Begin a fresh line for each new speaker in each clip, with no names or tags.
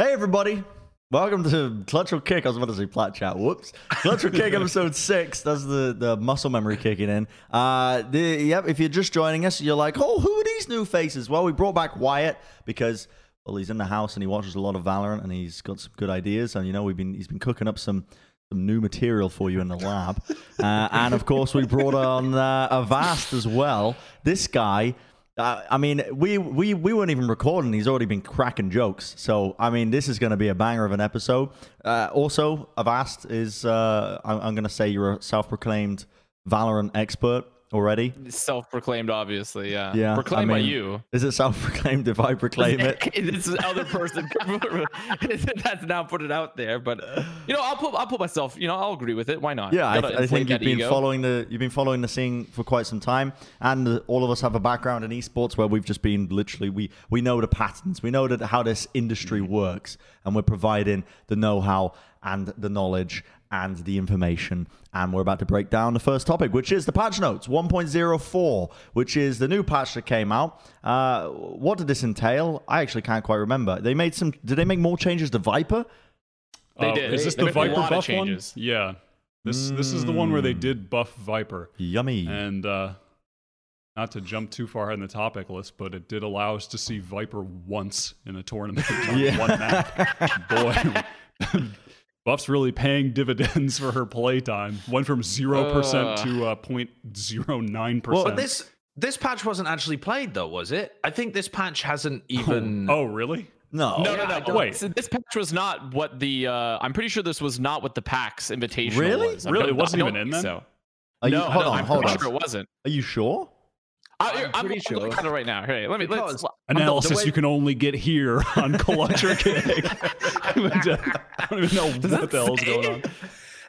Hey, everybody. Welcome to Clutch or Kick. I was about to say Plat Chat. Whoops. Clutch or Kick episode six. That's the, the muscle memory kicking in. Uh, the, yep, if you're just joining us, you're like, oh, who are these new faces? Well, we brought back Wyatt because, well, he's in the house and he watches a lot of Valorant and he's got some good ideas. And, you know, we've been he's been cooking up some some new material for you in the lab. Uh, and, of course, we brought on uh, Avast as well. This guy uh, I mean, we, we we weren't even recording. He's already been cracking jokes. So, I mean, this is going to be a banger of an episode. Uh, also, Avast is, uh, I'm, I'm going to say you're a self proclaimed Valorant expert already.
Self-proclaimed, obviously. Yeah.
Yeah,
Proclaimed
I
by you.
Is it self proclaimed if I proclaim it?
this other person that's now put it out there, but you know, I'll put I'll put myself. You know, I'll agree with it. Why not?
Yeah, I, I think you've been
ego.
following the you've been following the scene for quite some time, and uh, all of us have a background in esports where we've just been literally we we know the patterns, we know that how this industry works, and we're providing the know-how and the knowledge and the information. And we're about to break down the first topic, which is the patch notes 1.04, which is the new patch that came out. Uh, what did this entail? I actually can't quite remember. They made some. Did they make more changes to Viper?
They
Uh,
did.
Is this
They
the
made a
Viper buff one? Yeah. This this is the one where they did buff Viper.
Yummy.
And uh not to jump too far in the topic list, but it did allow us to see Viper once in a tournament on
Yeah.
one map. Boy, Buff's really paying dividends for her playtime. Went from zero percent
Uh.
to uh, 0.09
Well,
percent.
But this this patch wasn't actually played though, was it? I think this patch hasn't even.
oh, really?
no.
No, no, no.
Wait.
So this patch was not what the. Uh, I'm pretty sure this was not what the PAX invitation
Really?
was. I
Really?
don't-
It wasn't even in then?
So.
Are you,
no,
hold
no,
on,
I'm
hold
pretty
on.
sure it wasn't.
Are you sure?
I,
I'm
I'm,
pretty
I'm looking
sure.
at it right now. Hey, let me. Let's,
Because-
Analysis
way-
you can only get here on Clutch or Kick. I don't even know what the hell's going on.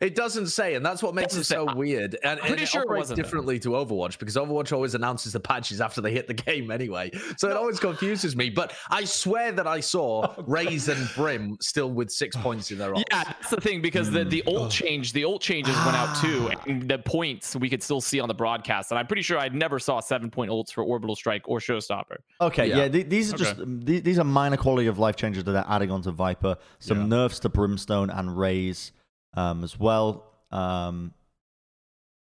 It doesn't say, and that's what makes it so
say.
weird. And, and
pretty
it
sure it
operates
wasn't, though.
differently to Overwatch because Overwatch always announces the patches after they hit the game anyway. So it always confuses me. But I swear that I saw oh, Raze and Brim still with six points in their ult.
Yeah, that's the thing because the the hmm. ult change, the ult changes went out too, ah. and the points we could still see on the broadcast. And I'm pretty sure I never saw seven point ults for Orbital Strike or Showstopper.
Okay, yeah,
Yeah.
th- these are just th- these are minor quality of life changes that they're adding onto Viper. Some
Yeah.
nerfs to Brimstone and Raze um, as well. Um,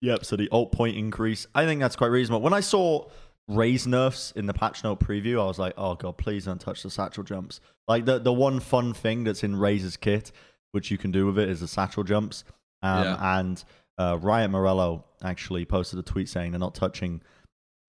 yep, so the ult point increase. I think that's quite reasonable. When I saw Raze nerfs in the patch note preview, I was like, oh god, please don't touch the satchel jumps. Like the the one fun thing that's in Raze's kit, which you can do with it, is the satchel jumps. Um,
Yeah.
And uh, Riot Morello actually posted a tweet saying they're not touching.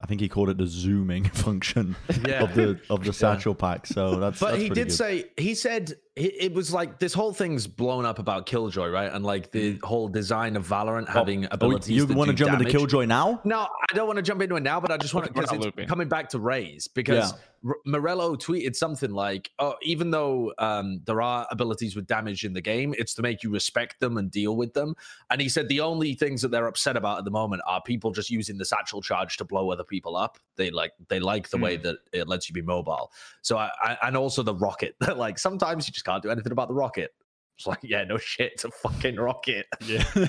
I think he called it the zooming function
Yeah.
of the of the satchel pack. So that's
But
that's
he did
good.
say he said it it was like this whole thing's blown up about Killjoy, right? And like the whole design of Valorant having
Oh,
abilities.
you want to jump into. Killjoy now?
No, I don't want to jump into it now, but I just want to because it's
looping.
coming back to Raze because
Yeah.
Morello tweeted something like, "Oh, even though um, there are abilities with damage in the game, it's to make you respect them and deal with them." And he said the only things that they're upset about at the moment are people just using the satchel charge to blow other people up. They like they like the way that it lets you be mobile. So I, I and also the rocket. That like sometimes you just can't do anything about the rocket. It's like, yeah, no shit, it's a fucking rocket.
Yeah,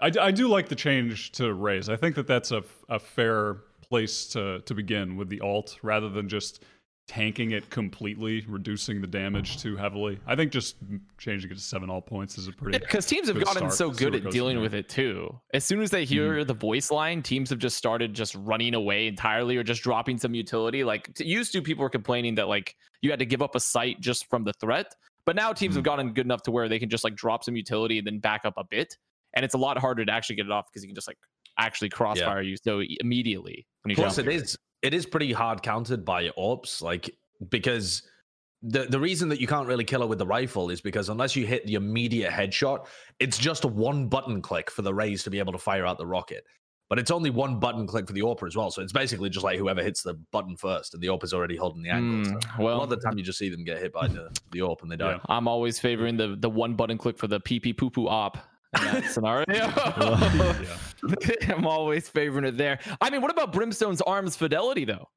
I, d- I do like the change to Raze. I think that that's a, a fair place to to begin with the ult rather than just tanking it completely, reducing the damage too heavily. I think just changing it to seven ult points is a pretty
Because teams have gotten so good at dealing
from
with it too. As soon as they hear mm-hmm. the voice line, teams have just started just running away entirely or just dropping some utility. Like used to, people were complaining that like you had to give up a site just from the threat, but now teams have hmm. gotten good enough to where they can just like drop some utility and then back up a bit, and it's a lot harder to actually get it off because you can just like actually crossfire you so immediately
Plus, it is it is pretty hard countered by orbs, like because the the reason that you can't really kill her with the rifle is because unless you hit the immediate headshot, it's just a one button click for the Raze to be able to fire out the rocket. But it's only one button click for the AWP as well. So it's basically just like whoever hits the button first, and the AWP is already holding the angle. So
Mm,
a
well,
lot of the time, you just see them get hit by the, the AWP and they die.
Yeah.
I'm always favoring the the one button click for the pee pee poo poo op in that scenario. I'm always favoring it there. I mean, what about Brimstone's arms fidelity though?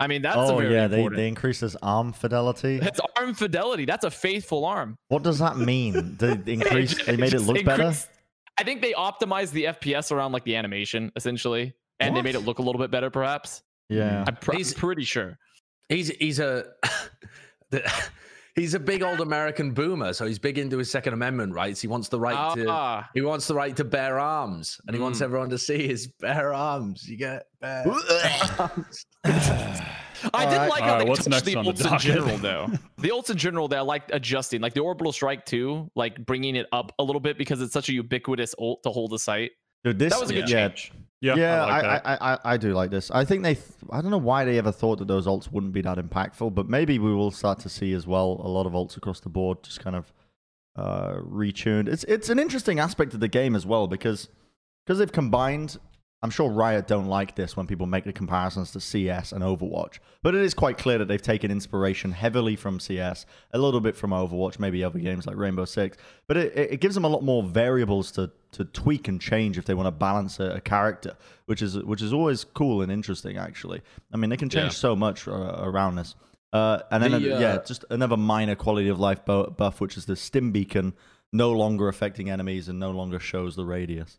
I mean, that's a
oh
very
yeah, they,
important.
they increased his arm fidelity.
That's arm fidelity. That's a faithful arm.
What does that mean? They increase. They made it
just
look better.
Increased- I think they optimized the FPS around like the animation essentially, and they made it look a little bit better, perhaps.
Yeah.
I'm, pr- I'm
He's-
pretty sure.
He's he's a the, he's a big old American boomer, so he's big into his Second Amendment rights. He wants the right to
Ah,
he wants the right to bear arms, and he wants
Mm.
everyone to see his bare arms. You get bare arms.
I did
Alright.
like how
Alright,
they
what's
touched the
on the
ults in general, though. the ults in general, that I liked adjusting, like the orbital strike too, like bringing it up a little bit because it's such a ubiquitous ult to hold a site.
Dude, this,
That was a good
yeah,
change.
Yeah,
yeah,
I like
I. I, I, I do like this. I think they, th- I don't know why they ever thought that those ults wouldn't be that impactful, but maybe we will start to see as well a lot of ults across the board just kind of uh, retuned. It's it's an interesting aspect of the game as well because because they've combined. I'm sure Riot don't like this when people make the comparisons to CS and Overwatch, but it is quite clear that they've taken inspiration heavily from CS, a little bit from Overwatch, maybe other games like Rainbow Six, but it, it gives them a lot more variables to to tweak and change if they want to balance a, a character, which is which is always cool and interesting. Actually, I mean they can change
Yeah.
so much uh, around this. Uh, and then
The,
uh, yeah, just another minor quality of life buff, which is the stim beacon, no longer affecting enemies and no longer shows the radius.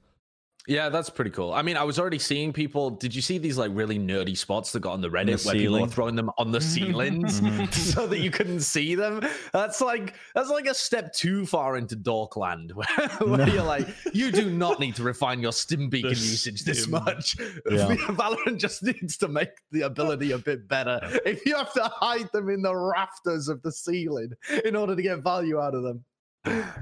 Yeah, that's pretty cool. I mean, I was already seeing people. Did you see these like really nerdy spots that got on the Reddit
the
where people were throwing them on the ceilings
Mhm.
so that you couldn't see them? That's like that's like a step too far into Dorkland, where, where
No.
you're like, you do not need to refine your stim beacon usage this much.
Yeah.
Valorant just needs to make the ability a bit better. If you have to hide them in the rafters of the ceiling in order to get value out of them.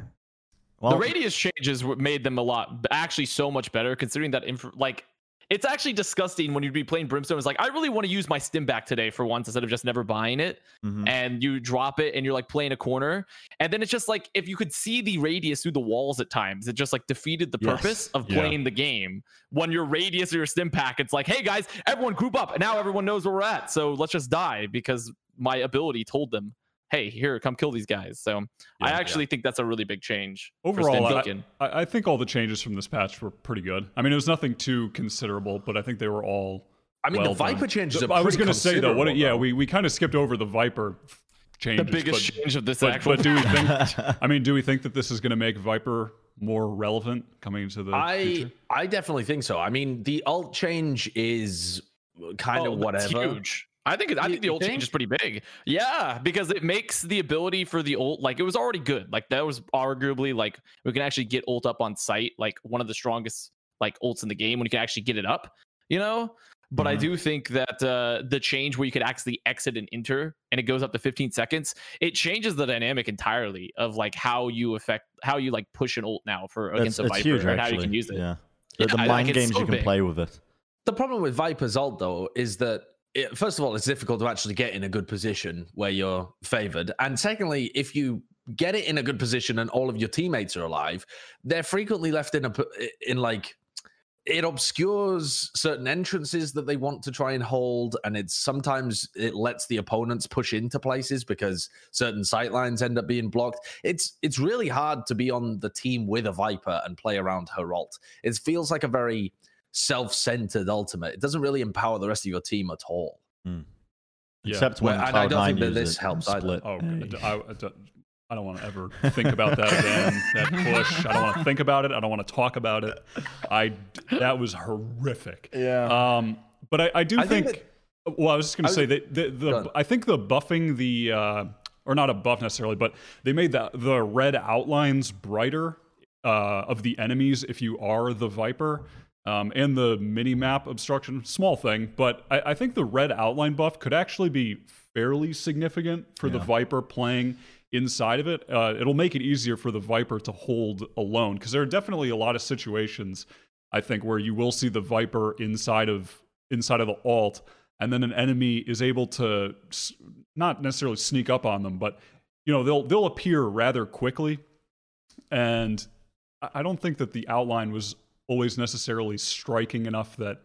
Well,
the radius changes made them a lot, actually, so much better considering that, inf- like, it's actually disgusting when you'd be playing Brimstone. It's like, I really want to use my stim back today for once instead of just never buying it.
mhm.
and you drop it and you're like playing a corner and then it's just like if you could see the radius through the walls at times it just like defeated the
Yes.
purpose of
Yeah.
playing the game when your radius or your stim pack it's like hey guys everyone group up and now everyone knows where we're at so let's just die because my ability told them hey here come kill these guys so i
Yeah.
actually think that's a really big change
Overall, I, I, I think all the changes from this patch were pretty good. I mean, it was nothing too considerable, but I think they were all.
I mean,
well
the Viper
done.
changes. Are
I was
going to
say though, what? Yeah, we, we kind of skipped over the Viper f-
the biggest
but,
change of this
but,
actual
but do we think? I mean, do we think that this is going to make Viper more relevant coming into the
I
future?
I definitely think so. I mean, the ult change is kind
Oh,
of
that's
whatever.
huge. I think it- I think the
you
ult
think?
change is pretty big. Yeah, because it makes the ability for the ult like it was already good. Like that was arguably like we can actually get ult up on site, like one of the strongest like ults in the game when you can actually get it up. You know. But I
Mhm.
do think that uh, the change where you could actually exit and enter, and it goes up to 15 seconds, it changes the dynamic entirely of like how you affect how you like push an ult now for
It's,
against a
it's
Viper
huge,
and
actually.
how you can use it.
Yeah. The,
Yeah,
the
I- like,
mind games
so
you can
big.
play with it.
The problem with Viper's ult though is that it, first of all, it's difficult to actually get in a good position where you're favored, and secondly, if you get it in a good position and all of your teammates are alive, they're frequently left in a in like it obscures certain entrances that they want to try and hold and it's sometimes it lets the opponents push into places because certain sight lines end up being blocked. It's it's really hard to be on the team with a viper and play around her ult it feels like a very self-centered ultimate it doesn't really empower the rest of your team at all
Yeah.
Except when
Well, and I don't think that this
it
helps either.
split.
Oh,
Hey.
God, I, I don't- I don't want to ever think about that again. that push. I don't want to think about it. I don't want to talk about it. I that was horrific.
Yeah.
Um, but I, I do
I think
think. well, I was just going to say that the,
Go
the. I think the buffing the uh, or not a buff necessarily, but they made the the red outlines brighter uh, of the enemies if you are the Viper. Um, and the mini map obstruction, small thing, but I, I think the red outline buff could actually be fairly significant for the Viper playing inside of it. Uh, it'll make it easier for the Viper to hold alone because there are definitely a lot of situations I think where you will see the Viper inside of inside of the ult, and then an enemy is able to s- not necessarily sneak up on them, but you know they'll they'll appear rather quickly, and I don't think that the outline was always necessarily striking enough that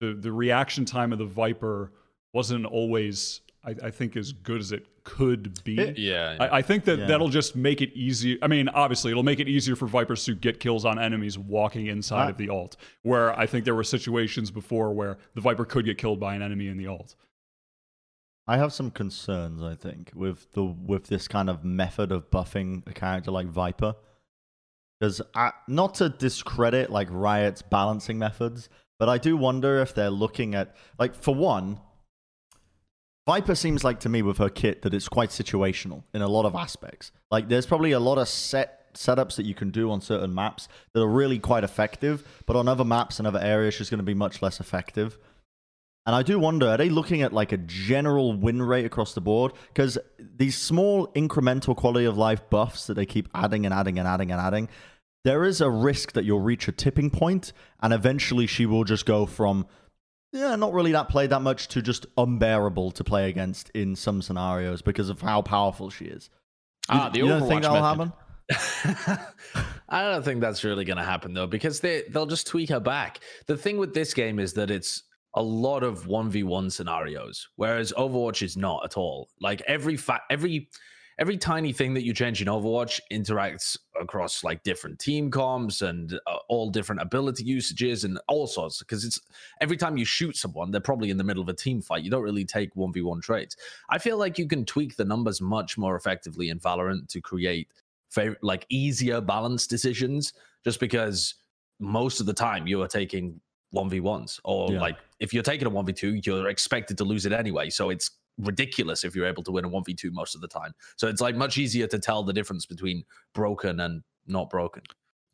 the the reaction time of the Viper wasn't always I, I think as good as it could be.
It-
yeah
I, I think that
Yeah.
that'll just make it easier. I mean, obviously, it'll make it easier for Vipers to get kills on enemies walking inside
I-
of the ult. Where I think there were situations before where the Viper could get killed by an enemy in the ult.
I have some concerns, I think, with the with this kind of method of buffing a character like Viper. Because not to discredit like Riot's balancing methods, but I do wonder if they're looking at like for one, Viper seems like to me with her kit that it's quite situational in a lot of aspects. Like there's probably a lot of set setups that you can do on certain maps that are really quite effective, but on other maps and other areas she's going to be much less effective. And I do wonder, are they looking at like a general win rate across the board? Because these small incremental quality of life buffs that they keep adding and adding and adding and adding, there is a risk that you'll reach a tipping point and eventually she will just go from yeah, not really that played that much to just unbearable to play against in some scenarios because of how powerful she is.
Ah, the
you don't
Overwatch
think that'll
method.
happen?
I don't think that's really going to happen though, because they they'll just tweak her back. The thing with this game is that it's a lot of one v one scenarios, whereas Overwatch is not at all. Like every fa- every every tiny thing that you change in Overwatch interacts across like different team comps and uh, all different ability usages and all sorts. Because it's every time you shoot someone, they're probably in the middle of a team fight. You don't really take one v one trades. I feel like you can tweak the numbers much more effectively in Valorant to create fav- like easier balance decisions just because most of the time you are taking 1v1s or
Yeah.
like if you're taking a 1v2 you're expected to lose it anyway so it's ridiculous if you're able to win a 1v2 most of the time so it's like much easier to tell the difference between broken and not broken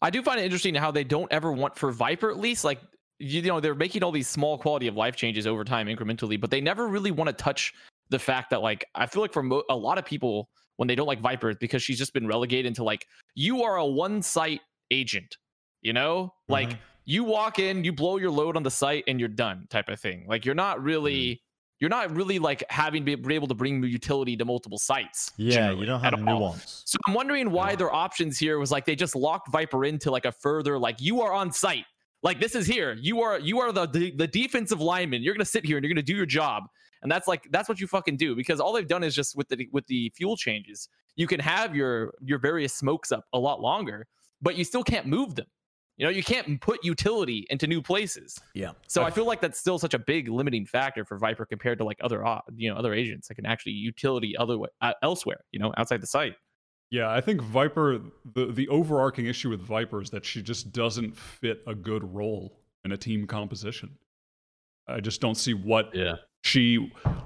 I do find it interesting how they don't ever want for Viper at least like you know they're making all these small quality of life changes over time incrementally, but they never really want to touch the fact that like I feel like for mo- a lot of people when they don't like Viper it's because she's just been relegated into like you are a one site agent, you know, like mm-hmm. you walk in, you blow your load on the site, and you're done type of thing. Like you're not really. Mm-hmm. You're not really like having to be able to bring utility to multiple sites.
Yeah, you don't have nuance.
So I'm wondering why their options here was like they just locked Viper into like a further like you are on site. Like this is here. You are you are the the, the defensive lineman. You're gonna sit here and you're gonna do your job. And that's like that's what you fucking do because all they've done is just with the with the fuel changes, you can have your your various smokes up a lot longer, but you still can't move them. You know, you can't put utility into new places.
Yeah.
So I feel like that's still such a big limiting factor for Viper compared to like other you know other agents that can actually utility other way, uh, elsewhere. You know, outside the site.
Yeah, I think Viper the the overarching issue with Viper is that she just doesn't fit a good role in a team composition. I just don't see what
yeah
she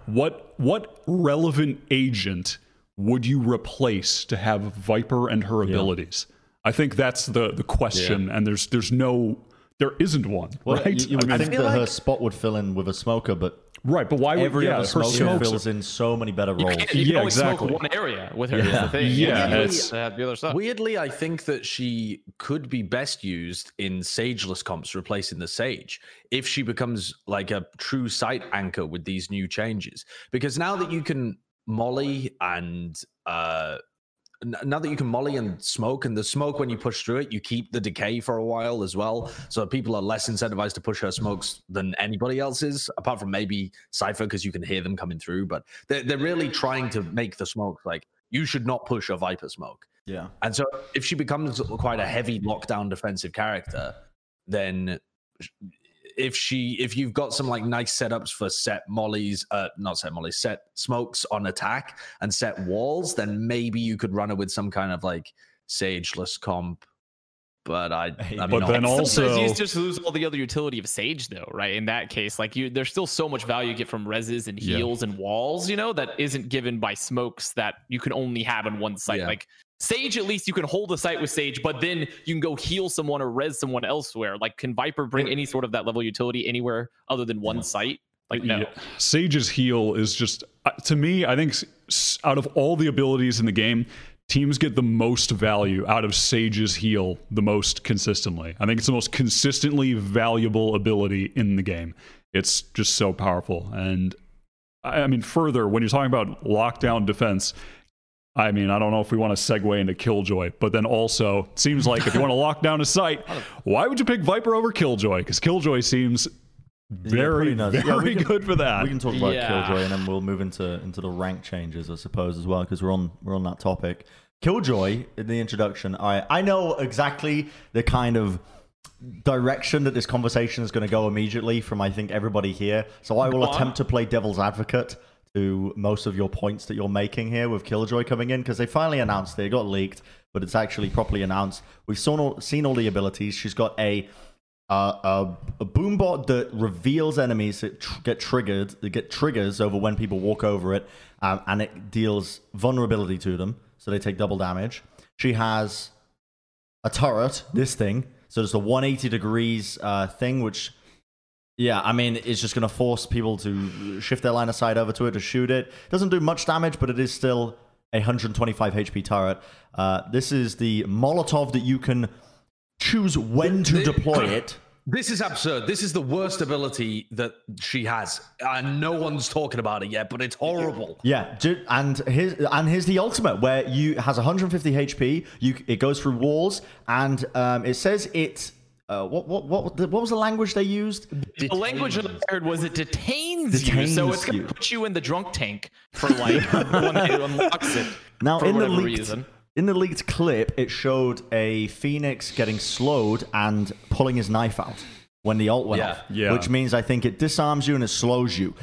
what what relevant agent would you replace to have Viper and her
Yeah.
abilities? I think that's the the question and there's there's no there isn't one,
Well,
right?
you, you would
I mean,
think that
feel
her spot would fill in with a smoker, but
right, but why would
every
yeah,
other
her
smoker
smokes
fills in so many better
You
roles.
can, you can
Yeah,
only
exactly.
smoke one area with her.
Yeah.
the thing.
Yeah,
You
it's-
the other stuff.
Weirdly, I think that she could be best used in Sageless comps, replacing the Sage, if she becomes like a true site anchor with these new changes. Because now that you can molly and uh, n- now that you can molly and smoke, and the smoke when you push through it, you keep the decay for a while as well. So people are less incentivized to push her smokes than anybody else's, apart from maybe Cypher because you can hear them coming through. But they're, they're really trying to make the smoke like you should not push a Viper smoke.
yeah.
And so if she becomes quite a heavy lockdown defensive character, then if she if you've got some like nice setups for set mollies, uh not set mollies, set smokes on attack and set walls, then maybe you could run it with some kind of like sageless comp. But I, I mean,
But then
Still says
also-
you just lose all the other utility of Sage, though, right? In that case, like you, there's still so much value you get from reses and
Yeah.
heals and walls, you know, that isn't given by smokes that you can only have in one site.
Yeah.
Like Sage, at least you can hold a site with Sage, but then you can go heal someone or res someone elsewhere. Like, can Viper bring any sort of that level utility anywhere other than one site? Like, no.
Yeah. Sage's heal is just uh, to me. I think out of all the abilities in the game, teams get the most value out of Sage's heal the most consistently. I think it's the most consistently valuable ability in the game. It's just so powerful, and I, I mean, further when you're talking about lockdown defense. I mean, I don't know if we want to segue into Killjoy, but then also it seems like if you want to lock down a site, why would you pick Viper over Killjoy? Because Killjoy seems very,
pretty nuts.
very
Yeah, we can-
good for that.
We can talk about
Yeah.
Killjoy and then we'll move into into the rank changes, I suppose, as well, because we're on we're on that topic. Killjoy in the introduction. I I know exactly the kind of direction that this conversation is going to go immediately from I think everybody here. So I will
Go
attempt to play devil's advocate to most of your points that you're making here with Killjoy coming in because they finally announced it. It got leaked, but it's actually properly announced. We've seen all, seen all the abilities. She's got a uh, a, a boombot that reveals enemies that tr- get triggered, that get triggers over when people walk over it, um, and it deals vulnerability to them, so they take double damage. She has a turret, this thing, so it's a 180 degrees uh, thing, which, yeah, I mean, it's just going to force people to shift their line of sight over to it to shoot it. Doesn't do much damage, but it is still a 125 HP turret. Uh, this is the Molotov that you can choose when to
The-
deploy it.
This is absurd. This is the worst ability that she has, and no one's talking about it yet. But it's horrible.
Yeah, and here's and here's the ultimate where you has 150 HP. You it goes through walls, and um, it says it. Uh, what what what what was the language they used?
The language I heard was it detains, you, so it's gonna
you.
put you in the drunk tank for like when it unlocks it.
Now
for
in the
whatever
leaked
reason.
In the leaked clip, it showed a phoenix getting slowed and pulling his knife out when the ult went
Yeah.
off.
Yeah.
which means I think it disarms you and it slows you.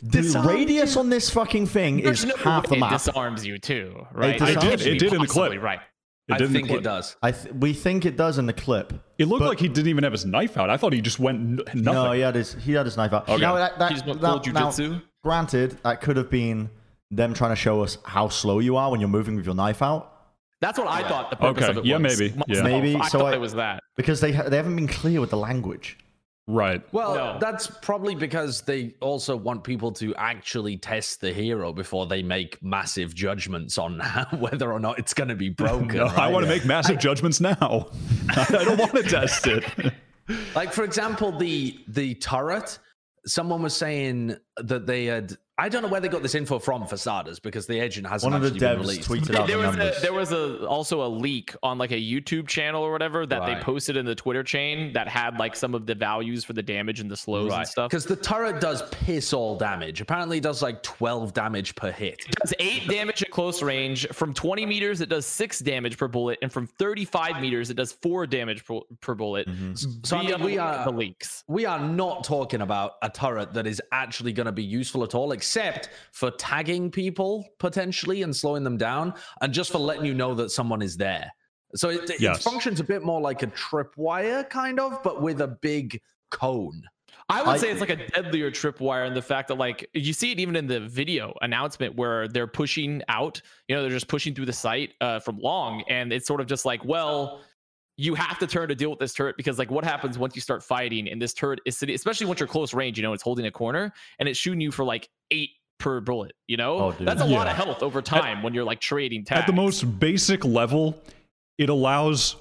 The
Disarms
radius on this fucking thing
There's
is
no
half the
way
map.
it disarms you too, right?
disarms
can't
you.
It did in the clip.
right?
It
I
did
think it does.
I th- we think it does in the clip.
It looked
But-
like he didn't even have his knife out. I thought he just went n- nothing.
No, he had his he had his knife out.
Okay.
Now, that, that,
He's what,
now-
full
now,
jujitsu?
granted, that could have been them trying to show us how slow you are when you're moving with your knife out,
That's what I thought the purpose
Okay,
of it
yeah,
was.
maybe, yeah.
myself.
Maybe,
I
so
thought
I-
it was that.
because they ha- they haven't been clear with the language.
Right.
Well,
No.
that's probably because they also want people to actually test the hero before they make massive judgments on whether or not it's going to be broken.
No, I want to make massive judgments now. I don't want to test it.
like for example the the turret someone was saying that they had i don't know where they got this info from for starters because the agent hasn't
One of the
actually been
devs
released
tweeted out the
There was
numbers.
a, there was a also a leak on like a YouTube channel or whatever that they posted in the Twitter chain that had like some of the values for the damage and the slows and stuff.
because the turret does piss all damage apparently it does like 12 damage per hit
It does eight damage at close range. From 20 meters, it does six damage per bullet, and from 35 meters, it does four damage per, per bullet. Mm-hmm.
so I mean, we are
the leaks.
we are not talking about a turret that is actually going to be useful at all, except for tagging people potentially and slowing them down, and just for letting you know that someone is there. So it, it
Yes.
functions a bit more like a tripwire, kind of, but with a big cone.
I would
I-
say it's like a deadlier tripwire in the fact that like you see it even in the video announcement where they're pushing out, you know, they're just pushing through the site uh, from long, and it's sort of just like, well, you have to turn to deal with this turret because like what happens once you start fighting and this turret is sitting, especially once you're close range, you know, it's holding a corner and it's shooting you for like eight per bullet. You know,
Oh,
that's a lot of health over time when you're like trading tags.
At the most basic level, it allows,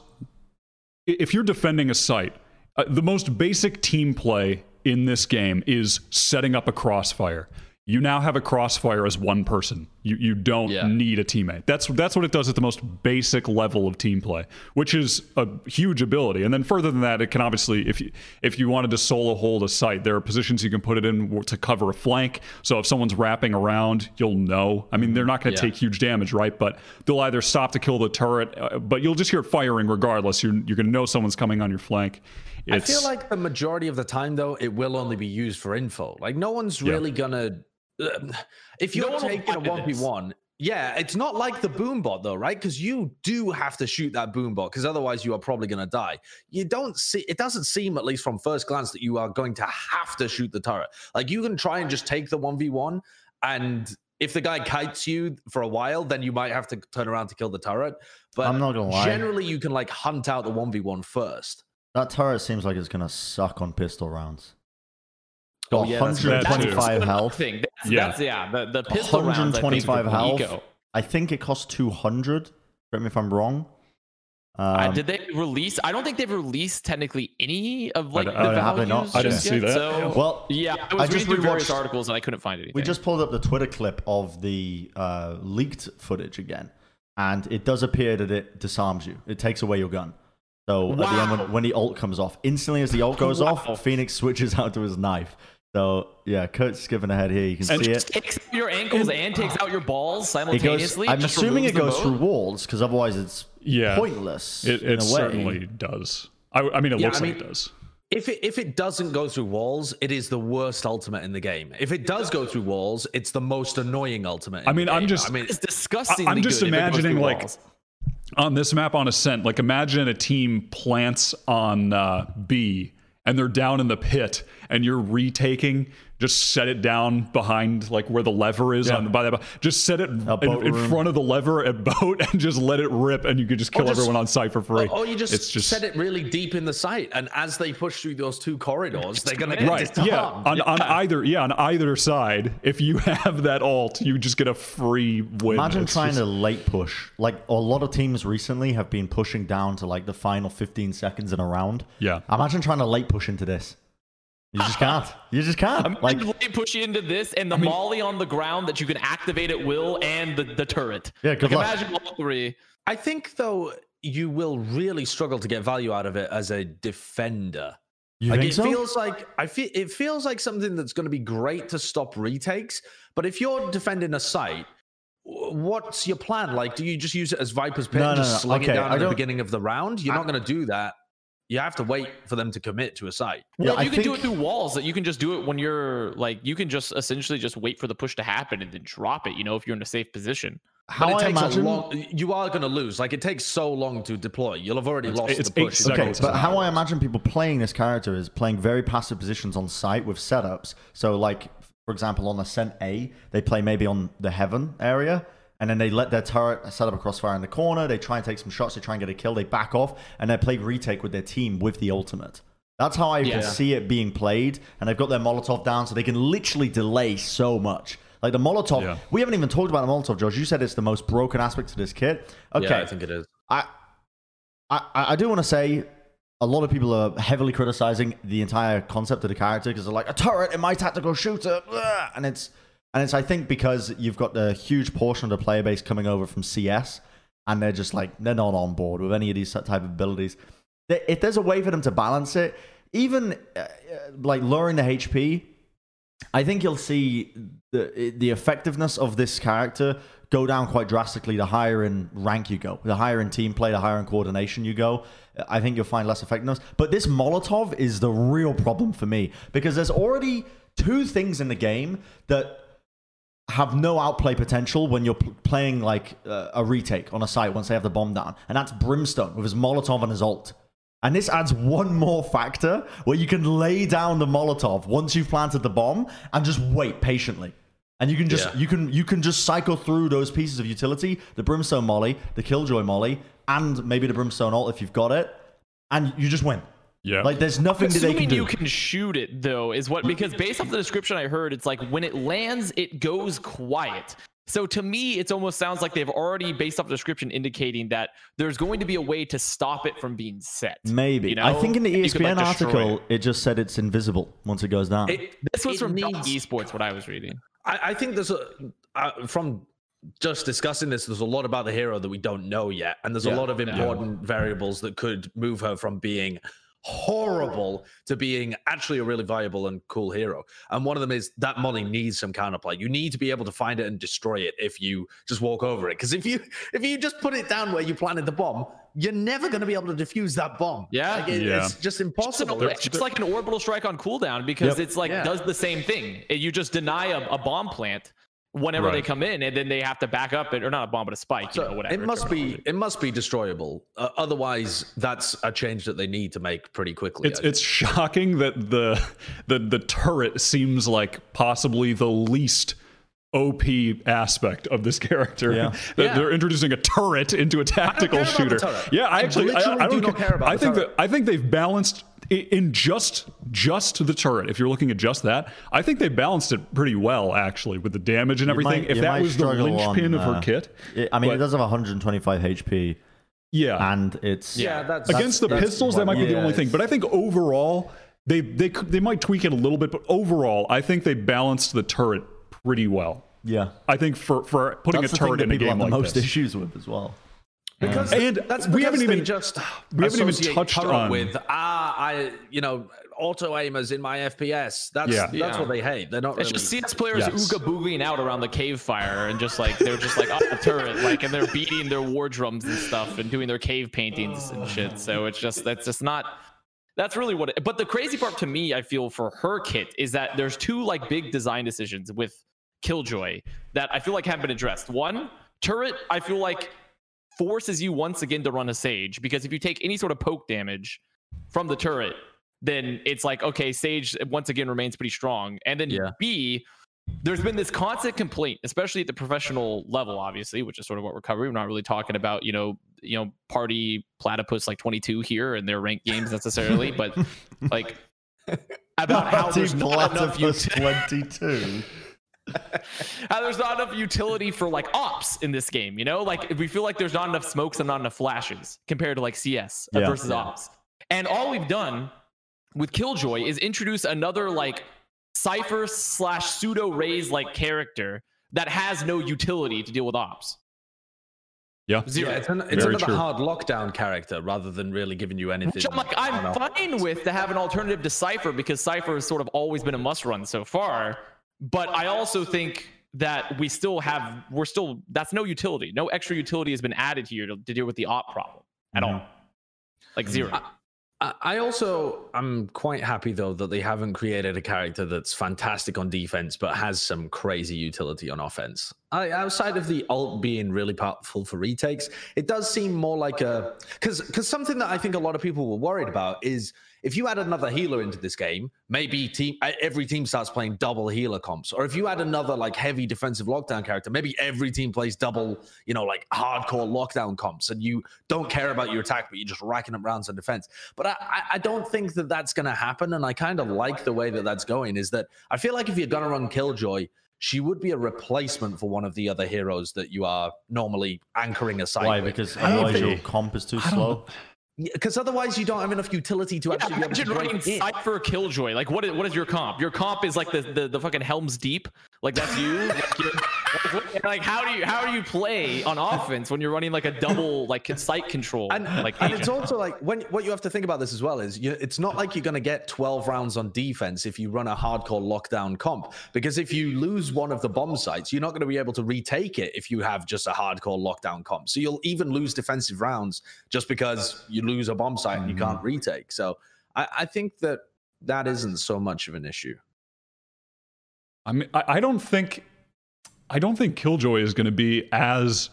if you're defending a site, uh, the most basic team play in this game is setting up a crossfire. You now have a crossfire as one person. You you don't
Yeah.
need a teammate. That's that's what it does at the most basic level of team play, which is a huge ability. And then further than that, it can obviously if you if you wanted to solo hold a site, there are positions you can put it in to cover a flank. So if someone's wrapping around, you'll know. I mean, they're not going to
Yeah.
take huge damage, right? But they'll either stop to kill the turret, uh, but you'll just hear it firing regardless. You're you're going to know someone's coming on your flank.
I feel like the majority of the time, though, it will only be used for info. Like, no one's
Yeah.
really gonna. if you're
will
taking a one v one, yeah, it's not like the boom bot though, right? Because you do have to shoot that boom bot, because otherwise you are probably gonna die. You don't see. It doesn't seem, at least from first glance, that you are going to have to shoot the turret. Like you can try and just take the one v one, and if the guy kites you for a while, then you might have to turn around to kill the turret. But
I'm not gonna lie.
generally, you can like hunt out the one v one first.
That turret seems like it's gonna suck on pistol rounds.
Oh,
Got
yeah, that's
very true.
125
another
health.
Thing. That's,
Yeah.
that's yeah. The the pistol rounds, I think,
125
are
health. I think it costs 200. Correct me if I'm wrong.
Uh,
Um,
did they release? I don't think they've released technically any of like
don't-
the
have they not?
values
I didn't
just
see
yet,
that.
So,
Well,
yeah, I
I
was
just
reading through various articles and I couldn't find anything.
We just pulled up the Twitter clip of the uh, leaked footage again, and it does appear that it disarms you. It takes away your gun. So at the end, when, when the ult comes off, instantly as the ult goes
Wow.
off, Phoenix switches out to his knife. So yeah, Kurt's skipping ahead here. You can
And
see
just
it.
takes out your ankles and takes out your balls simultaneously.
goes. I'm assuming it goes
them
through walls because otherwise it's
yeah,
pointless.
It, it certainly does. I, I mean, it
Yeah,
looks
I
like
mean-
it does.
If it if it doesn't go through walls, it is the worst ultimate in the game. If it does go through walls, it's the most annoying ultimate. in
I mean,
the
I'm
game.
just-
I mean,
It's disgusting.
I'm just imagining, like, on this map on Ascent, like imagine a team plants on uh, B and they're down in the pit and you're retaking, just set it down behind like where the lever is
Yeah.
on by the just set it in, in front of the lever at boat and just let it rip and you could just kill
just-
everyone on site for free.
Or you just,
it's just
set it really deep in the site, and as they push through those two corridors, they're gonna get
right
disarmed.
yeah on, on either yeah on either side if you have that ult you just get a free win
Imagine
It's
trying
just-
to late push. Like a lot of teams recently have been pushing down to like the final 15 seconds in a round.
Yeah.
Imagine trying to late push into this. You just can't. You just can't.
Like,
Like,
they push you into this and the molly on the ground that you can activate at will and the, the turret.
Yeah, good
like,
luck.
imagine all three.
I think though you will really struggle to get value out of it as a defender.
you
like
think
it
so?
feels like I feel it feels like something that's going to be great to stop retakes. But if you're defending a site, what's your plan? Like, do you just use it as Viper's pit,
No,
and
no,
just
no.
sling
Okay,
it down
I
at the beginning of the round? You're not going to do that. You have to wait for them to commit to a site.
Yeah,
Well,
I
you can do it through walls. That you can just do it when you're like you can just essentially just wait for the push to happen and then drop it. You know, if you're in a safe position.
How
but it
I
takes
imagine.
a long. You are going to lose. Like it takes so long to deploy. You'll have already
It's-
lost
it's
the
eight
push.
Okay, but how I imagine people playing this character is playing very passive positions on site with setups. So, like for example, on Ascent A, they play maybe on the Heaven area, and then they let their turret set up a crossfire in the corner. They try and take some shots. They try and get a kill. They back off, and they play retake with their team with the ultimate. That's how I
Yeah.
can see it being played, and they've got their Molotov down, so they can literally delay so much. Like the Molotov,
Yeah.
we haven't even talked about the Molotov, Josh. You said it's the most broken aspect to this kit. Okay,
Yeah, I think it is.
I, I, I do want to say a lot of people are heavily criticizing the entire concept of the character because they're like a turret in my tactical shooter, and it's and it's I think because you've got a huge portion of the player base coming over from CS, and they're just like they're not on board with any of these type of abilities. If there's a way for them to balance it, even uh, uh, like lowering the HP, I think you'll see the the effectiveness of this character go down quite drastically the higher in rank you go. The higher in team play, the higher in coordination you go. I think you'll find less effectiveness. But this Molotov is the real problem for me because there's already two things in the game that have no outplay potential when you're pl- playing like uh, a retake on a site once they have the bomb down, and that's Brimstone with his Molotov and his ult. And this adds one more factor where you can lay down the Molotov once you've planted the bomb and just wait patiently. And you can just
Yeah.
you can you can just cycle through those pieces of utility, the Brimstone Molly, the Killjoy Molly, and maybe the Brimstone ult if you've got it, and you just win.
Yeah
Like there's nothing that they can
Assuming
do.
you can shoot it though is what because based off the description I heard, it's like when it lands, it goes quiet. So to me, it almost sounds like they've already, based off the description, indicating that there's going to be a way to stop it from being set.
Maybe.
you know?
I think in the E
And you could,
ESPN
like,
article,
it.
it just said it's invisible once it goes down.
It,
This was
it
from Dog
needs-
Esports, what I was reading.
I, I think there's a uh, from just discussing this. There's a lot about the hero that we don't know yet, and there's
Yeah.
a lot of important variables that could move her from being horrible to being actually a really viable and cool hero. And one of them is that money needs some counterplay. You need to be able to find it and destroy it if you just walk over it. Because if you if you just put it down where you planted the bomb, you're never going to be able to defuse that bomb.
Yeah.
Like, it-
Yeah.
it's just
It's, an-
impossible.
it's just like an orbital strike on cooldown because
Yep.
it's like
Yeah.
does the same thing. You just deny a, a bomb plant whenever they come in, and then they have to back up it, or not a bomb, but a spike. you know, whatever.
it must be it must be destroyable. Uh, otherwise, that's a change that they need to make pretty quickly.
It's it's shocking that the the the turret seems like possibly the least OP aspect of this character.
Yeah.
that
Yeah.
they're introducing a turret into a tactical
care about the
shooter. Yeah, I
I
actually I,
literally
I don't
do not care about
I
the
think
turret.
that I think they've balanced in just just the turret. If you're looking at just that, I think they balanced it pretty well actually with the damage and
You
everything.
might-
if that was the linchpin
on,
of her
uh,
kit,
It- I mean, it does have 125 HP,
yeah,
and it's
yeah, that's
against the
that's
pistols that
what-
might be the only thing but i think overall they they could- they might tweak it a little bit but overall i think they balanced the turret pretty well
yeah.
i think for for putting
That's
a
the
turret
that
in a
people
game
have the
like
most
this
issues with as well.
because
And
that's
we haven't even-
just
we haven't even touched
turret
on-
with ah I you know auto aimers in my FPS. That's
Yeah.
that's
Yeah.
what they hate. They're not
It's
really.
just CS players
Yes.
ooga boogieing out around the cave fire and just like they're just like up the turret, like and they're beating their war drums and stuff and doing their cave paintings and shit. So it's just that's just not that's really what it, but the crazy part to me, I feel for her kit is that there's two like big design decisions with Killjoy that I feel like haven't been addressed. One, turret, I feel like forces you once again to run a sage because if you take any sort of poke damage from the turret, then it's like okay, Sage once again remains pretty strong. And then
Yeah.
B, there's been this constant complaint, especially at the professional level, obviously, which is sort of what we're covering. We're not really talking about you know you know party platypus like 22 here and their ranked games necessarily, but like about how there's not enough
Platypus
utility.
22.
how there's not enough utility for like ops in this game. You know, like we feel like there's not enough smokes and not enough flashes compared to like CS uh,
Yeah.
versus ops. And all we've done with Killjoy is introduce another like Cypher slash pseudo raise like character that has no utility to deal with ops.
Yeah.
Zero.
Yeah, it's, an, it's another
true.
hard lockdown character rather than really giving you anything.
Which I'm like,
I don't
I'm fine with to have an alternative to Cypher because Cypher has sort of always been a must run so far. But I also think that we still have, we're still, that's no utility. No extra utility has been added here to, to deal with the op problem at mm-hmm. all. Like zero.
I- also I also am quite happy though that they haven't created a character that's fantastic on defense but has some crazy utility on offense. I, outside of the ult being really powerful for retakes, it does seem more like a because because something that I think a lot of people were worried about is if you add another healer into this game, maybe team uh, every team starts playing double healer comps, or if you add another like heavy defensive lockdown character, maybe every team plays double, you know, like hardcore lockdown comps, and you don't care about your attack, but you're just racking up rounds on defense. But I, I- I don't think that that's going to happen, and I kind of like the way that that's going. Is that I feel like if you're going to run Killjoy. She would be a replacement for one of the other heroes that you are normally anchoring aside.
Why?
with.
Because otherwise your comp is too slow.
Because otherwise, you don't have enough utility to
Yeah,
actually be able to
imagine running. Cypher Killjoy. Like, what is, what is your comp? Your comp is like the, the, the fucking Helm's Deep. Like, that's you. like, you're- like, how do you how do you play on offense when you're running like a double like site control?
And,
like,
and it's also like when what you have to think about this as well is you, it's not like you're going to get 12 rounds on defense if you run a hardcore lockdown comp because if you lose one of the bomb sites you're not going to be able to retake it if you have just a hardcore lockdown comp. So you'll even lose defensive rounds just because you lose a bomb site and you can't mm-hmm. retake. So I, I think that that isn't so much of an issue.
I mean, I, I don't think, I don't think Killjoy is going to be as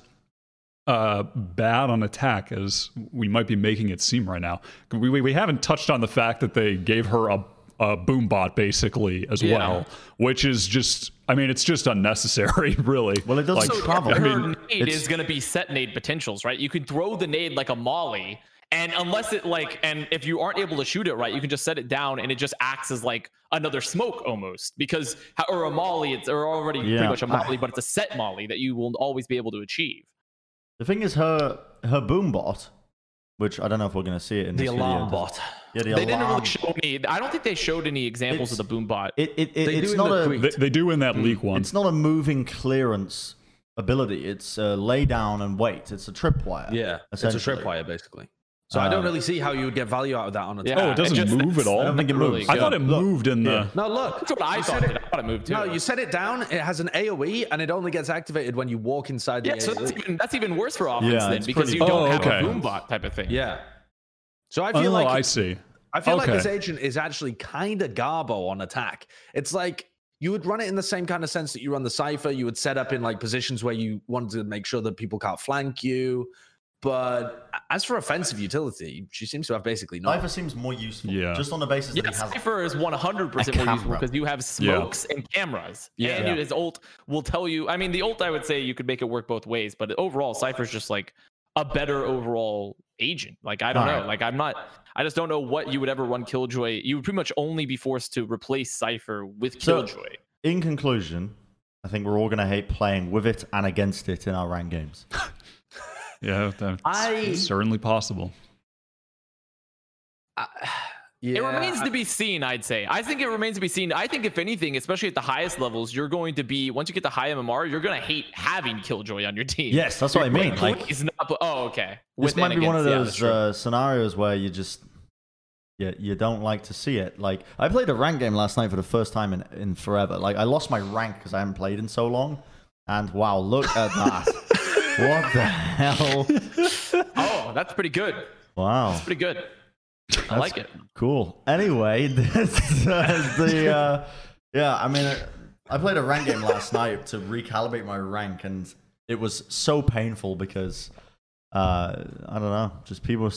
uh, bad on attack as we might be making it seem right now. We, we, we haven't touched on the fact that they gave her a, a boom bot basically as
Yeah.
well, which is just, I mean, it's just unnecessary, really.
Well, it doesn't
Like,
travel.
I
her
mean,
nade
it's-
is going to be set nade potentials, right? You can throw the nade like a molly, and unless it like, and if you aren't able to shoot it right, you can just set it down, and it just acts as like another smoke almost, because or a molly, it's or already
Yeah.
pretty much a molly, but it's a set molly that you will always be able to achieve.
The thing is, her her boom bot, which I don't know if we're going to see it in
the
this
alarm
video.
bot
Yeah, the alarm bot.
they didn't really show any. I don't think they showed any examples of the boom bot.
It, it, it,
They do
it's
in
not
the
a
they, they do in that hmm. leak one.
it's not a moving clearance ability. It's a lay down and wait. It's a tripwire.
yeah it's a
essentially.
tripwire basically so i don't
Uh,
really see how you would get value out of that on a
Yeah,
oh, it doesn't
just-
move at all?
I don't think it
really
moves.
I thought it
Look,
moved in the.
yeah.
no look
That's what I thought.
said
I thought it moved too.
No, you set it down. It has an AOE, and it only gets activated when you walk inside the
yeah, so that's even that's even worse for offense
Yeah,
then because
pretty
you don't
Oh,
have
okay.
a boom bot type of thing.
yeah. So I
Oh,
feel like
I see.
I feel like this agent is actually kind of garbo on attack. It's like you would run it in the same kind of sense that you run the Cypher. You would set up in like positions where you wanted to make sure that people can't flank you. But as for offensive utility, she seems to have basically no.
Cypher seems more useful.
Yeah.
Just on the basis
Yeah,
that he has.
Cypher is 100% more useful because you have smokes and cameras.
Yeah.
And
Yeah.
his ult will tell you. I mean, the ult, I would say you could make it work both ways, but overall, Cypher's just like a better overall agent. Like, I don't know.
Alright.
Like, I'm not, I just don't know what you would ever run Killjoy. You would pretty much only be forced to replace Cypher with
So-
Killjoy.
In conclusion, I think we're all going to hate playing with it and against it in our rank games.
Yeah, that's
I-
certainly possible.
I- yeah,
it remains
I-
to be seen, I'd say. I think it remains to be seen. I think, if anything, especially at the highest levels, you're going to be, once you get to high MMR, you're going to hate having Killjoy on your team.
Yes, that's what I mean. Like,
Please not. Oh, okay.
this
With
might
and
be one of
against, yeah,
those uh, scenarios where you just yeah you don't like to see it like i played a rank game last night for the first time in, in forever like i lost my rank because i haven't played in so long and wow look at that what the hell
Oh, that's pretty good.
wow That's
Pretty good. I like it.
cool anyway this uh, the uh, yeah i mean i played a rank game last night to recalibrate my rank and it was so painful because uh, I don't know. Just people.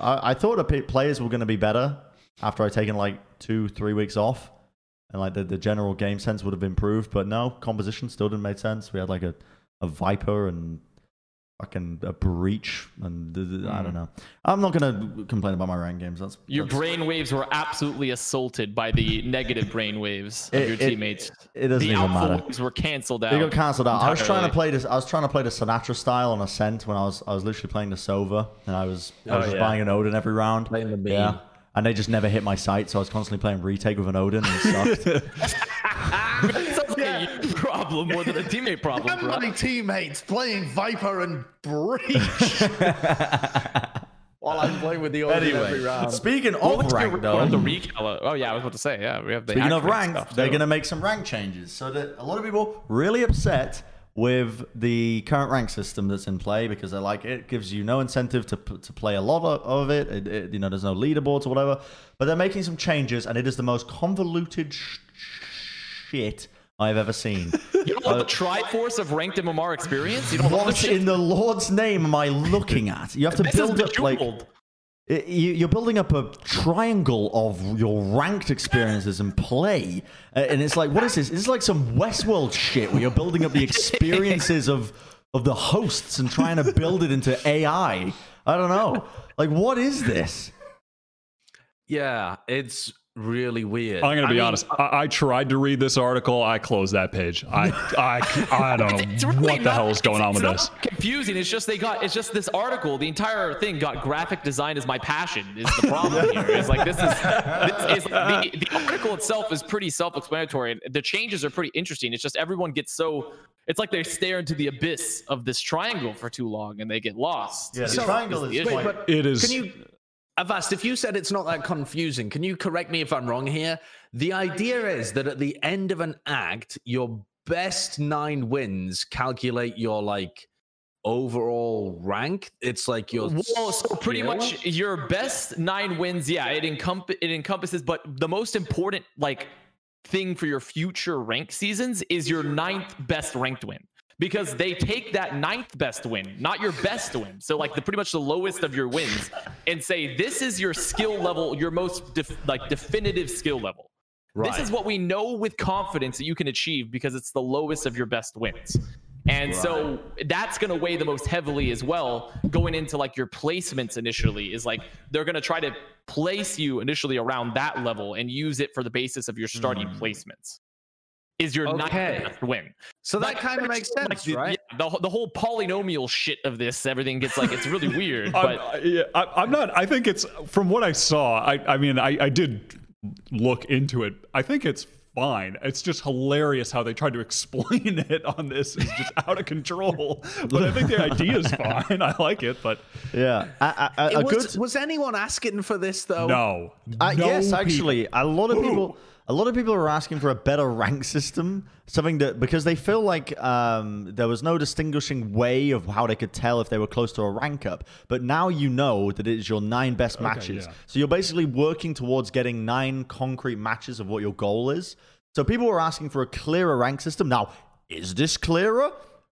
I thought the p- players were going to be better, after I'd taken like two, three weeks off, and like the, the general game sense would have improved. But no, composition still didn't make sense. We had like a, a Viper and fucking a breach, and th- th- I don't hmm. know. I'm not gonna complain about my rank games. That's
Your
that's-
brain waves were absolutely assaulted by the negative brain waves of
It-
your teammates.
It doesn't
the
even
alpha
matter.
waves were cancelled out.
They got cancelled out. I was trying to play this. I was trying to play the Sinatraa style on Ascent when I was I was literally playing the Sova, and I was I was
Oh,
just
yeah.
buying an Odin every round.
Playing the beam.
Yeah, and they just never hit my sight, so I was constantly playing retake with an Odin and it sucked.
It sounds like a you problem more than a teammate problem, bro.
my teammates playing Viper and Breach while I'm playing with the Odin every
anyway,
round.
speaking
What
of
was your
rank though,
the recal? Uh, oh yeah, I was about to say yeah. We have the
speaking of rank,
stuff,
they're gonna make some rank changes. So that a lot of people really upset with the current rank system that's in play because they're like it gives you no incentive to to play a lot of, of it. It, it. You know, there's no leaderboards or whatever. But they're making some changes, and it is the most convoluted sh- shit I've ever seen.
You don't want the Triforce of ranked MMR experience. You don't
what in the Lord's name am I looking at? You have to
This is
build up like
bejeweled.
it- you- you're building up a triangle of your ranked experiences and play, Uh, and it's like, what is this? It's like some Westworld shit where you're building up the experiences of of the hosts and trying to build it into AI. I don't know. Like, what is this?
Yeah, it's really weird.
I'm gonna
I
be
mean,
honest. Uh, I, I tried to read this article. I closed that page. I I, I don't
It's
know
really
what the hell is going
it's-
on with
it's
this.
not Confusing. It's just they got. It's just this article. The entire thing got graphic design as my passion. Is the problem here? It's like this is. This is the, the article itself is pretty self-explanatory. and The changes are pretty interesting. It's just everyone gets so. It's like they stare into the abyss of this triangle for too long and they get lost.
Yeah, the
Is-
triangle
is the
is
issue.
quite-
but
It is.
Can you, Avast, if you said it's not that confusing, can you correct me if I'm wrong here? The idea is that at the end of an act, your best nine wins calculate your like overall rank. It's like your
Well, so pretty much your best nine wins, yeah, it encomp- it encompasses, but the most important like thing for your future rank seasons is your ninth best ranked win. Because they take that ninth best win, not your best win. So like the pretty much the lowest of your wins, and say this is your skill level, your most def- like definitive skill level. This is what we know with confidence that you can achieve because it's the lowest of your best wins. And so that's going to weigh the most heavily as well going into like your placements initially is like they're going to try to place you initially around that level and use it for the basis of your starting mm. placements. Is your ninth
Okay.
best win.
So that
Like,
kind of makes
much,
sense,
the,
right?
yeah, the, the whole polynomial shit of this, everything gets like, it's really weird.
I'm,
But
I- yeah, I, I'm not. I think it's from what I saw. I, I mean, I, I did look into it. I think it's fine. It's just hilarious how they tried to explain it on this. It's just out of control. But I think the idea is fine. I like it, but
Yeah, a, a, a,
was,
good.
was anyone asking for this though?
no.
Uh,
No
yes,
people.
actually, a lot of people, a lot of people are asking for a better rank system, something that because they feel like um, there was no distinguishing way of how they could tell if they were close to a rank up. But now you know that it is your nine best matches,
yeah.
so you're basically working towards getting nine concrete matches of what your goal is. So people were asking for a clearer rank system. Now, is this clearer?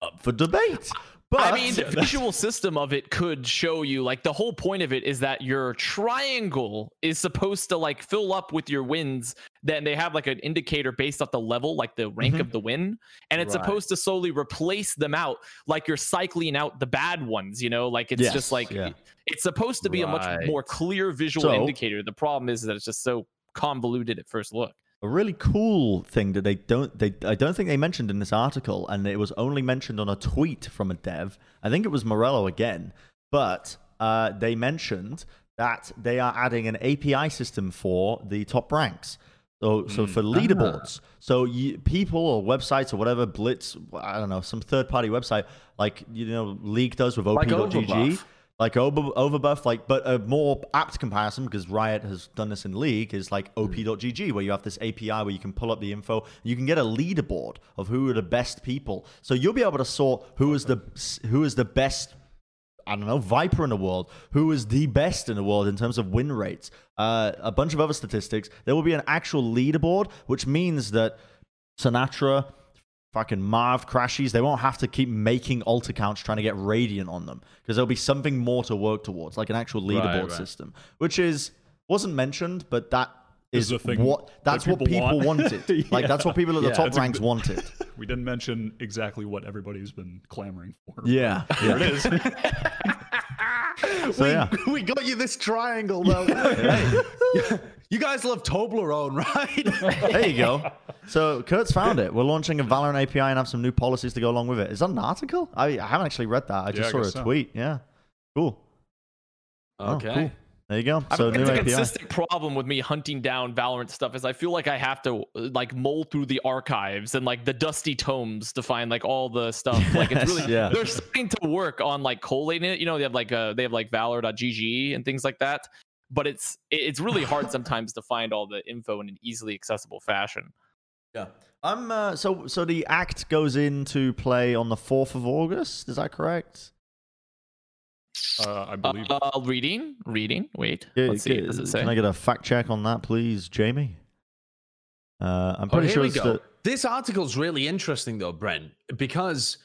Up for debate. But
I mean, the visual system of it could show you like the whole point of it is that your triangle is supposed to like fill up with your wins. Then they have like an indicator based off the level, like the rank
Mm-hmm.
of the win, and it's
Right.
supposed to slowly replace them out, like you're cycling out the bad ones. You know, like it's
Yes,
just like
yeah.
it's supposed to be a much more clear visual
So-
indicator. The problem is that it's just so convoluted at first look.
A really cool thing that they don't they I don't think they mentioned in this article, and it was only mentioned on a tweet from a dev. I think it was Morello again, but uh, they mentioned that they are adding an API system for the top ranks. So, so for leaderboards, so you, people or websites or whatever, Blitz, I don't know, some third-party website like you know League does with
Like
op.gg,
Overbuff.
Like over overbuff like but a more apt comparison because riot has done this in league is like op.gg where you have this api where you can pull up the info you can get a leaderboard of who are the best people. So you'll be able to sort who is the who is the best I don't know, Viper in the world, who is the best in the world in terms of win rates, uh, a bunch of other statistics. There will be an actual leaderboard, which means that Sinatraa, fucking Marv, Crashies, they won't have to keep making alt accounts trying to get Radiant on them because there'll be something more to work towards, like an actual leaderboard
right.
system, which is wasn't mentioned, but that
Is
is
the thing
what
that
that's what
people
people
want.
wanted. Like that's what people at the
Yeah.
top
That's a
ranks
good-
wanted.
We didn't mention exactly what everybody's been clamoring for.
Yeah,
Here it is.
So,
we,
yeah.
we got you this triangle though. Hey, you guys love Toblerone, right?
there you go. So Kurt's found it. We're launching a Valorant API and have some new policies to go along with it. Is that an article? I, I haven't actually read that. I just
Yeah, I
saw a
guess so.
tweet. Yeah, cool. Oh,
Okay.
cool. There you go.
I
So
think
new
it's a
API.
consistent problem with me hunting down Valorant stuff is I feel like I have to like mull through the archives and like the dusty tomes to find like all the stuff. Like it's really
Yeah.
they're starting to work on like collating it. You know, they have like uh they have like valor.gg and things like that. But it's it's really hard sometimes to find all the info in an easily accessible fashion.
Yeah. I'm uh, so so the act goes into play on the fourth of August. Is that correct?
Uh, I believe.
Uh, reading, reading. Wait,
Yeah,
let's see.
ca-
Does it
Can I get a fact check on that, please, Jamie? Uh, I'm
Oh,
pretty
here
sure
we
it's
go.
the,
This article's really interesting, though, Brent, because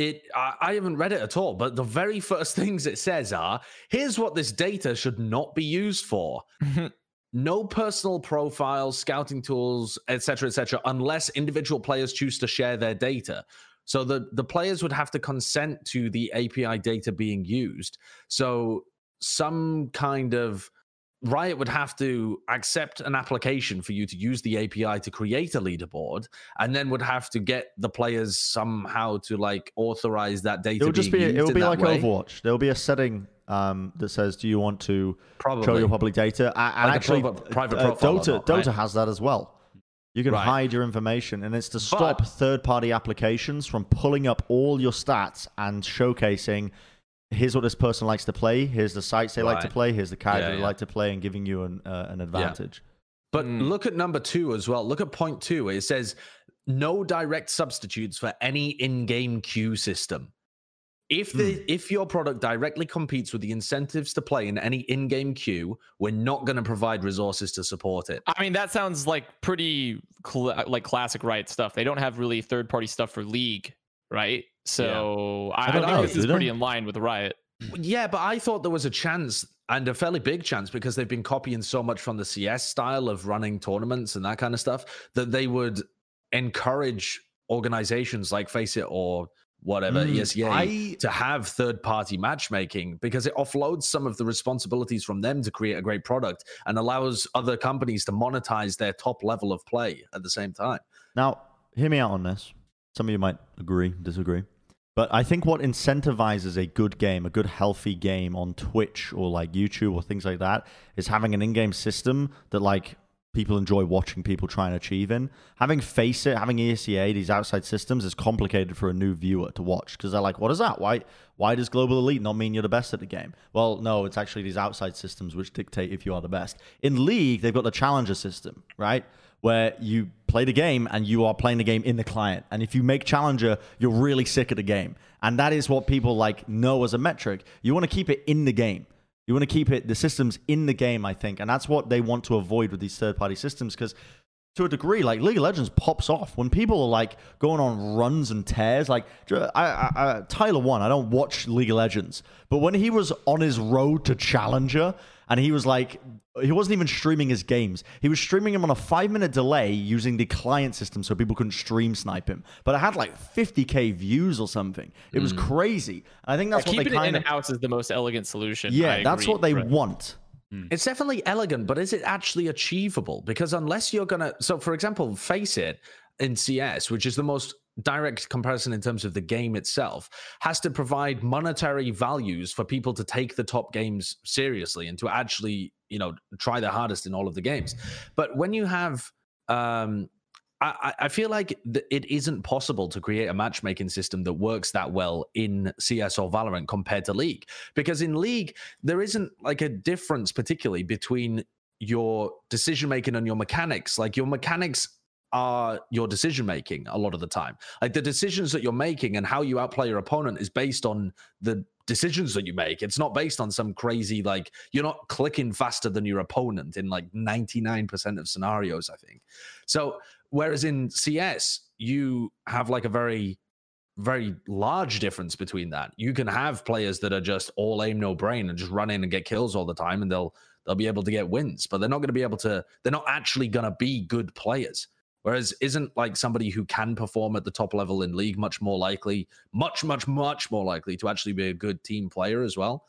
it. I, I haven't read it at all, but the very first things it says are: "Here's what this data should not be used for." no personal profiles, scouting tools, etc., etc., unless individual players choose to share their data. So the the players would have to consent to the API data being used. So some kind of Riot would have to accept an application for you to use the API to create a leaderboard, and then would have to get the players somehow to like authorize that data.
it'll just be it'll be like
way.
Overwatch. There'll be a setting um, that says, "Do you want to
Probably.
show your public data?" And
Like
actually,
private- private
uh,
profile or
Dota
not, right?
Dota has that as well. You can
Right.
hide your information, and it's to stop
But-
third-party applications from pulling up all your stats and showcasing. Here's what this person likes to play. Here's the sites they like to play. Here's the character
Yeah,
they
yeah.
like to play, and giving you an uh, an advantage.
But
Mm.
look at number two as well. Look at point two. It says no direct substitutes for any in-game queue system. If the
Hmm.
if your product directly competes with the incentives to play in any in-game queue, we're not going to provide resources to support it.
I mean, that sounds like pretty cl- like classic Riot stuff. They don't have really third party stuff for League, right? So I,
I
I
don't
think
know,
this is pretty in line with Riot.
Yeah, but I thought there was a chance and a fairly big chance because they've been copying so much from the CS style of running tournaments and that kind of stuff that they would encourage organizations like FACEIT or whatever
Mm,
ESEA
I-
to have third party matchmaking because it offloads some of the responsibilities from them to create a great product and allows other companies to monetize their top level of play at the same time.
Now, hear me out on this. Some of you might agree, disagree. But I think what incentivizes a good game, a good healthy game on Twitch or like YouTube or things like that, is having an in-game system that like people enjoy watching people try and achieve in. Having FACEIT, having ESEA, these outside systems is complicated for a new viewer to watch because they're like, what is that? Why why does global elite not mean you're the best at the game? Well, no, it's actually these outside systems which dictate if you are the best. In League, they've got the challenger system, right? Where you play the game and you are playing the game in the client. And if you make challenger, you're really sick of the game. And that is what people like know as a metric. You want to keep it in the game. You want to keep it the systems in the game, I think, and that's what they want to avoid with these third-party systems because to a degree, like League of Legends pops off when people are like going on runs and tears. Like I, I, I, Tyler1, I don't watch League of Legends, but when he was on his road to Challenger and he was like, he wasn't even streaming his games. He was streaming them on a five-minute delay using the client system so people couldn't stream snipe him. But it had like 50k views or something. It was mm. crazy. And I think that's
Yeah,
what they
keeping it
kind
in
of
house is the most elegant solution.
yeah,
I
that's
agree,
what they
Brett.
want. Mm.
It's definitely elegant, but is it actually achievable? Because unless you're gonna, so for example, FACEIT in CS, which is the most direct comparison in terms of the game itself, has to provide monetary values for people to take the top games seriously and to actually, you know, try their hardest in all of the games. But when you have, um, I, I- feel like it isn't possible to create a matchmaking system that works that well in CS or Valorant compared to League. Because in League, there isn't like a difference, particularly between your decision making and your mechanics. Like your mechanics are your decision making a lot of the time. Like the decisions that you're making and how you outplay your opponent is based on the decisions that you make. It's not based on some crazy, like, you're not clicking faster than your opponent in like 99% of scenarios, I think. So, whereas in CS, you have like a very very large difference between that. You can have players that are just all aim no brain and just run in and get kills all the time and they'll they'll be able to get wins, but they're not going to be able to. They're not actually going to be good players. Whereas, isn't like somebody who can perform at the top level in league much more likely, much, much, much more likely to actually be a good team player as well?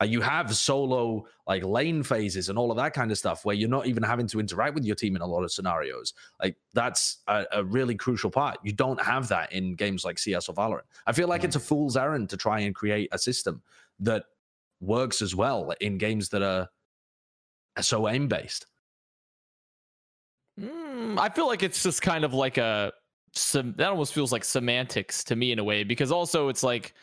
Uh, you have solo like lane phases and all of that kind of stuff where you're not even having to interact with your team in a lot of scenarios. Like that's a, a really crucial part. You don't have that in games like CS or Valorant. I feel like it's a fool's errand to try and create a system that works as well in games that are, are so aim based.
Mm, I feel like it's just kind of like a some that almost feels like semantics to me in a way because also it's like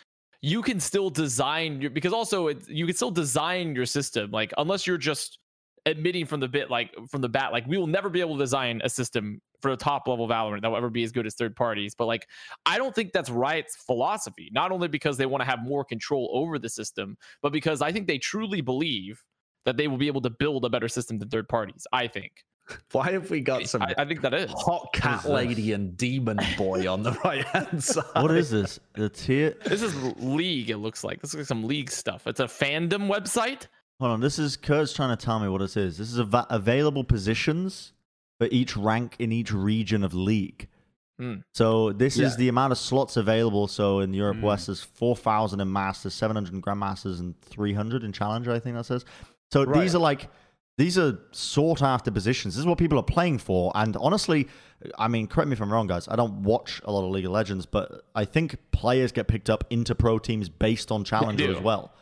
you can still design your because also it, you can still design your system like unless you're just admitting from the bit like from the bat like we will never be able to design a system for a top level Valorant that will ever be as good as third parties but like I don't think that's Riot's philosophy not only because they want to have more control over the system but because I think they truly believe that they will be able to build a better system than third parties I think
Why have we got some
I, I think that is
hot cat
this?
lady and demon boy on the right hand side?
What is this? The tier.
This is League, it looks like. This is like some League stuff. It's a fandom website.
Hold on. This is Kurt's trying to tell me what this is. This is ava- available positions for each rank in each region of league.
Hmm.
So this
Yeah.
is the amount of slots available. So in Europe
Hmm.
West, there's 4,000 in Masters, 700 in Grandmasters, and 300 in Challenger, I think that says. So
Right.
these are like, these are sought after positions. This is what people are playing for. And honestly, I mean, correct me if I'm wrong, guys. I don't watch a lot of League of Legends, but I think players get picked up into pro teams based on Challenger as well.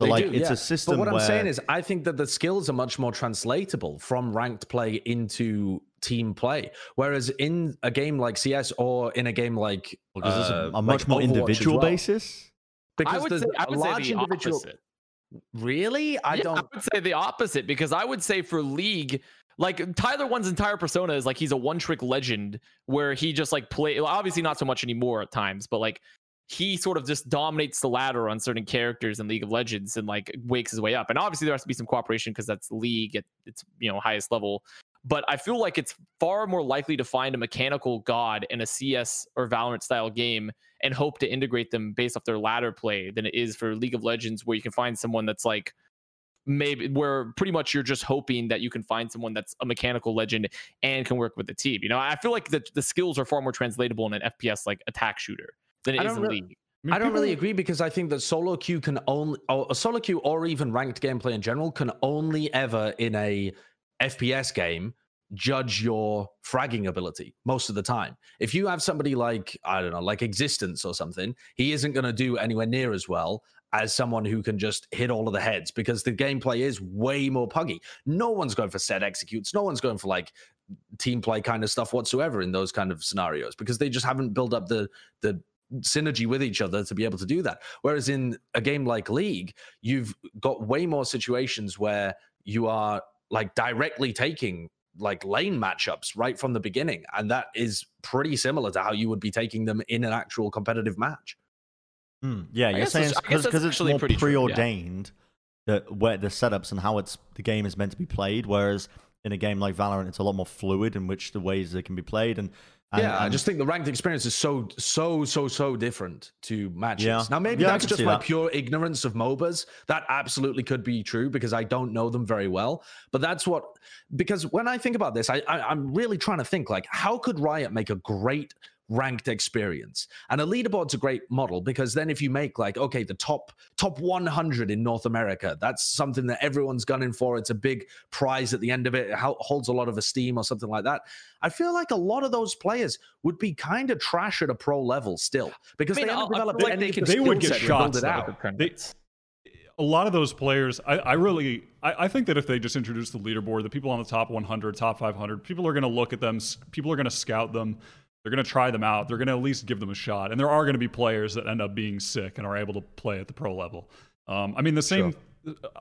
So
They
like,
do,
it's
yeah.
a system
But what
where
I'm saying is, I think that the skills are much more translatable from ranked play into team play. Whereas in a game like CS or in a game like
because it's a,
uh,
a
like
much more
Overwatch
individual
well.
basis.
because
I would say, I
a
would say
large
the
individual.
opposite.
Really, I
Yeah,
don't.
I would say the opposite because I would say for League, like Tyler1's entire persona is like he's a one trick legend where he just like play. Obviously, not so much anymore at times, but like he sort of just dominates the ladder on certain characters in League of Legends and like wakes his way up. And obviously, there has to be some cooperation because that's League at its you know highest level. But I feel like it's far more likely to find a mechanical god in a CS or Valorant style game and hope to integrate them based off their ladder play than it is for League of Legends, where you can find someone that's like maybe where pretty much you're just hoping that you can find someone that's a mechanical legend and can work with the team. You know, I feel like the, the skills are far more translatable in an FPS like attack shooter than it
I don't
in
really-
League.
mean,
I don't really agree because I think that solo queue can only, or a solo queue or even ranked gameplay in general can only ever in a FPS game judge your fragging ability most of the time. If you have somebody like, I don't know, like Existence or something, he isn't going to do anywhere near as well as someone who can just hit all of the heads because the gameplay is way more puggy. No one's going for set executes. No one's going for like team play kind of stuff whatsoever in those kind of scenarios because they just haven't built up the the synergy with each other to be able to do that. Whereas in a game like League, you've got way more situations where you are like directly taking like lane matchups right from the beginning. And that is pretty similar to how you would be taking them in an actual competitive match.
Hmm, yeah, you're saying
I
because it's
actually
more
pretty true, yeah.
preordained that where the setups and how it's the game is meant to be played, whereas in a game like Valorant, it's a lot more fluid in which the ways they can be played. And, and
yeah, I just think the ranked experience is so, so, so, so different to matches.
Yeah.
Now, maybe
Yeah,
that's just my
that.
pure ignorance of MOBAs. That absolutely could be true because I don't know them very well. But that's what, because when I think about this, I, I I'm really trying to think like, how could Riot make a great ranked experience. And a leaderboard's a great model because then if you make like okay the top top 100 in north america that's something that everyone's gunning for. It's a big prize at the end of it. It holds a lot of esteem or something like that. I feel like a lot of those players would be kind of trash at a pro level still because
I mean,
they
I'll-
haven't developed
like
any
they can-
the
they would get
set to build
shots
out.
They, a lot of those players, I, I really, I, I think that if they just introduce the leaderboard, the people on the top 100, top 500, people are going to look at them, people are going to scout them, they're going to try them out, they're going to at least give them a shot, and there are going to be players that end up being sick and are able to play at the pro level. Um, I mean, the same,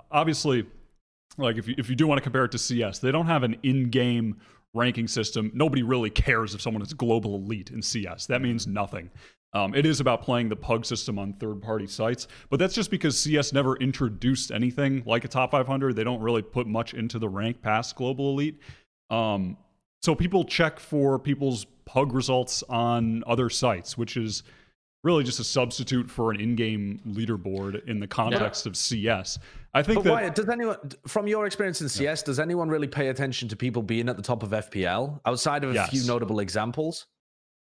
obviously, like if you, if you do want to compare it to CS, they don't have an in-game ranking system. Nobody really cares if someone is global elite in CS. That means nothing. Um, it is about playing the PUG system on third-party sites, but that's just because CS never introduced anything like a top 500. They don't really put much into the rank past global elite. Um, so people check for people's PUG results on other sites, which is really just a substitute for an in-game leaderboard in the context of CS. I think
But
that
Wyatt, does anyone, from your experience in CS, does anyone really pay attention to people being at the top of FPL outside of a few notable examples?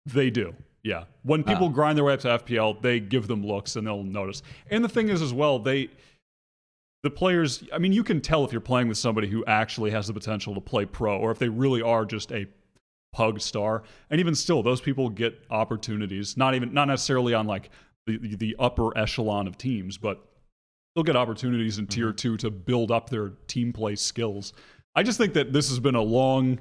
They do. Yeah. When people ah. grind their way up to FPL, they give them looks and they'll notice. And the thing is as well, they the players, I mean, you can tell if you're playing with somebody who actually has the potential to play pro or if they really are just a pug star. And even still, those people get opportunities, not even not necessarily on like the the upper echelon of teams, but they'll get opportunities in tier 2 to build up their team play skills. I just think that this has been a long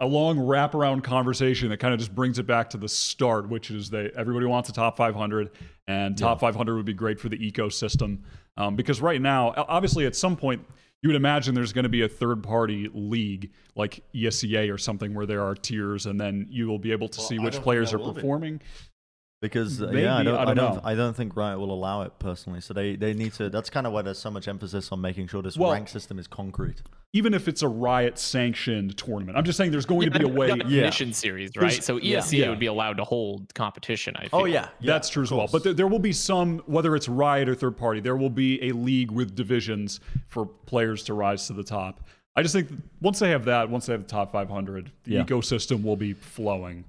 a long wraparound conversation that kind of just brings it back to the start, which is that everybody wants a top 500, and top 500 would be great for the ecosystem. Um, because right now, obviously, at some point, you would imagine there's going to be a third party league like ESEA or something where there are tiers, and then you will be able to
Well,
see which players are
will be.
performing.
Because uh,
Maybe,
yeah, I don't,
I
I
don't
don't. I don't think Riot will allow it personally. So they, they need to. That's kind of why there's so much emphasis on making sure this
Well-
rank system is concrete.
Even if it's a Riot sanctioned tournament, I'm just saying there's going to be a way.
Got a
Yeah.
mission series,
There's-
right? So
yeah.
ESEA
Yeah.
would be allowed to hold competition. I oh, feel.
Oh yeah,
That's true as well. But there, there will be some, whether it's Riot or third party, there will be a league with divisions for players to rise to the top. I just think once they have that, once they have the top 500, the
Yeah.
ecosystem will be flowing.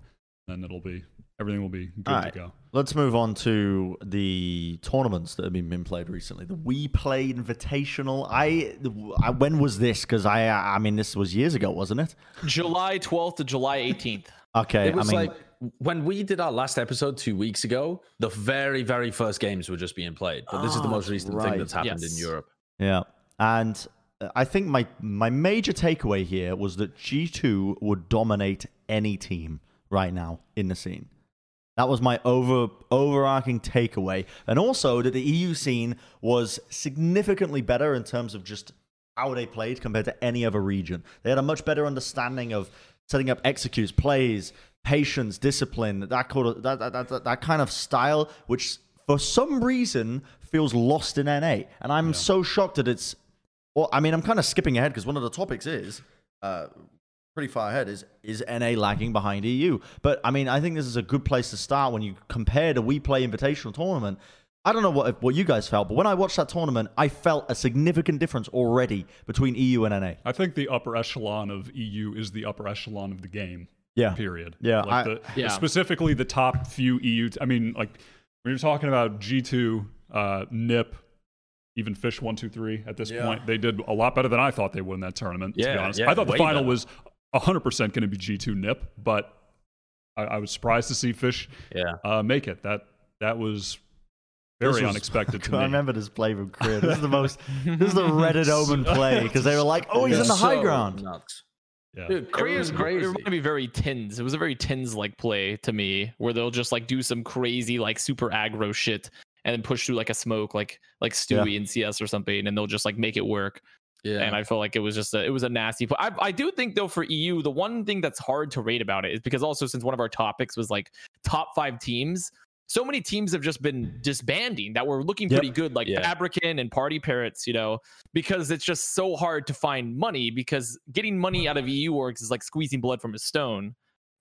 Then it'll be, everything will be good
All
to go.
Let's move on to the tournaments that have been, been played recently. The WePlay Invitational. I, I when was this? Because I, I mean, this was years ago, wasn't it?
July 12th to July 18th.
Okay,
It was
I mean,
like when we did our last episode two weeks ago, the very, very first games were just being played. But this is the
Ah,
most recent
right.
thing that's happened
Yes.
in Europe.
yeah, and uh, I think my my major takeaway here was that G two would dominate any team right now in the scene. That was my over overarching takeaway, and also that the EU scene was significantly better in terms of just how they played compared to any other region. They had a much better understanding of setting up executes, plays, patience, discipline, that kind of that, that, that, that kind of style, which for some reason feels lost in NA. And I'm so shocked that it's. Well, I mean, I'm kind of skipping ahead because one of the topics is uh, pretty far ahead is is NA lagging behind EU. But I mean, I think this is a good place to start when you compare the WePlay Invitational tournament. I don't know what what you guys felt, but when I watched that tournament, I felt a significant difference already between EU and NA.
I think the upper echelon of EU is the upper echelon of the game.
Yeah.
Period.
Yeah,
Like
I-
the,
Yeah.
Specifically, the top few EU. I mean, like when you're talking about G2, uh, NIP, even Fish One Two Three. At this
Yeah.
point, they did a lot better than I thought they would in that tournament. to be
Yeah,
honest,
yeah,
I thought the final
better.
was 100 percent going to be G2 NIP, but I, I was surprised to see Fish
Yeah.
uh, make it. That that was very
was-
unexpected to
I
me.
remember this play from Korea. This is the most. This is the Reddit omen play because they were like, "Oh, he's in the high
So
ground."
Nuts.
Yeah.
Dude, Korea's
it,
crazy.
It reminded me very TenZ. It was a very TenZ like play to me, where they'll just like do some crazy like super aggro shit and then push through like a smoke, like like Stewie in CS or something, and they'll just like make it work.
Yeah.
And I felt like it was just a, it was a nasty. Play. I I do think though for EU, the one thing that's hard to rate about it is because also since one of our topics was like top five teams. So many teams have just been disbanding that were looking
Yep.
pretty good, like
Yeah.
Fabrican and Party Parrots, you know, because it's just so hard to find money because getting money out of EU orgs is like squeezing blood from a stone,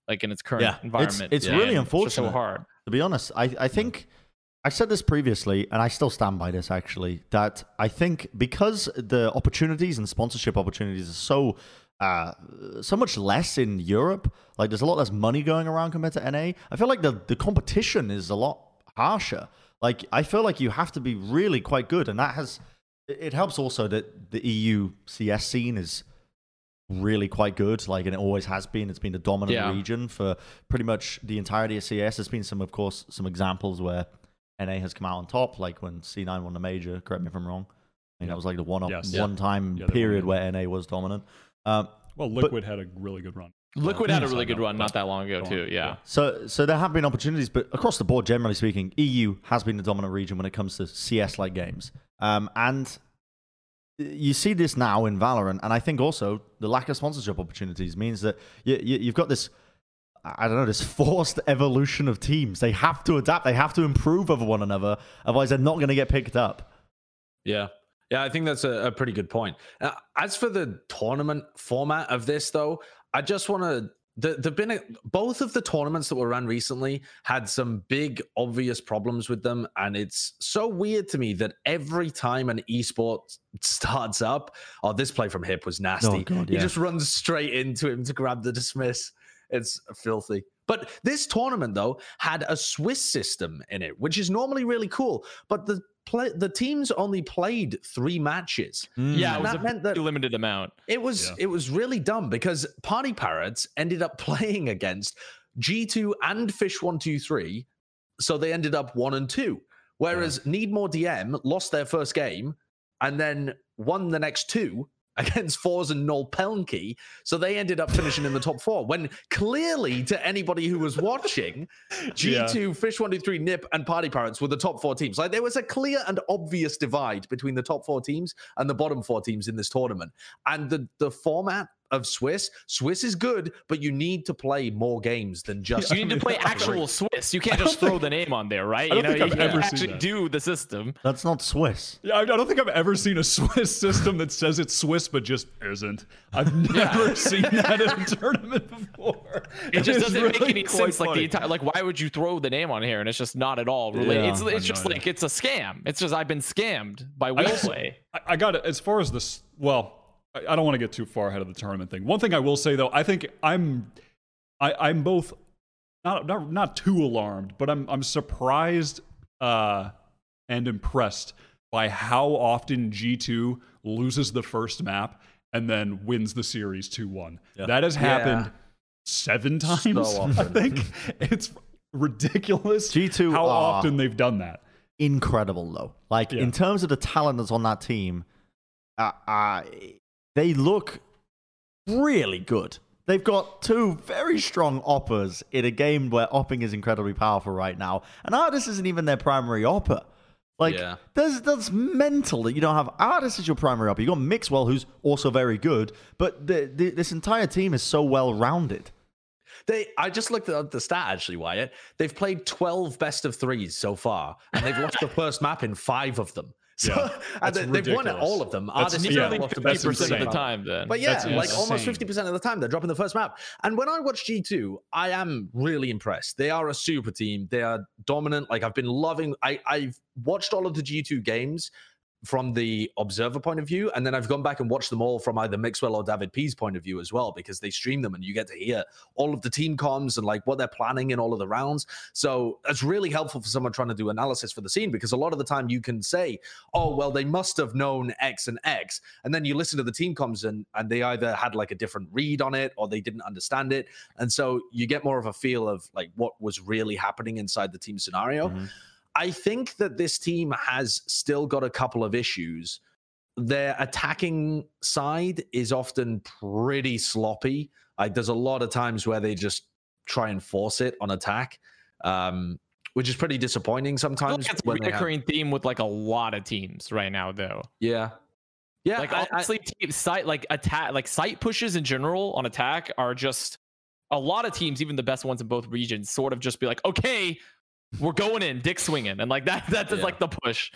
like in its current
Yeah,
environment.
it's
Yeah.
really
And just so hard.
To be honest, I, I think I said this previously, and I still stand by this actually, that I think because the opportunities and sponsorship opportunities are so uh, so much less in Europe, like there's a lot less money going around compared to NA. I feel like the, the competition is a lot harsher. Like I feel like you have to be really quite good, and that has it helps also that the EU CS scene is really quite good. Like, and it always has been. It's been the dominant
Yeah.
region for pretty much the entirety of CS. There's been some, of course, some examples where NA has come out on top, like when C9 won the major. Correct me if I'm wrong. I mean, that was like the one
Yes.
one time
Yeah, they
period where NA was dominant. Um,
Well, Liquid had a really good run.
Liquid had a really good run not that long ago too. Yeah.
So, so there have been opportunities, but across the board, generally speaking, EU has been the dominant region when it comes to CS-like games. Um, and you see this now in Valorant, and I think also the lack of sponsorship opportunities means that you, you, you've got this. I don't know this forced evolution of teams. They have to adapt. They have to improve over one another. Otherwise, they're not going to get picked up.
Yeah. Yeah, I think that's a, a pretty good point. Uh, as for the tournament format of this, though, I just want to the, there've been a, both of the tournaments that were run recently had some big obvious problems with them and it's so weird to me that every time an esport starts up oh this play from hip was nasty
Oh, God,
he just runs straight into him to grab the dismiss it's filthy but this tournament though had a swiss system in it which is normally really cool but the play the teams only played three matches
Mm.
Yeah, it was
that
a
meant that-
pretty limited amount.
it was
Yeah.
it was really dumb because Party Parrots ended up playing against G2 and Fish 123. So they ended up one and two. Whereas Need More DM lost their first game and then won the next two against Fours and Null Pelnkey. So they ended up finishing in the top four. When clearly, to anybody who was watching, G2, Fish 123, Nip, and Party Parrots were the top four teams. Like there was a clear and obvious divide between the top four teams and the bottom four teams in this tournament. And the, the format of Swiss, Swiss is good, but you need to play more games than just.
You need to play actual Swiss. You can't just throw the name on there, right?
I
You
don't
know,
think
you
I've
can
ever seen
actually
that.
do the system.
That's not Swiss.
Yeah, I I don't think I've ever seen a Swiss system that says it's Swiss but just isn't. I've never seen that in a tournament before.
It just doesn't make any
quite
sense. Like the entire, like why would you throw the name on here? And it's just not at all related.
Yeah.
it's it's just
idea.
like it's a scam. It's just I've been scammed by
I
WePlay.
I, I got it. As far as this, well, I, I don't want to get too far ahead of the tournament thing. One thing I will say though, I think I'm, I, I'm both not not not too alarmed, but I'm I'm surprised uh, and impressed by how often G2 loses the first map and then wins the series 2-1. That has happened
Yeah.
seven times. I
often.
think it's ridiculous.
G2
how
are-
often they've done that.
incredible though. Like
Yeah.
in terms of the talent that's on that team, uh, uh, they look really good. They've got two very strong oppers in a game where opping is incredibly powerful right now, and Ardiis isn't even their primary opper. Like
Yeah.
that's that's mental that you don't have Ardiis as your primary opper. You've got Mixwell, who's also very good, but the, the, this entire team is so well rounded.
They, I just looked at the stat actually, Wyatt. They've played 12 best of threes so far, and they've lost the first map in five of them. So,
Yeah,
and
that's
they, have won at all of them.
That's
Artists have
nearly
lost the best
Fifty percent of the time, then.
But yeah,
That's
like almost 50% of the time, they're dropping the first map. And when I watch G2, I am really impressed. They are a super team. They are dominant. Like I've been loving, I, I've watched all of the G2 games from the observer point of view. And then I've gone back and watched them all from either Mixwell or David P's point of view as well, because they stream them and you get to hear all of the team comms and like what they're planning in all of the rounds. So it's really helpful for someone trying to do analysis for the scene because a lot of the time you can say, oh, well, they must have known X and X. And then you listen to the team comms and, and they either had like a different read on it or they didn't understand it. And so you get more of a feel of like what was really happening inside the team scenario.
Mhm.
I think that this team has still got a couple of issues. Their attacking side is often pretty sloppy. Like there's a lot of times where they just try and force it on attack, um, which is pretty disappointing sometimes.
like it's a
when they have-
recurring theme with like a lot of teams right now, though.
yeah, yeah.
like
I- I-
honestly, team site like attack like site pushes in general on attack are just a lot of teams, even the best ones in both regions, sort of just be like, okay, we're going in, dick swinging, and like that that's
Yeah.
like the push.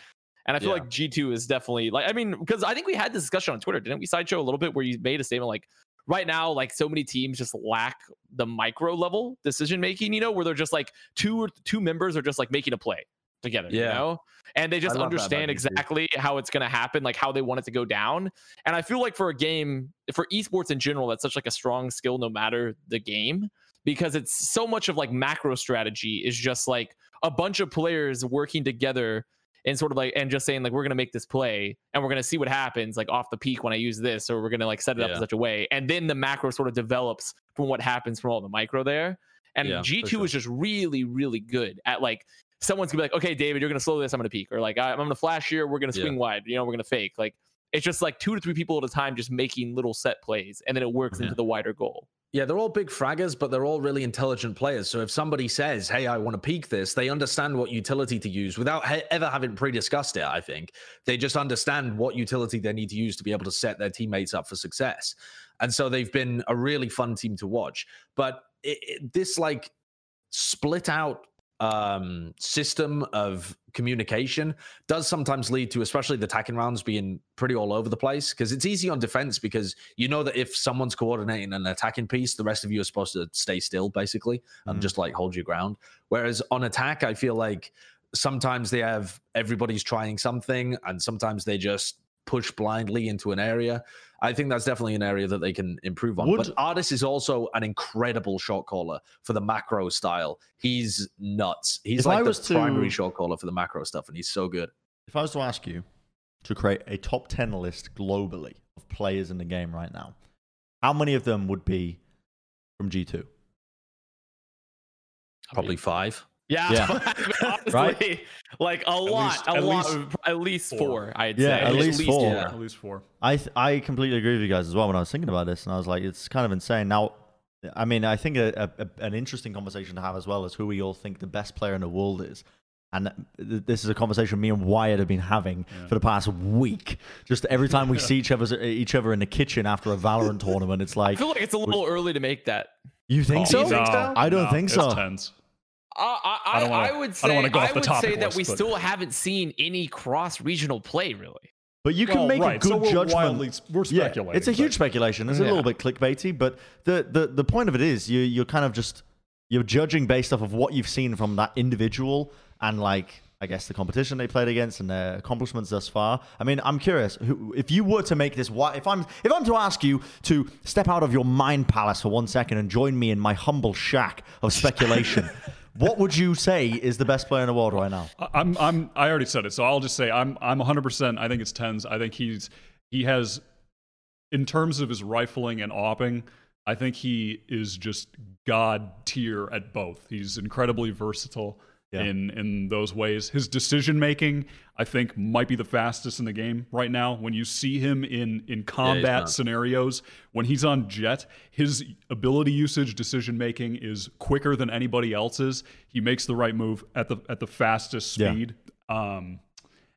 And I feel
Yeah.
like G two is definitely like I mean because I think we had this discussion on Twitter, didn't we? Sideshow a little bit where you made a statement like. Right now, like so many teams just lack the micro level decision making, you know, where they're just like two or two members are just like making a play together, you
Yeah.
know, and they just
that
understand exactly how it's going to happen, like how they want it to go down. And I feel like for a game, for esports in general, that's such like a strong skill, no matter the game, because it's so much of like macro strategy is just like a bunch of players working together and sort of like and just saying like we're gonna make this play and we're gonna see what happens like off the peak when I use this, or we're gonna like set it up in such a way, and then the macro sort of develops from what happens from all the micro there. And
Yeah,
G2
sure.
is just really, really good at like someone's gonna be like, okay, David, you're gonna slow this, I'm gonna peek, or like I'm gonna flash here, we're gonna
Yeah.
swing wide, you know, we're gonna fake. Like it's just like two to three people at a time just making little set plays, and then it works
Yeah.
into the wider goal.
Yeah, they're all big fraggers, but they're all really intelligent players. So if somebody says, "Hey, I want to peek this," they understand what utility to use without ha- ever having pre-discussed it. I think they just understand what utility they need to use to be able to set their teammates up for success. And so they've been a really fun team to watch. But it, it- this like split out um, system of communication does sometimes lead to, especially the attacking rounds, being pretty all over the place. Because it's easy on defense because you know that if someone's coordinating an attacking piece, the rest of you are supposed to stay still, basically, and
Mhm.
just like hold your ground. Whereas on attack, I feel like sometimes they have everybody's trying something, and sometimes they just push blindly into an area. I think that's definitely an area that they can improve on.
Would-
But Ardiis is also an incredible shot caller for the macro style. He's nuts. He's
If I
like the
was to-
primary shot caller for the macro stuff, and he's so good.
If I was to ask you to create a top 10 list globally of players in the game right now, how many of them would be from G2?
Probably five.
Yeah,
Yeah.
honestly,
Right?
like a lot,
least-
a
at
lot,
least
of- at least
four.
four. I'd
Yeah,
say
at least four.
Yeah.
At least four.
I th- I completely agree with you guys as well when I was thinking about this, and I was like, it's kind of insane. Now, I mean, I think a, a, an interesting conversation to have as well is who we all think the best player in the world is. And this is a conversation me and Wyatt have been having
Yeah.
for the past week. Just every time we see each other, each other in the kitchen after a Valorant tournament, it's like I
feel like it's a little early to make that.
you think
Oh,
so?
no,
I don't
no,
think
it's
so.
TenZ.
I, I,
I wanna-
I would
I
say
don't go off the
would
topic
say that
list,
we
but-
still haven't seen any cross regional play really.
But you can
Well,
make
right,
a good
so we're
judgment.
wildly- we're
Yeah,
speculating.
it's a huge
but-
speculation. It's a little bit clickbaity, but the, the the point of it is you you're kind of just you're judging based off of what you've seen from that individual and like I guess the competition they played against and their accomplishments thus far. I mean, I'm curious if you were to make this. If I'm if I'm to ask you to step out of your mind palace for one second and join me in my humble shack of speculation, what would you say is the best player in the world right now?
I'm I'm I already said it, so I'll just say I'm I'm 100. percent I think it's TenZ. I think he's he has in terms of his rifling and opping. I think he is just god tier at both. He's incredibly versatile
Yeah.
in in those ways. His decision making, I think, might be the fastest in the game right now. When you see him in in combat
nuts.
scenarios, when he's on jet, his ability usage, decision making is quicker than anybody else's. He makes the right move at the at the fastest
Yeah.
speed. Um,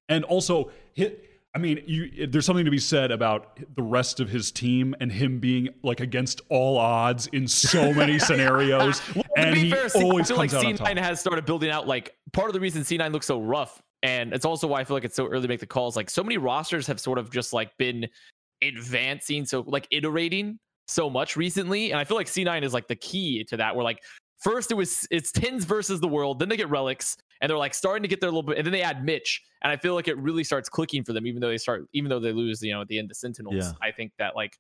and also hit. I mean, you, there's something to be said about the rest of his team and him being like against all odds in so many scenarios,
Well, to
and
be
he
fair,
always
I feel like
comes out on top.
C9 has started building out like part of the reason C9 looks so rough, and it's also why I feel like it's so early to make the calls. Like so many rosters have sort of just like been advancing, so like iterating so much recently, and I feel like C9 is like the key to that. Where like first it was it's TenZ versus the world, then they get Relyks, and they're like starting to get their little bit, and then they add Mitch, and I feel like it really starts clicking for them, even though they start, even though they lose, you know, at the end to Sentinels.
Yeah.
I think that like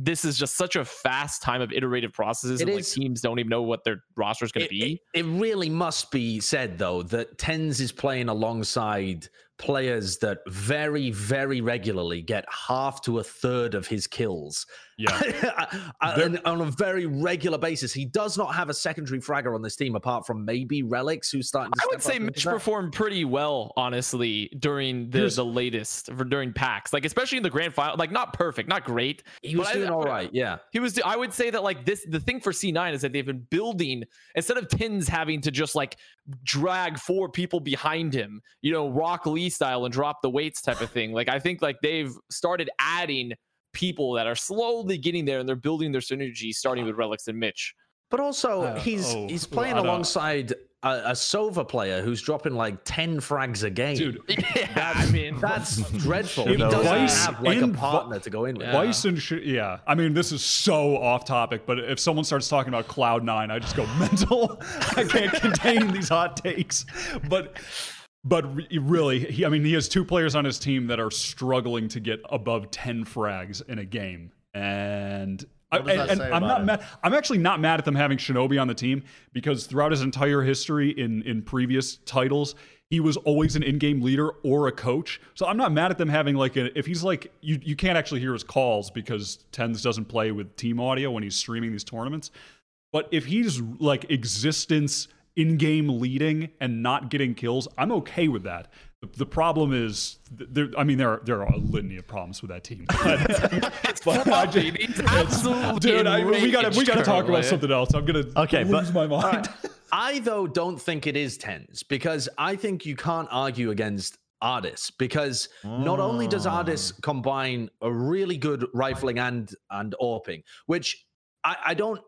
this is just such a fast time of iterative processes,
It
and like teams don't even know what their roster is going to be.
it, it really must be said though that TenZ is playing alongside players that very, very regularly get half to a third of his kills.
yeah,
on, on a very regular basis. He does not have a secondary fragger on this team apart from maybe Relyks, who's starting to
I would say Mitch performed pretty well, honestly, during the, the latest for during packs, like especially in the grand final. Like not perfect, not great.
He was doing
I-
all right, yeah.
He was. I would say that like this. The thing for C9 is that they've been building instead of TenZ having to just like drag four people behind him, you know, Rock Lee style and drop the weights type of thing. Like I think like they've started adding people that are slowly getting there and they're building their synergy, starting with Relyks and Mitch.
But also,
Uh,
he's
oh,
he's playing
I don't-
alongside a, a Sova player who's dropping like ten frags a game.
dude.
Yeah, I mean
that's dreadful.
In
He doesn't
Vice-
have like a
in Vi-
partner to go in with.
Yeah.
vice and sh- yeah, I mean, this is so off topic, but if someone starts talking about Cloud Nine, I just go mental. I can't contain these hot takes. But, but re- really, he, I mean, he has two players on his team that are struggling to get above ten frags in a game, and. I,
What does that
and, and I'm not
him?
mad. I'm actually not mad at them having Shinobi on the team because throughout his entire history in in previous titles, he was always an in-game leader or a coach. So I'm not mad at them having like a if he's like you you can't actually hear his calls because TenZ doesn't play with team audio when he's streaming these tournaments. But if he's like existence in-game leading and not getting kills, I'm okay with that. The, the problem is, there, I mean, there are, there are a litany of problems with that team. But,
it's
but I just-
fluffy. He's absolutely
dude, I, we gotta we gotta talk about something else. I'm gonna
Okay, but-
lose my mind.
I though don't think it is TenZ because I think you can't argue against Ardiis because not only does ah. Ardiis combine a really good rifling and and AWPing, which I, I don't I-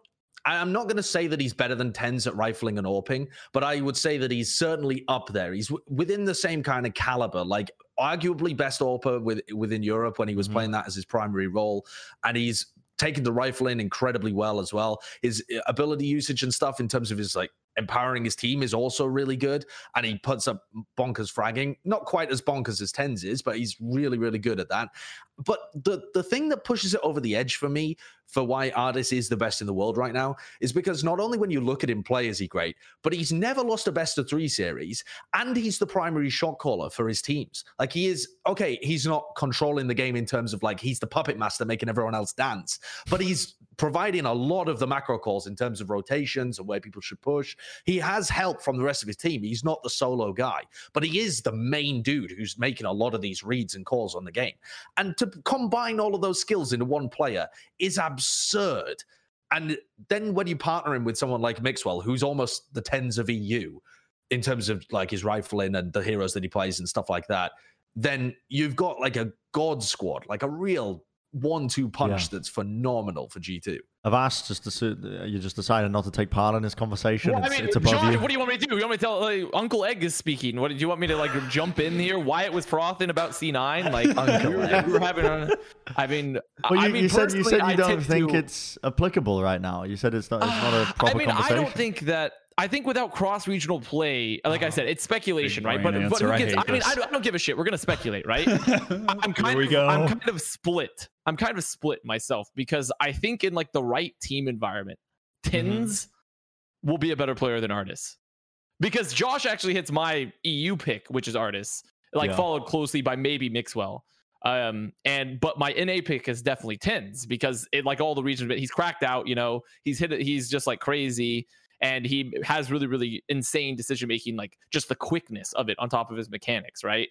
I'm not going to say that he's better than TenZ at rifling and orping, but I would say that he's certainly up there. He's w- within the same kind of caliber, like arguably best orper with, within Europe when he was
Mhm.
playing that as his primary role, and he's taken the rifle in incredibly well as well. His uh, ability usage and stuff in terms of his like empowering his team is also really good, and he puts up bonkers fragging. Not quite as bonkers as TenZ is, but he's really really good at that. But the the thing that pushes it over the edge for me for why Ardiis is the best in the world right now is because not only when you look at him play is he great, but he's never lost a best of three series, and he's the primary shot caller for his teams. Like he is okay, he's not controlling the game in terms of like he's the puppet master making everyone else dance, but he's providing a lot of the macro calls in terms of rotations and where people should push. He has help from the rest of his team. He's not the solo guy, but he is the main dude who's making a lot of these reads and calls on the game. And to combine all of those skills into one player is absurd. And then when you partner him with someone like Mixwell, who's almost the TenZ of EU in terms of like his rifling and the heroes that he plays and stuff like that, then you've got like a god squad, like a real one-two punch
Yeah.
that's phenomenal for G2.
I've asked just to su- you just decided not to take part in this conversation.
Well, I
it's,
mean,
it's above
Josh,
you.
what do you want me to do? You want me to tell like, Uncle Egg is speaking? What do you want me to like jump in here? Wyatt was frothing about C9. Like
Uncle
we were,
Egg.
we were having. A, I mean,
Well,
I mean,
you said you said you
I
don't think
to-
it's applicable right now. You said it's not it's not a proper
I mean,
conversation.
I don't think that. I think without cross regional play, like I said, it's speculation, right?
brain
But but who
answer. I
I, mean. I don't, I don't give a shit. We're gonna speculate, right? I'm kind
Here we
of
go.
I'm kind of split. I'm kind of split myself because I think in like the right team environment,
Mm-hmm.
TenZ will be a better player than Ardiis. Because Josh actually hits my EU pick, which is Ardiis, like
Yeah.
followed closely by maybe Mixwell. Um, and but my NA pick is definitely TenZ because it like all the regions, but he's cracked out, you know, he's hit it, he's just like crazy and he has really really insane decision making like just the quickness of it on top of his mechanics right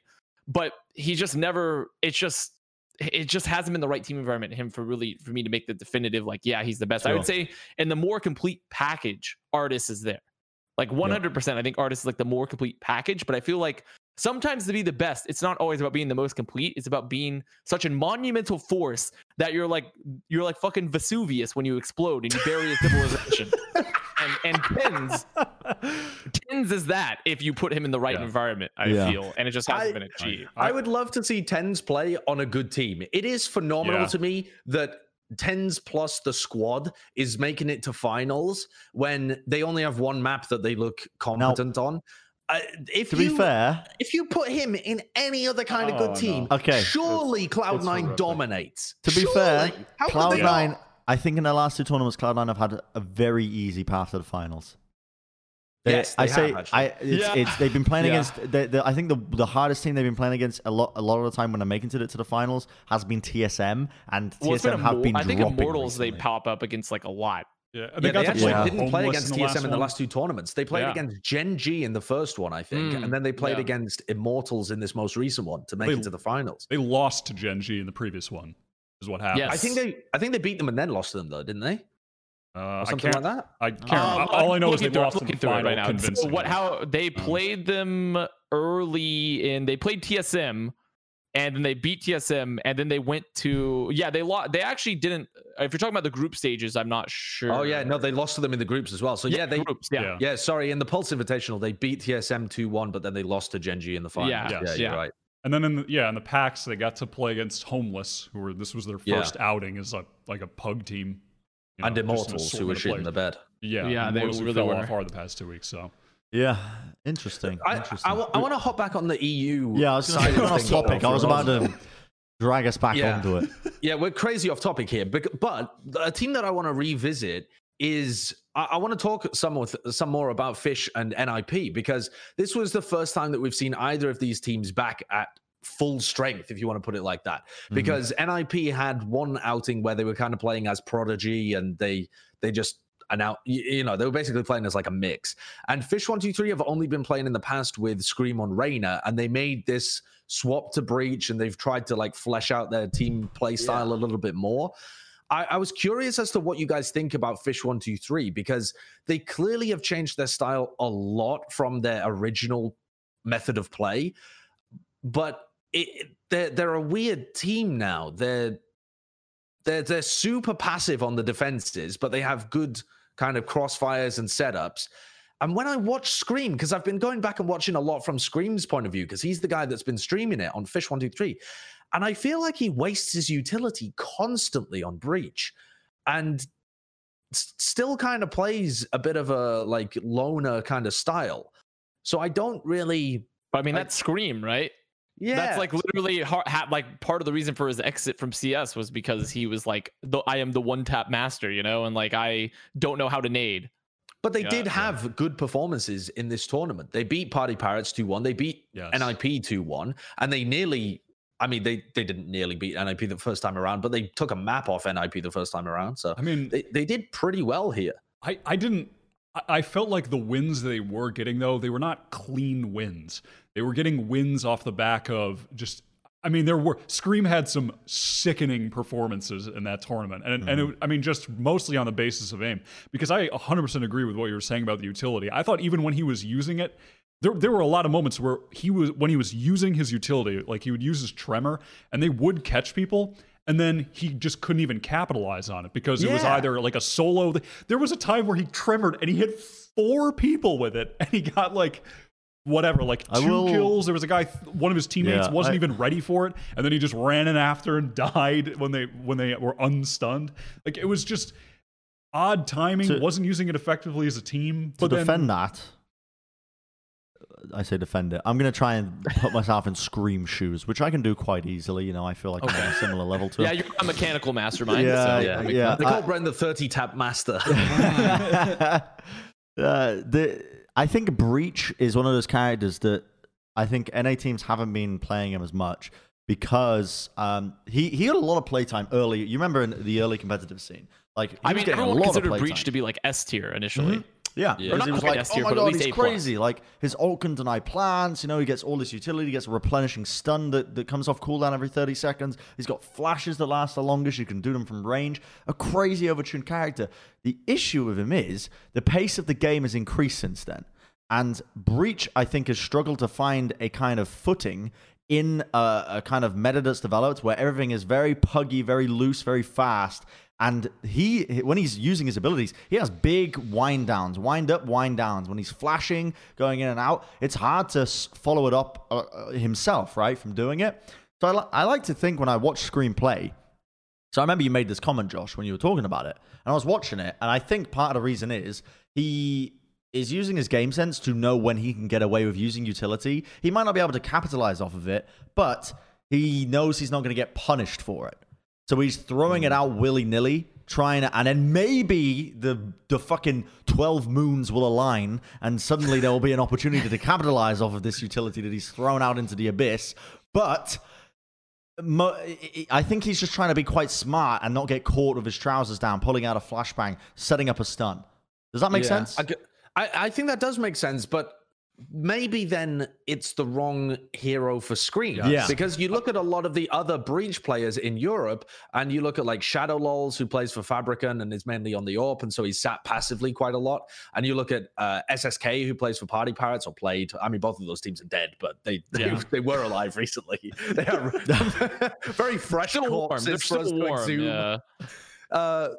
but he just never it's just it just hasn't been the right team environment him for really for me to make the definitive like yeah he's the best. I would say and the more complete package Ardiis is there. Like 100% i think Ardiis is like the more complete package but i feel like sometimes to be the best it's not always about being the most complete it's about being such a monumental force that you're like you're like fucking vesuvius when you explode and you bury a civilization and and TenZ TenZ is that if you put him in the right
Yeah.
environment i
Yeah.
feel and it just hasn't
I-
been achieved
I would love to see TenZ play on a good team. It is phenomenal
Yeah.
to me that TenZ plus the squad is making it to finals when they only have one map that they look competent on. Uh, if
to
you
be fair,
if you put him in any other kind of
Oh,
good team,
no.
Okay.
surely Cloud
it's
Nine
horrific.
dominates.
to be
Surely.
fair,
How
Cloud9,
not?
I think in the last two tournaments, Cloud9 have had a very easy path to the finals. They-
Yes,
I
they
say
have, actually.
I it's,
Yeah.
it's they've been playing
Yeah.
against the, the, I think the the hardest team they've been playing against a lot a lot of the time when they're making it to the finals has been TSM and
well,
TSM
been
have
Immor-
been
I think
dropping
Immortals they pop up against like a lot.
Yeah,
Yeah, they
got to
actually
Yeah.
didn't play against
in
TSM in the
one.
last two tournaments. They played
Yeah.
against Gen G in the first one, I think,
Mm,
and then they played
yeah.
against Immortals in this most recent one to make
They-
it to the finals.
They lost to Gen G in the previous one, is what happened.
Yes.
I think they, I think they beat them and then lost to them though, didn't they?
Uh,
Or something
can't.
like that.
I can't.
Um,
all I know is they
through-
lost in the
looking through it
final
right now. So what? How they
Um,
played them early in? They played TSM, and then they beat TSM, and then they went to yeah. They lost. They actually didn't. If you're talking about the group stages, I'm not sure.
Oh yeah, no, they lost to them in the groups as well. So yeah, they
groups. Yeah.
Yeah.
yeah, sorry, in the Pulse Invitational, they beat TSM 2-1, but then they lost to Gen G in the final.
Yeah,
yeah,
yes,
you're
yeah.
right.
And then in the, yeah, in the PAX they got to play against Homeless, who were this was their
Yeah.
first outing as a like a pug team. you
and
know, just an
Immortals, who were
assortment of
shit in the
players.
bed.
Yeah,
Yeah, they
Immortals who
really
fell
were.
off hard the past two weeks. So
Yeah, interesting.
I,
interesting.
I, want to hop back on the EU.
yeah, I was going
side
to
of
say off topic. I was about to drag us back
Yeah.
onto it.
Yeah, we're crazy off topic here, bec- but a team that I want to revisit is I, I want to talk some with some more about Fish and NIP because this was the first time that we've seen either of these teams back at full strength, if you want to put it like that.
Mm-hmm.
Because NIP had one outing where they were kind of playing as Prodigy and they they just and now you know they were basically playing as like a mix and fish 123 have only been playing in the past with scream on Reyna and they made this swap to breach and they've tried to like flesh out their team play style a little bit more I, I was curious as to what you guys think about Fish One Two Three because they clearly have changed their style a lot from their original method of play, but it, they're they're a weird team now. They're they're they're super passive on the defenses, but they have good kind of crossfires and setups. And when I watch Scream, because I've been going back and watching a lot from Scream's point of view, because he's the guy that's been streaming it on Fish123. And I feel like he wastes his utility constantly on Breach and s- still kind of plays a bit of a like loner kind of style. So I don't really.
But I mean, that's Scream, right?
Yeah.
That's like literally ha- like part of the reason for his exit from CS was because he was like, the, I am the one tap master, you know, and like I don't know how to nade.
But they
Yeah,
did
yeah.
have good performances in this tournament. They beat Party Pirates 2 1. They beat
Yes.
NIP 2 1. And they nearly, I mean, they, they didn't nearly beat NIP the first time around, but they took a map off NIP the first time around. So
I mean,
they, they did pretty well here.
I, I didn't I- felt like the wins they were getting though they were not clean wins. They were getting wins off the back of just I mean there were Scream had some sickening performances in that tournament and and it, mm-hmm. I mean just mostly on the basis of aim because I 100% agree with what you were saying about the utility. I thought even when he was using it there, there were a lot of moments where he was when he was using his utility like he would use his tremor and they would catch people and then he just couldn't even capitalize on it because it was either like a solo. There was a time where he tremored and he hit four people with it, and he got like whatever, like two
will-
kills. There was a guy, one of his teammates
Yeah,
wasn't
I-
even ready for it, and then he just ran in after and died when they when they were unstunned. Like it was just odd timing.
To-
wasn't using it effectively as a team.
To
But then,
defend that, I say defend it. I'm going to try and put myself in Scream shoes, which I can do quite easily. You know, I feel like I'm on a similar level to
Yeah,
him.
you're a mechanical mastermind.
Yeah,
so
yeah, yeah.
sense.
They
I-
call Bren the 30 tap master.
uh, the I think Breach is one of those characters that I think NA teams haven't been playing him as much because um, he he had a lot of playtime early. You remember in the early competitive scene, like
I mean,
getting a
everyone considered
playtime.
Breach to be like S tier initially.
Mhm. Yeah,
Yeah.
because he was like, oh my god, he's
A plus."
crazy. Like his ult can deny plants. You know, he gets all this utility. He gets a replenishing stun that, that comes off cooldown every 30 seconds. He's got flashes that last the longest. You can do them from range. A crazy overtuned character. The issue with him is the pace of the game has increased since then. And Breach, I think, has struggled to find a kind of footing in a, a kind of meta that's developed where everything is very puggy, very loose, very fast. And he, when he's using his abilities, he has big wind downs, wind up, wind downs. When he's flashing, going in and out, it's hard to follow it up uh, uh, himself, right, from doing it. So I, li- I like to think when I watch screenplay, so I remember you made this comment, Josh, when you were talking about it, and I was watching it, and I think part of the reason is he is using his game sense to know when he can get away with using utility. He might not be able to capitalize off of it, but he knows he's not going to get punished for it. So he's throwing it mm. out willy nilly, trying to, and then maybe the the fucking twelve moons will align, and suddenly there will be an opportunity to capitalize off of this utility that he's thrown out into the abyss. But Mo- I think he's just trying to be quite smart and not get caught with his trousers down, pulling out a flashbang, setting up a stun. Does that make
Yeah.
sense?
I think that does make sense, but maybe then it's the wrong hero for Scream.
Yeah.
Because you look at a lot of the other Breach players in Europe, and you look at like Shadow Lols, who plays for Fabricant and is mainly on the AWP, and so he's sat passively quite a lot. And you look at uh, SSK, who plays for Party Pirates or played. I mean, both of those teams are dead, but they they,
Yeah.
they were alive recently. They are very fresh
Still warm.
corpses
They're
for us
still
to
warm. Yeah.
Uh,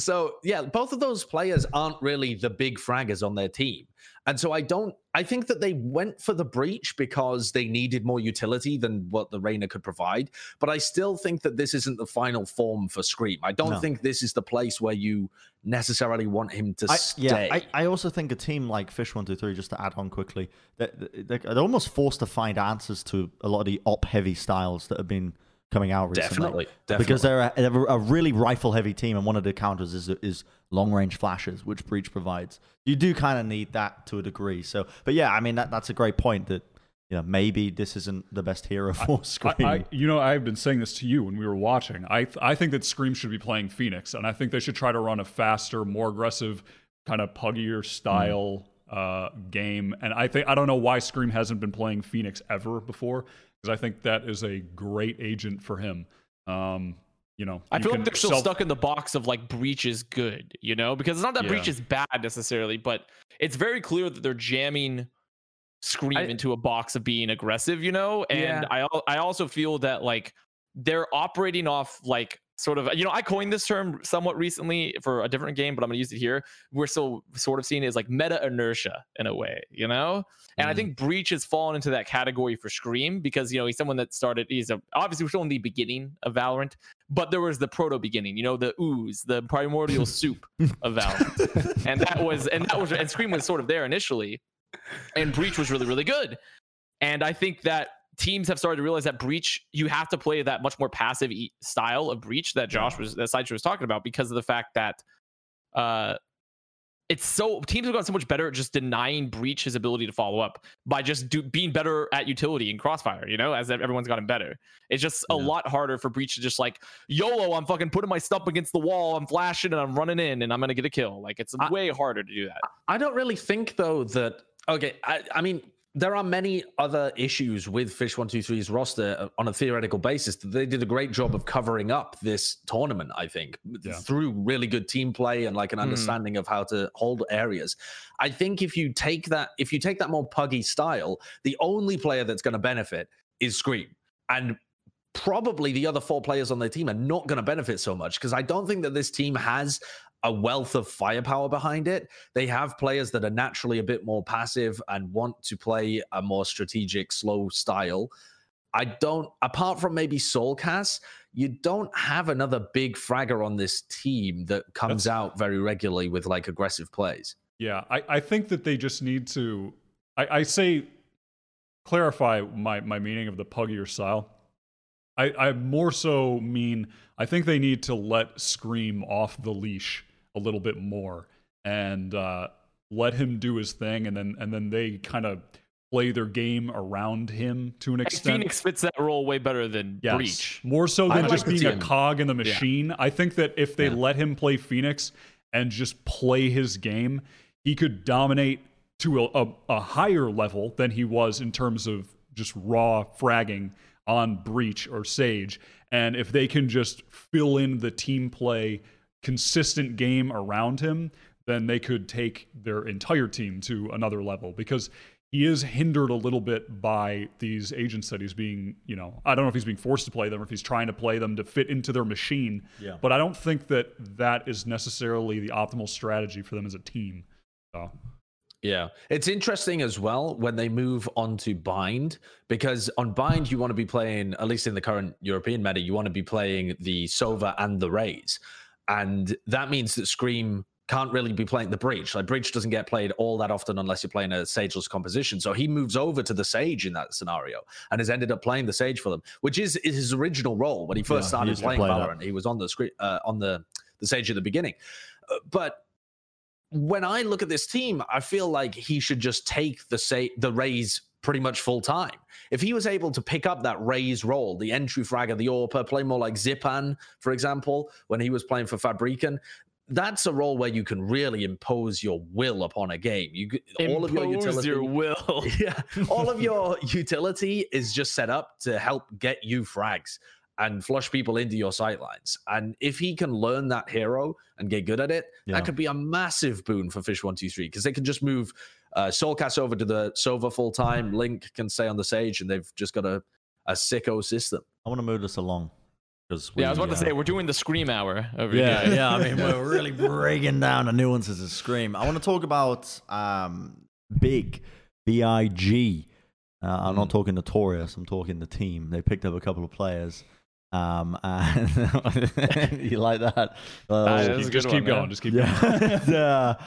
so yeah, both of those players aren't really the big fraggers on their team. And so I don't I think that they went for the breach because they needed more utility than what the Reyna could provide. But I still think that this isn't the final form for Scream. I don't
No.
think this is the place where you necessarily want him to
I,
stay.
yeah, I, I also think a team like Fish One Two Three, just to add on quickly, they're, they're, they're almost forced to find answers to a lot of the op heavy styles that have been coming out recently.
definitely, definitely.
Because they're a, they're a really rifle heavy team, and one of the counters is is long range flashes, which Breach provides. You do kind of need that to a degree. So, but yeah, I mean that that's a great point. That you know maybe this isn't the best hero for Scream.
I, I, you know, I've been saying this to you when we were watching. I, I think that Scream should be playing Phoenix, and I think they should try to run a faster, more aggressive, kind of puggier style uh, game. And I think I don't know why Scream hasn't been playing Phoenix ever before, because I think that is a great agent for him. Um, you know,
I
you
feel like they're still
self-
stuck in the box of like breach is good, you know, because it's not that breach is bad necessarily, but it's very clear that they're jamming Scream
I-
into a box of being aggressive, you know. And
Yeah.
I I also feel that like they're operating off like sort of you know I coined this term somewhat recently for a different game, but I'm gonna use it here. We're still sort of seeing it as like meta inertia in a way, you know. And I think mm. Breach has fallen into that category for Scream because you know he's someone that started. He's a, obviously we're still in the beginning of Valorant, but there was the proto beginning, you know, the ooze, the primordial soup of Valorant, and that was and that was and Scream was sort of there initially, and Breach was really really good. And I think that teams have started to realize that breach you have to play that much more passive style of breach that Josh was that Sideshow was talking about because of the fact that uh it's so teams have gotten so much better at just denying breach his ability to follow up by just do, being better at utility and crossfire you know as everyone's gotten better. It's just a lot harder for breach to just like yolo i'm fucking putting my stump against the wall i'm flashing and i'm running in and i'm gonna get a kill. Like it's
I-
way harder to do that.
I don't really think though that okay. I, I mean, there are many other issues with Fish One Two Three's roster uh, on a theoretical basis. They did a great job of covering up this tournament. I think
Yeah.
through really good team play and like an
Mhm.
understanding of how to hold areas. I think if you take that, if you take that more puggy style, the only player that's going to benefit is Scream, and probably the other four players on their team are not going to benefit so much because I don't think that this team has a wealth of firepower behind it. They have players that are naturally a bit more passive and want to play a more strategic, slow style. I don't, apart from maybe Soulcast, you don't have another big fragger on this team that comes
That's-
out very regularly with like aggressive plays.
Yeah, I, I think that they just need to. I, I say clarify my my meaning of the puggier style. I, I more so mean I think they need to let Scream off the leash a little bit more and uh, let him do his thing, and then and then they kind of play their game around him to an
Like,
extent.
phoenix fits that role way better than
Yes.
breach
More so than
like
just
the
being a cog in the machine. I think that if they
Yeah.
let him play Phoenix and just play his game, he could dominate to a, a, a higher level than he was in terms of just raw fragging on Breach or Sage. And if they can just fill in the team play, consistent game around him, then they could take their entire team to another level because he is hindered a little bit by these agents that he's being, you know, I don't know if he's being forced to play them or if he's trying to play them to fit into their machine.
Yeah.
But I don't think that that is necessarily the optimal strategy for them as a team. So,
Yeah. It's interesting as well when they move on to bind because on bind you want to be playing at least in the current European meta you want to be playing the Sova and the Raze. And that means that Scream can't really be playing the breach. Like breach doesn't get played all that often unless you're playing a sageless composition. So he moves over to the sage in that scenario and has ended up playing the sage for them, which is, is his original role when he first
Yeah,
started
to
playing
play that.
Valorant. He was on the screen uh, on the the sage at the beginning. Uh, but when I look at this team, I feel like he should just take the say the Raze pretty much full time. If he was able to pick up that Raze role, the entry fragger, the AWPer, play more like Zyppan, for example, when he was playing for Fabrican, that's a role where you can really impose your will upon a game. You g- all of your utility,
your will
yeah, all of your utility is just set up to help get you frags and flush people into your sightlines. And if he can learn that hero and get good at it,
Yeah.
that could be a massive boon for Fish One Two Three because they can just move uh, Soulcast over to the Sova full time. Link can stay on the Sage, and they've just got a a sicko system.
I want to move this along because
yeah i was about to
uh,
say we're doing the scream hour over
yeah,
here
yeah. I mean, we're really breaking down the nuances of Scream. I want to talk about um, Big, B I G. Uh, I'm not talking Notorious. I'm talking the team. They picked up a couple of players. Um, and you like that? Uh,
That
just keep, just keep
one,
going.
man.
Just keep going.
yeah. the,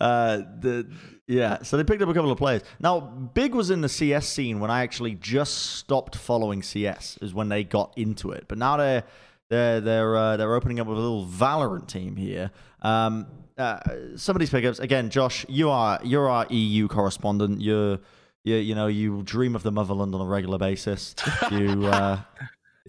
uh, the yeah. So they picked up a couple of players. Now, Big was in the CS scene when I actually just stopped following CS. Is when they got into it. But now they're they're they're uh, they're opening up with a little Valorant team here. Um, uh, some of these pickups again, Josh. You are you're our EU correspondent. You're you, you know you dream of the motherland on a regular basis. You uh, uh,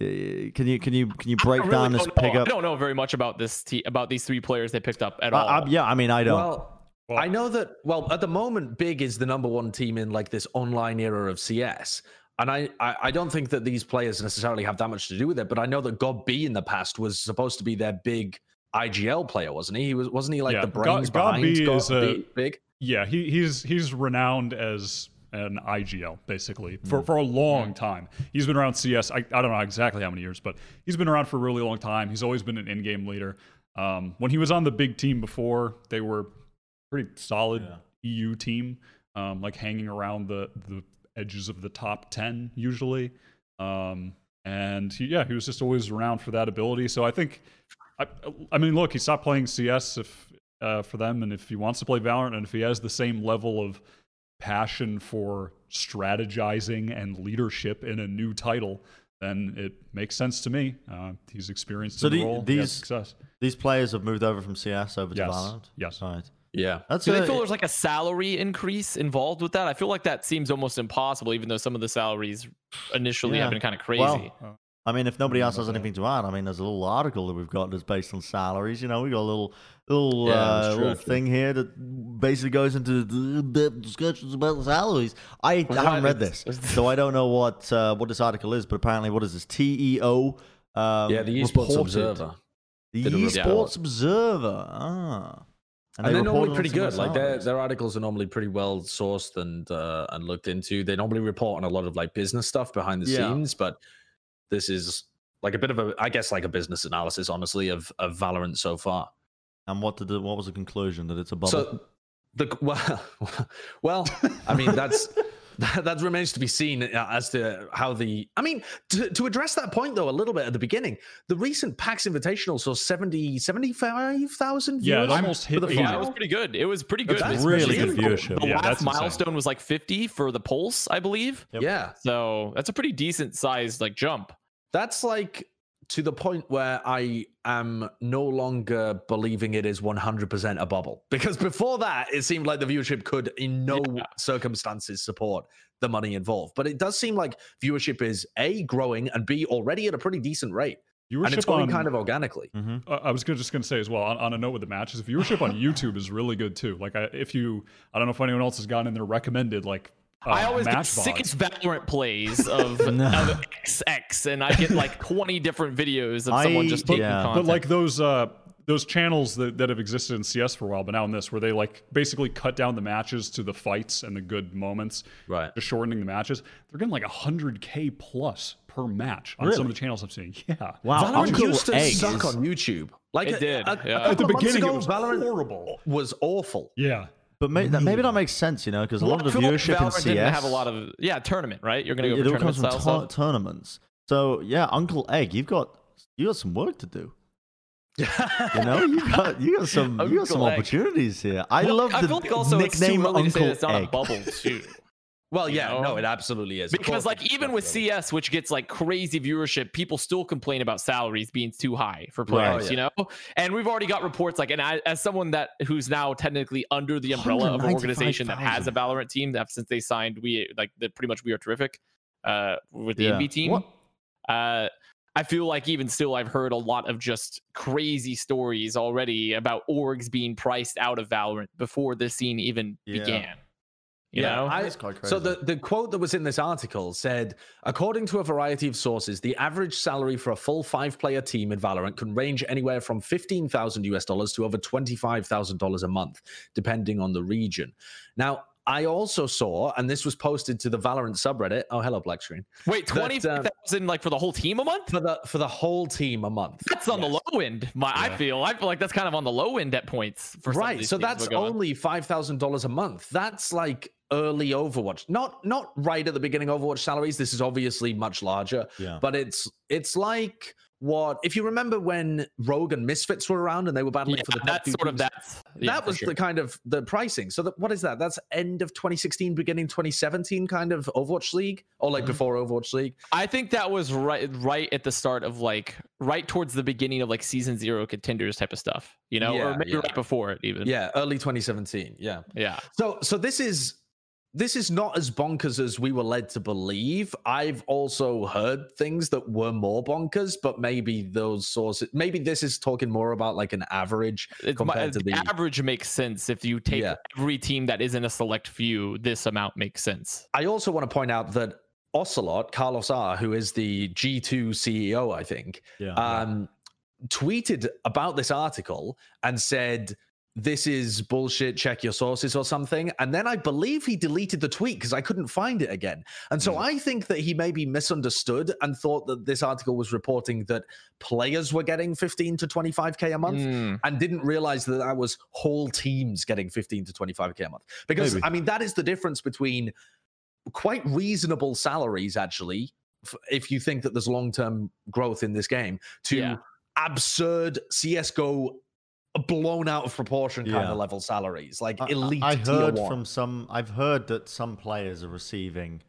can you can you can you break
really
down this
know.
pickup?
I don't know very much about this te- about these three players they picked up at
Uh,
all.
uh, yeah, I mean I don't.
Well,
Well-
I know that. Well, at the moment, Big is the number one team in like this online era of CS. And I, I, I don't think that these players necessarily have that much to do with it. But I know that gob b in the past was supposed to be their big IGL player, wasn't he? He was, wasn't he like
Yeah,
the brains
God
behind
B
God
is a-
B, Big?
Yeah, he, he's he's renowned as an IGL basically for, for a long time. He's been around CS. I, I don't know exactly how many years, but he's been around for a really long time. He's always been an in-game leader. Um, when he was on the big team before, they were pretty solid EU team, um, like hanging around the the edges of the top ten usually. Um, and he, yeah, he was just always around for that ability. So I think, I, I mean, look, he stopped playing CS if uh, for them, and if he wants to play Valorant, and if he has the same level of passion for strategizing and leadership in a new title, then it makes sense to me. Uh, he's experienced
So
in the
the-
role.
these-
success.
These players have moved over from CS over to
Yes.
Valorant.
Yes.
Right.
Yeah.
That's
Do they feel there's like a salary increase involved with that? I feel like that seems almost impossible, even though some of the salaries initially
Yeah.
have been kind of crazy.
Well, I mean, if nobody else has anything to add, I mean, there's a little article that we've got that's based on salaries. You know, we got a little little
Yeah,
uh,
true,
little thing here that basically goes into the discussions about the salaries. I, I haven't read this, so I don't know what uh, what this article is. But apparently, what is this? TEO. Um,
yeah, the Esports
reported-
Observer.
The
did report.
Esports Observer. Ah.
And,
they
they're normally pretty good. Like their their articles are normally pretty well sourced and uh, and looked into. They normally report on a lot of like business stuff behind the
Yeah.
scenes, but this is like a bit of a, I guess, like a business analysis, honestly, of of Valorant so far.
And what did the, what was the conclusion that it's a bubble?
So the well, well, I mean that's that, that remains to be seen uh, as to how the. I mean, to, to address that point though, a little bit at the beginning, the recent PAX Invitational saw 70, 75,000
Yeah, it almost hit
the
eighty.
yeah, it was pretty good. It was pretty good.
That's
really good viewership.
The
Yeah,
last
that's insane.
milestone was like 50 for the pulse, I believe.
Yep.
Yeah,
So that's a pretty decent sized like jump.
that's like to the point where I am no longer believing it is 100% a bubble. Because before that, it seemed like the viewership could in no
Yeah.
circumstances support the money involved. But it does seem like viewership is A, growing, and B, already at a pretty decent rate.
Viewership
and it's going
on,
kind of organically.
hmm
Uh, I was gonna, just going to say as well on, on a note with the matches, viewership on YouTube is really good too. Like, I, if you, I don't know if anyone else has gone in there recommended like uh,
I always get
match
sickest Valorant plays of,
No.
of XX, and I get like 20 different videos of someone just taking
yeah.
Content.
But like those uh those channels that, that have existed in CS for a while, but now in this, where they like basically cut down the matches to the fights and the good moments,
Right.
just shortening the matches. They're getting like hundred k plus per match on some of the channels I'm seeing. Yeah,
Wow,
Valorant used to
Egg
suck on YouTube. Like
It
a-
did,
a- a
yeah.
couple
At the
of months
beginning, it was
Valorant
horrible.
was awful.
yeah.
But may, that, maybe that makes sense, you know, because a lot of the
feel like
viewership in CS
didn't have a lot of yeah tournament, right? You're gonna go
it
for
all comes from
style
tour-
stuff.
tournaments. So yeah, Uncle Egg, you've got you got some work to do. You know, you got you got some you got some
Egg.
opportunities here. I
Well,
love
I
the
feel like also it's too
nickname
early to say
Uncle
that it's not
Egg.
a bubble too.
Well,
You
yeah,
know?
no, it absolutely is.
Because like
it's
even with. CS, which gets like crazy viewership, people still complain about salaries being too high for players,
Right.
you know. And we've already got reports like, and I, as someone that who's now technically under the umbrella of an organization that has a Valorant team, that since they signed, we like that pretty much we are terrific uh, with the
Yeah.
NB team.
What?
Uh, I feel like even still, I've heard a lot of just crazy stories already about orgs being priced out of Valorant before the scene even
Yeah.
began. You
Yeah,
know,
I-
That's quite
So the, the quote that was in this article said, according to a variety of sources, the average salary for a full five-player team in Valorant can range anywhere from fifteen thousand US dollars to over twenty-five thousand dollars a month, depending on the region. Now, I also saw, and this was posted to the Valorant subreddit. Oh, hello, Black Screen.
wait,
that, um,
twenty thousand like for the whole team a month?
For the for the whole team a month.
That's on the low end. My, I feel. I feel like that's kind of on the low end at points for
right so that's only five thousand dollars a month that's like early overwatch not not right at the beginning overwatch salaries this is obviously much larger
yeah.
but it's it's like what if you remember when rogue and misfits were around and they were battling
Yeah,
for the
that's sort of that's yeah,
that was
sure.
the kind of the pricing so that what is that that's end of 2016 beginning 2017 kind of overwatch league or like
Mhm.
before overwatch league
I think that was right right at the start of like right towards the beginning of like season zero contenders type of stuff. You know,
Yeah,
or maybe right before it even.
yeah early 2017 yeah
Yeah.
So so this is this is not as bonkers as we were led to believe. I've also heard things that were more bonkers, but maybe those sources maybe this is talking more about like an average
It's my,
to
the
the
average makes sense if you take
Yeah.
every team that isn't a select few. This amount makes sense.
I also want to point out that ocelote, Carlos R, who is the G2 CEO, I think,
yeah.
um, tweeted about this article and said this is bullshit, check your sources or something. And then I believe he deleted the tweet because I couldn't find it again. And so I think that he maybe misunderstood and thought that this article was reporting that players were getting 15 to 25K a month
Mm.
and didn't realize that that was whole teams getting 15 to 25K a month. Because,
Maybe.
I mean, that is the difference between quite reasonable salaries, actually, if you think that there's long term growth in this game, to
Yeah.
absurd CSGO blown out of proportion kind
Yeah.
of level salaries, like
I- I-
elite.
I,
tier
heard
one.
from some. I've heard that some players are receiving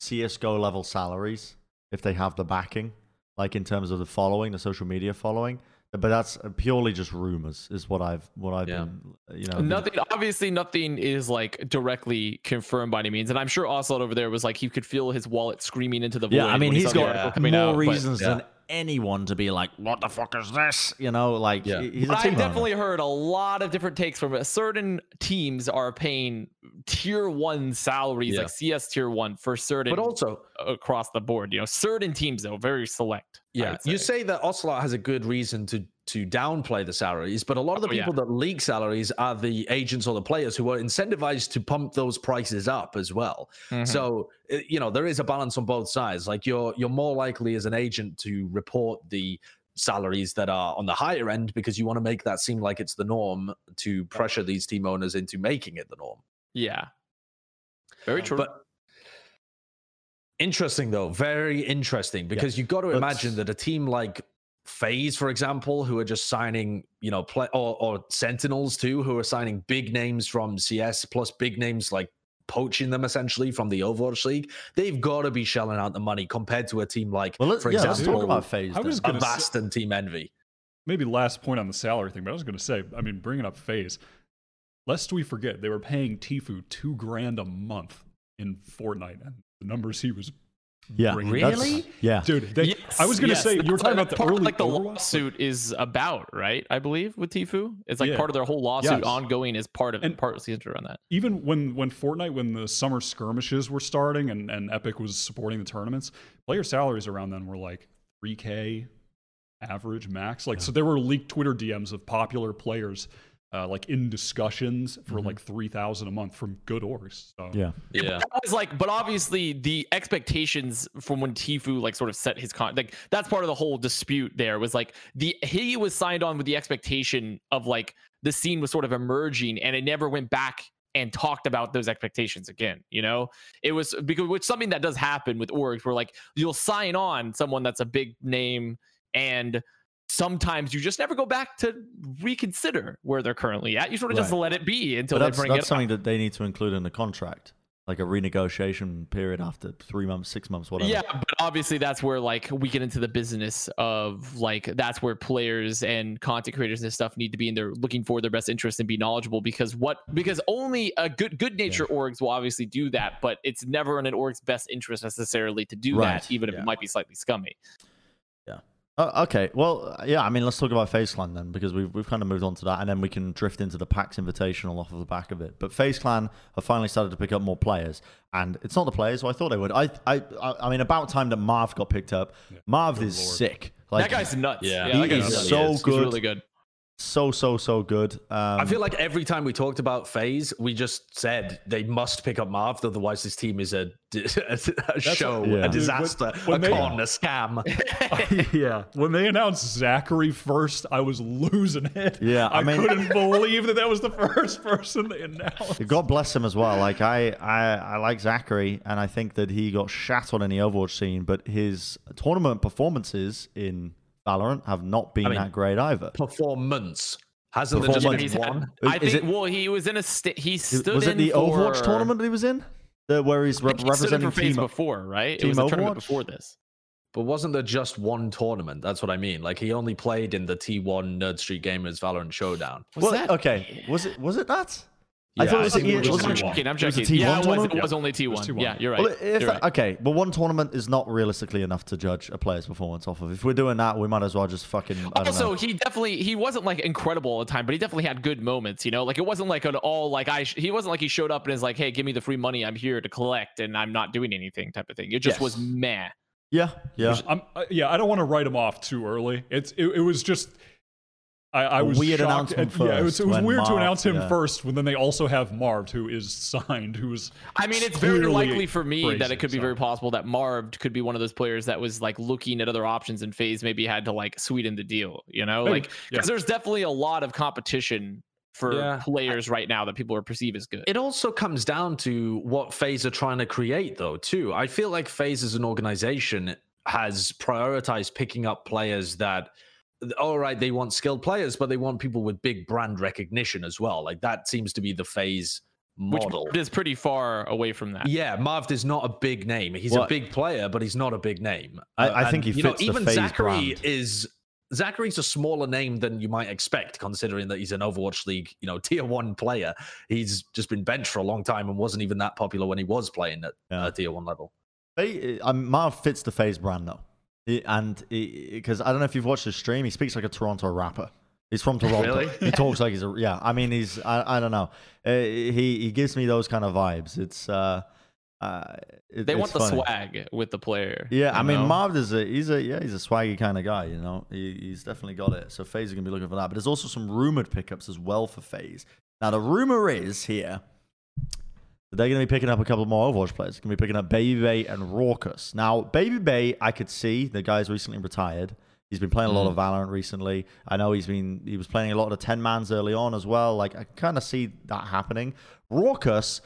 CS:GO level salaries if they have the backing, like in terms of the following, the social media following. But that's purely just rumors, is what I've what I've
Yeah.
been, you know. been-
Nothing. Obviously, nothing is like directly confirmed by any means. And I'm sure ocelote over there was like he could feel his wallet screaming into the void.
Yeah, I mean,
when he
he's
saw the
got
article
more
out, but-
reasons
Yeah.
than anyone to be like, "What the fuck is this?" You know, like
Yeah.
he's a
But
team
I've
owner.
definitely heard a lot of different takes from it. Certain teams are paying tier one salaries,
Yeah.
like CS tier one, for certain
But also,
across the board. You know, certain teams though, very select.
Yeah,
would
you say that ocelote has a good reason to to downplay the salaries, but a lot of the
Oh, yeah.
people that leak salaries are the agents or the players who are incentivized to pump those prices up as well.
Mhm.
So uh, you know there is a balance on both sides. Like you're you're more likely as an agent to report the salaries that are on the higher end because you want to make that seem like it's the norm to pressure these team owners into making it the norm.
yeah, very true.
But interesting though, very interesting because you've got to
Let's-
imagine that a team like FaZe, for example, who are just signing, you know, play or, or Sentinels too, who are signing big names from CS plus big names like poaching them essentially from the Overwatch League, they've got to be shelling out the money compared to a team like,
Well, let,
for
yeah, let's
example,
talk about FaZe.
I was
then.
gonna say-
Avast and Team Envy.
maybe last point on the salary thing, but I was going to say, I mean, bringing up FaZe, lest we forget, they were paying Tfue two grand a month in Fortnite, and the numbers he was
yeah,
bringing-
that's-
Really?
Yeah,
dude. They,
Yes,
I was going to
yes,
say you were talking about the
part
early
like the
Overwatch, but-
lawsuit is about, right? I believe with Tfue, it's like
Yeah.
part of their whole lawsuit
Yes.
ongoing is part of
And-
part of season around that.
even when when Fortnite when the summer skirmishes were starting and, and Epic was supporting the tournaments, player salaries around then were like 3k average max. Like so there were leaked Twitter DMs of popular players uh, like in discussions for like 3000 a month from good orgs. So
yeah.
Yeah.
That was like, but obviously the expectations from when Tfue like sort of set his con, like that's part of the whole dispute. There was like the he was signed on with the expectation of like the scene was sort of emerging, and it never went back and talked about those expectations again. You know, it was because which something that does happen with orgs, where like you'll sign on someone that's a big name and. Sometimes you just never go back to reconsider where they're currently at. You sort of just let it be until
But
they bring
that's
it up.
something that they need to include in the contract, like a renegotiation period after three months, six months, whatever.
Yeah, but obviously that's where like we get into the business of like that's where players and content creators and stuff need to be in there looking for their best interest and be knowledgeable because what because only a good good nature orgs will obviously do that, but it's never in an org's best interest necessarily to do
Right,
that, even if
yeah.
it might be slightly scummy.
Oh, okay. Well, uh, yeah. I mean, let's talk about FaZe Clan then, because we've we've kind of moved on to that, and then we can drift into the PAX Invitational off of the back of it. But FaZe Clan have finally started to pick up more players, and it's not the players who I thought they would. I I I I mean, about time that Marv got picked up. Marv is
Lord.
sick. Like
that guy's nuts.
Yeah.
Yeah,
he
that guy's
is
nuts.
so
He's
good.
really good.
So so so good. Um,
I feel like every time we talked about FaZe, we just said they must pick up Marv, otherwise this team is a, a, a show,
yeah.
a disaster,
When
a
they-
con, a scam.
yeah. When they announced Zachary first, I was losing it.
Yeah, I
I,
mean-
couldn't believe that that was the first person they announced.
God bless him as well. Like I, I, I like Zachary, and I think that he got shat on in the Overwatch scene, but his tournament performances in Valorant have not been
I mean,
that great either.
Performance. Hasn't there just
Performance.
been
He's
one?
I
Is
think.
it-
well, he was in a st- he stood
Was it
in
the Overwatch tournament that he was in, the, where he's
I
rep-
think he stood in
representing
for
team?
before, right?
Team
it was a tournament
Overwatch?
before this.
But wasn't there just one tournament? That's what I mean. Like he only played in the T1 Nerd Street Gamers Valorant Showdown.
Was
Well,
that?
okay, was it was it that? I
Yeah,
thought it
I
was,
think
the-
it was
was
I'm
it-
T1.
checking. I'm
It was a
checking.
T1
Yeah, it was, it was only T1.
T1.
Yeah, you're right.
Well, if
you're
that-
right.
okay, but one tournament is not realistically enough to judge a player's performance off of. If we're doing that, we might as well just fucking. I don't
Also,
know.
he definitely he wasn't like incredible all the time, but he definitely had good moments. You know, like it wasn't like an all like I. Sh- he wasn't like he showed up and is like, "Hey, give me the free money. I'm here to collect, and I'm not doing anything." Type of thing. It just was
Yes.
meh.
Yeah, yeah.
I'm, I- yeah, I don't want to write him off too early. It's it, it was just I, I
A
was
weird
shocked
announcement
at- yeah, it was, it was
when
weird to announce him
yeah.
first when then they also have Marv, who is signed, who is.
I mean, it's very likely for me that it could be
so.
very possible that Marv could be one of those players that was like looking at other options and FaZe maybe had to like sweeten the deal, you know?
Maybe,
Like, because
yeah.
there's definitely a lot of competition for
Yeah.
players right now that people are perceive as good.
It also comes down to what FaZe are trying to create, though, too. I feel like FaZe as an organization has prioritized picking up players that, all right, they want skilled players, but they want people with big brand recognition as well. Like that seems to be the FaZe
which
model.
is pretty far away from that.
Yeah, Marv is not a big name. He's a big player, but he's not a big name.
I-
Uh,
I think
and,
he
you know,
fits the
even Zachary
brand.
is Zachary's a smaller name than you might expect, considering that he's an Overwatch League, you know, tier one player. He's just been benched for a long time and wasn't even that popular when he was playing at
Yeah.
uh, tier one level.
They, um, Marv fits the FaZe brand though, He- and because I don't know if you've watched his stream, he speaks like a Toronto rapper. He's from Toronto.
Really?
he talks like he's a yeah. I mean, he's I, I don't know. Uh, he he gives me those kind of vibes. It's uh, uh it-
They want the
funny.
swag with the player.
Yeah, I mean,
know?
Marv is a he's a yeah he's a swaggy kind of guy. You know, he, he's definitely got it. So FaZe is gonna be looking for that. But there's also some rumored pickups as well for FaZe. Now the rumor is here they're gonna be picking up a couple more Overwatch players. They're gonna be picking up Baby Bay and Rawkus. Now Baby Bay, I could see the guy's recently retired. He's been playing a lot of Valorant recently. I know he's been he was playing a lot of the ten mans early on as well. Like I kind of see that happening. Rawkus.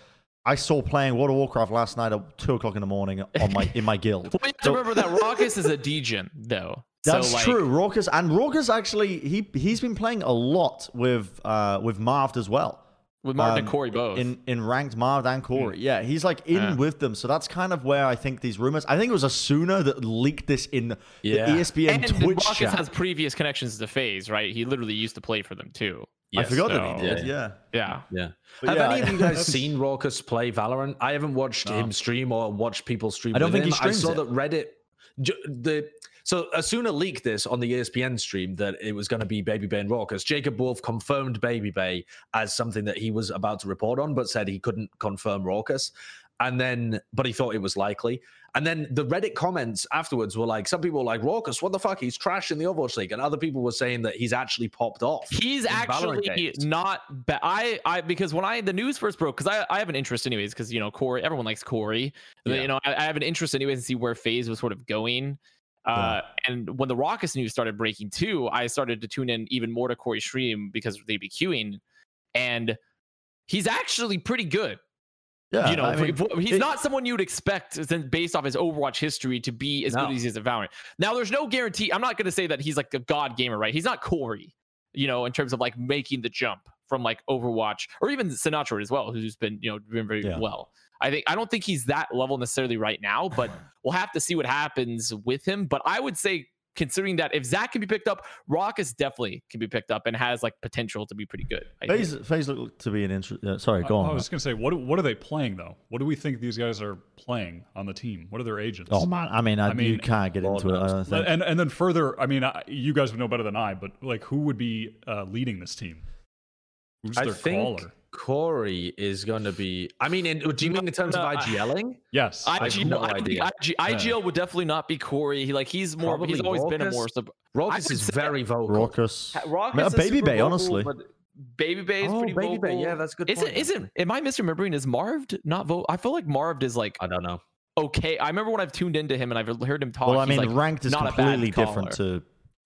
I saw playing World of Warcraft last night at two o'clock in the morning on my in my guild.
Well, to
So-
remember that Rawkus is a degen, though.
That's
so, like,
true. Rawkus and Rawkus actually he he's been playing a lot with uh with Marv as well.
With Martin and
Um,
Corey both.
In in ranked Marv and Corey. Yeah, he's like in
Yeah.
with them. So that's kind of where I think these rumors I think it was a Asuna that leaked this in
Yeah.
the ESPN
and
Twitch
Rawkus
chat.
has previous connections to FaZe, right? He literally used to play for them too.
I forgot that he did. Yeah.
Yeah.
Yeah.
But
Have
yeah,
any of you guys seen Rawkus play Valorant? I haven't watched him stream or watched people stream.
I don't
with
think he
him. I saw
it.
that Reddit. The so Asuna leaked this on the ESPN stream that it was going to be Baby Bay and Rawkus. Jacob Wolf confirmed Baby Bay as something that he was about to report on, but said he couldn't confirm Rawkus. And then, but he thought it was likely. And then the Reddit comments afterwards were like, some people were like, Rawkus, what the fuck? He's trash in the Overwatch League. And other people were saying that he's actually popped off.
He's actually not bad. I, I, because when I, the news first broke, because I, I have an interest anyways, because, you know, Corey, everyone likes Corey.
Yeah.
You know, I, I have an interest anyways to see where FaZe was sort of going. Uh, and when the Rawkus news started breaking too, I started to tune in even more to Corey stream because they'd be queuing. And he's actually pretty good.
Yeah.
you know,
I mean,
he's
it-
not someone you'd expect based off his Overwatch history to be as
No.
good as he is at Valorant. Now, there's no guarantee. I'm not going to say that he's like a god gamer, right? He's not Corey, you know, in terms of like making the jump from like Overwatch or even Sinatraa as well, who's been you know doing very
Yeah.
well. I think I don't think he's that level necessarily right now, but we'll have to see what happens with him. But I would say. Considering that if Zach can be picked up, Rawkus definitely can be picked up and has like potential to be pretty good. I think.
FaZe, FaZe look to be an interest. Uh, sorry, go
I,
on.
I was going to say, what what are they playing though? What do we think these guys are playing on the team? What are their agents?
oh man, I mean, I,
I mean,
you can't get into it. I don't think.
and and then further, I mean, I, you guys would know better than I, but like, who would be uh, leading this team? Who's
I
their
think
caller?
Corey is going to be. I mean, in, do you mean in terms
No,
of
I-
IGLing?
Yes,
I have
IGL,
no
I
idea.
IG, IGL would definitely not be Corey. He like he's more. he's
Probably
always been a more. Sub-
Rawkus
would
is very vocal.
Rawkus.
Rawkus
Man,
is
Baby Bay,
vocal,
honestly.
but Baby Bay is
Oh,
pretty
Baby
vocal.
Bay, yeah, that's a good.
Isn't
point,
isn't am I misremembering? Is Marved not vote? I feel like Marved is like
I don't know.
okay. I remember when I've tuned into him and I've heard him talk.
Well, I
he's,
mean,
like,
ranked is
not
completely different to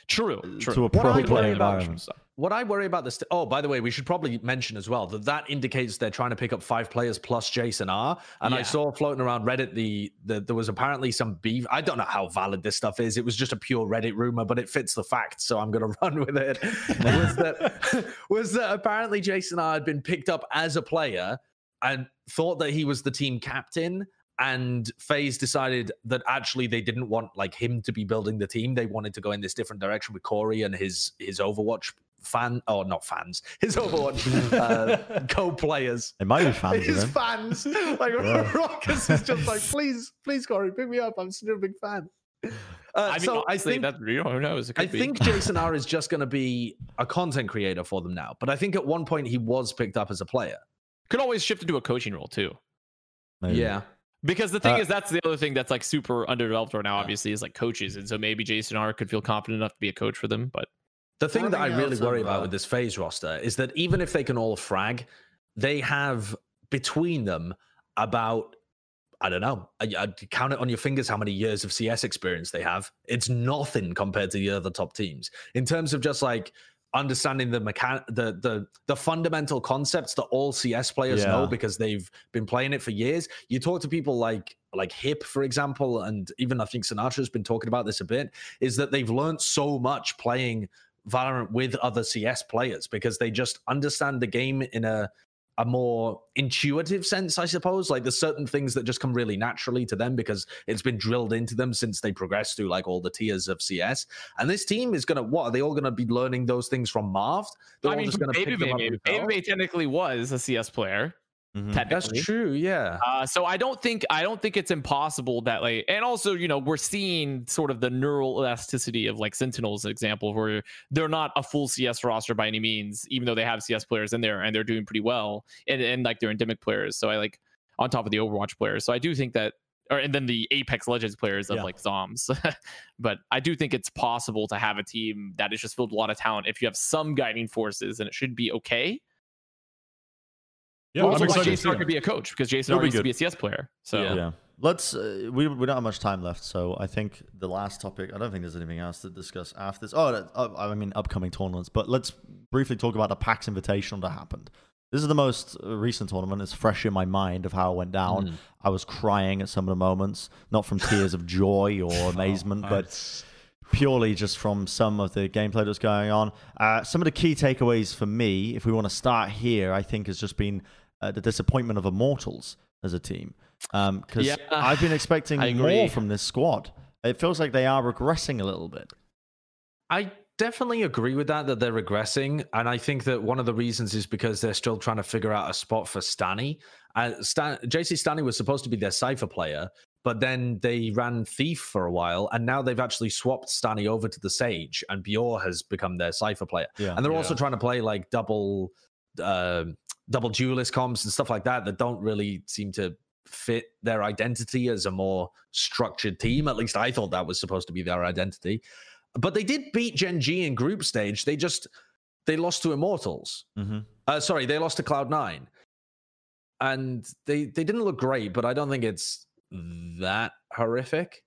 true, true.
to a pro
I
player environment.
What I worry about this. Oh, by the way, we should probably mention as well that that indicates they're trying to pick up five players plus Jason R. And I saw floating around Reddit the, the there was apparently some beef. I don't know how valid this stuff is. It was just a pure Reddit rumor, but it fits the facts, so I'm going to run with it. was that was that apparently Jason R had been picked up as a player and thought that he was the team captain. And FaZe decided that actually they didn't want like him to be building the team. They wanted to go in this different direction with Corey and his his Overwatch fan or not fans, his Overwatch uh, co-players.
It might be fans of
His
him.
fans, like
Yeah.
Rawkus is just like, please, please, Corey, pick me up. I'm still a big fan. Uh,
I mean,
so I think
that you know, who knows? It
I
be.
think Jason R is just going to be a content creator for them now. But I think at one point he was picked up as a player.
could always shift into a coaching role too.
Maybe.
Yeah.
Because the thing
Uh,
is, that's the other thing that's like super underdeveloped right now. Obviously, is like coaches, and so maybe Jason R could feel confident enough to be a coach for them. But
The thing that I really worry
of,
about
uh,
with this FaZe roster is that even if they can all frag, they have between them about I don't know. I'd count it on your fingers how many years of CS experience they have. It's nothing compared to the other top teams in terms of just like understanding the mechan- the the the fundamental concepts that all CS players know because they've been playing it for years. You talk to people like like Hip, for example, and even I think Sinatraa's been talking about this a bit. Is that they've learned so much playing Valorant with other CS players because they just understand the game in a a more intuitive sense, I suppose. Like there's certain things that just come really naturally to them because it's been drilled into them since they progressed through like all the tiers of CS. And this team is gonna what are they all gonna be learning those things from Marv? They're
I
all
mean,
just gonna pick
Baby Baby
themselves?
technically was a CS player.
Mhm.
That's true, yeah.
Uh, so I don't think I don't think it's impossible that like, and also you know we're seeing sort of the neural elasticity of like Sentinels example where they're not a full CS roster by any means, even though they have CS players in there and they're doing pretty well, and and like they're endemic players. So I like on top of the Overwatch players. So I do think that, or and then the Apex Legends players of
Yeah.
like Zombs. but I do think it's possible to have a team that is just filled with a lot of talent if you have some guiding forces, and it should be okay.
Yeah,
also,
I'm
why
excited to
Jason
see
Hart could be a coach because Jason
He'll
Hart
be
used to be a CS player. So
Yeah.
Yeah. Let's. Uh, we we don't have much time left, so I think the last topic. I don't think there's anything else to discuss after this. Oh, that- uh, I mean upcoming tournaments. But let's briefly talk about the PAX Invitational that happened. This is the most uh, recent tournament. It's fresh in my mind of how it went down.
Mm.
I was crying at some of the moments, not from tears of joy or amazement,
Oh,
but purely just from some of the gameplay that's going on. Uh, some of the key takeaways for me, if we want to start here, I think has just been uh, the disappointment of Immortals as a team. Because
Yeah,
I've been expecting more from this squad. It feels like they are regressing a little bit.
I definitely agree with that that they're regressing, and I think that one of the reasons is because they're still trying to figure out a spot for Stanny. Uh, Stan, JC Stanny was supposed to be their Cypher player, but then they ran Thief for a while, and now they've actually swapped Stanny over to the Sage, and Bior has become their Cypher player.
Yeah.
And they're also trying to play like double, uh, double duelist comps and stuff like that that don't really seem to fit their identity as a more structured team. At least I thought that was supposed to be their identity. But they did beat Gen G in group stage. They just they lost to Immortals.
hmm
Uh, sorry, they lost to Cloud Nine, and they they didn't look great. But I don't think it's that horrific.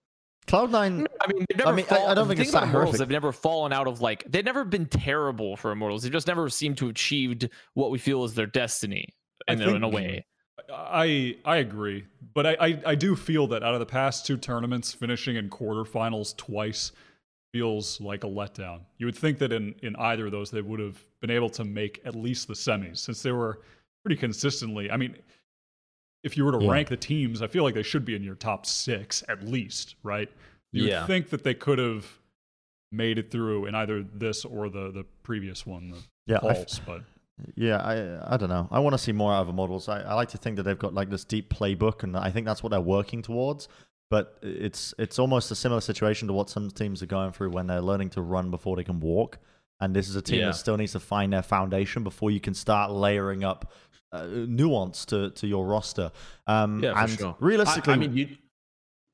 Cloud9,
I mean, they've
I
never
mean, I- I don't
the
think
thing
it's
about
that
Immortals,
horrific.
they've never fallen out of like they've never been terrible for Immortals. They've just never seemed to have achieved what we feel is their destiny in, a,
think-
in a way.
I I agree, but I, I I do feel that out of the past two tournaments, finishing in quarterfinals twice feels like a letdown. You would think that in in either of those they would have been able to make at least the semis, since they were pretty consistently. I mean, if you were to
Yeah.
rank the teams, I feel like they should be in your top six at least, right? You
Yeah.
think that they could have made it through in either this or the the previous one, the
yeah, I f-
but.
Yeah, I I don't know. I want to see more out of the models. I, I like to think that they've got like this deep playbook, and I think that's what they're working towards. But it's it's almost a similar situation to what some teams are going through when they're learning to run before they can walk. And this is a team
Yeah.
that still needs to find their foundation before you can start layering up uh, nuance to, to your roster. Um,
Yeah, for
and
sure.
realistically,
I, I mean, you.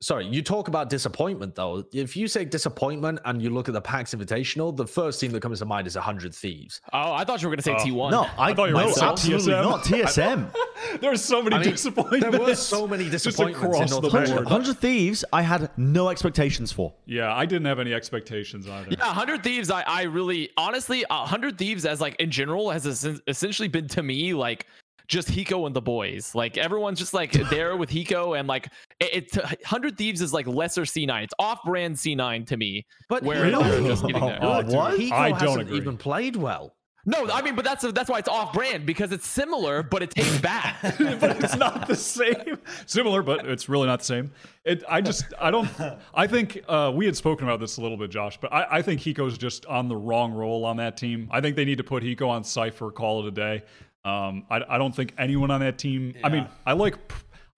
Sorry, you talk about disappointment though. If you say disappointment and you look at the PAX Invitational, the first team that comes to mind is hundred Thieves.
Oh, I thought you were going to say
Oh.
T1.
no, I,
thought you were
no,
gonna say
absolutely
TSM.
not TSM.
There's so many
I mean,
disappointments.
There were so many disappointments in
across
North
the
America.
board.
Hundred Thieves, I had no expectations for.
Yeah, I didn't have any expectations either.
Yeah, 100 Thieves, I, I really, honestly, uh, 100 Thieves as like in general has essen- essentially been to me like just Hiko and the boys. Like everyone's just like there with Hiko and like it, it 100 Thieves is like lesser C9. It's off brand C9 to me.
But
Where
Hiko
they're just getting there.
Oh,
good.
what?
Hiko
I don't
hasn't
agree.
even played well.
No, I mean, but that's that's why it's off brand because it's similar, but it tastes bad.
but it's not the same. Similar, but it's really not the same. It. I just. I don't. I think uh, we had spoken about this a little bit, Josh. But I, I think Hiko's just on the wrong role on that team. I think they need to put Hiko on Cypher. Call it a day. Um. I. I don't think anyone on that team. I mean, I like.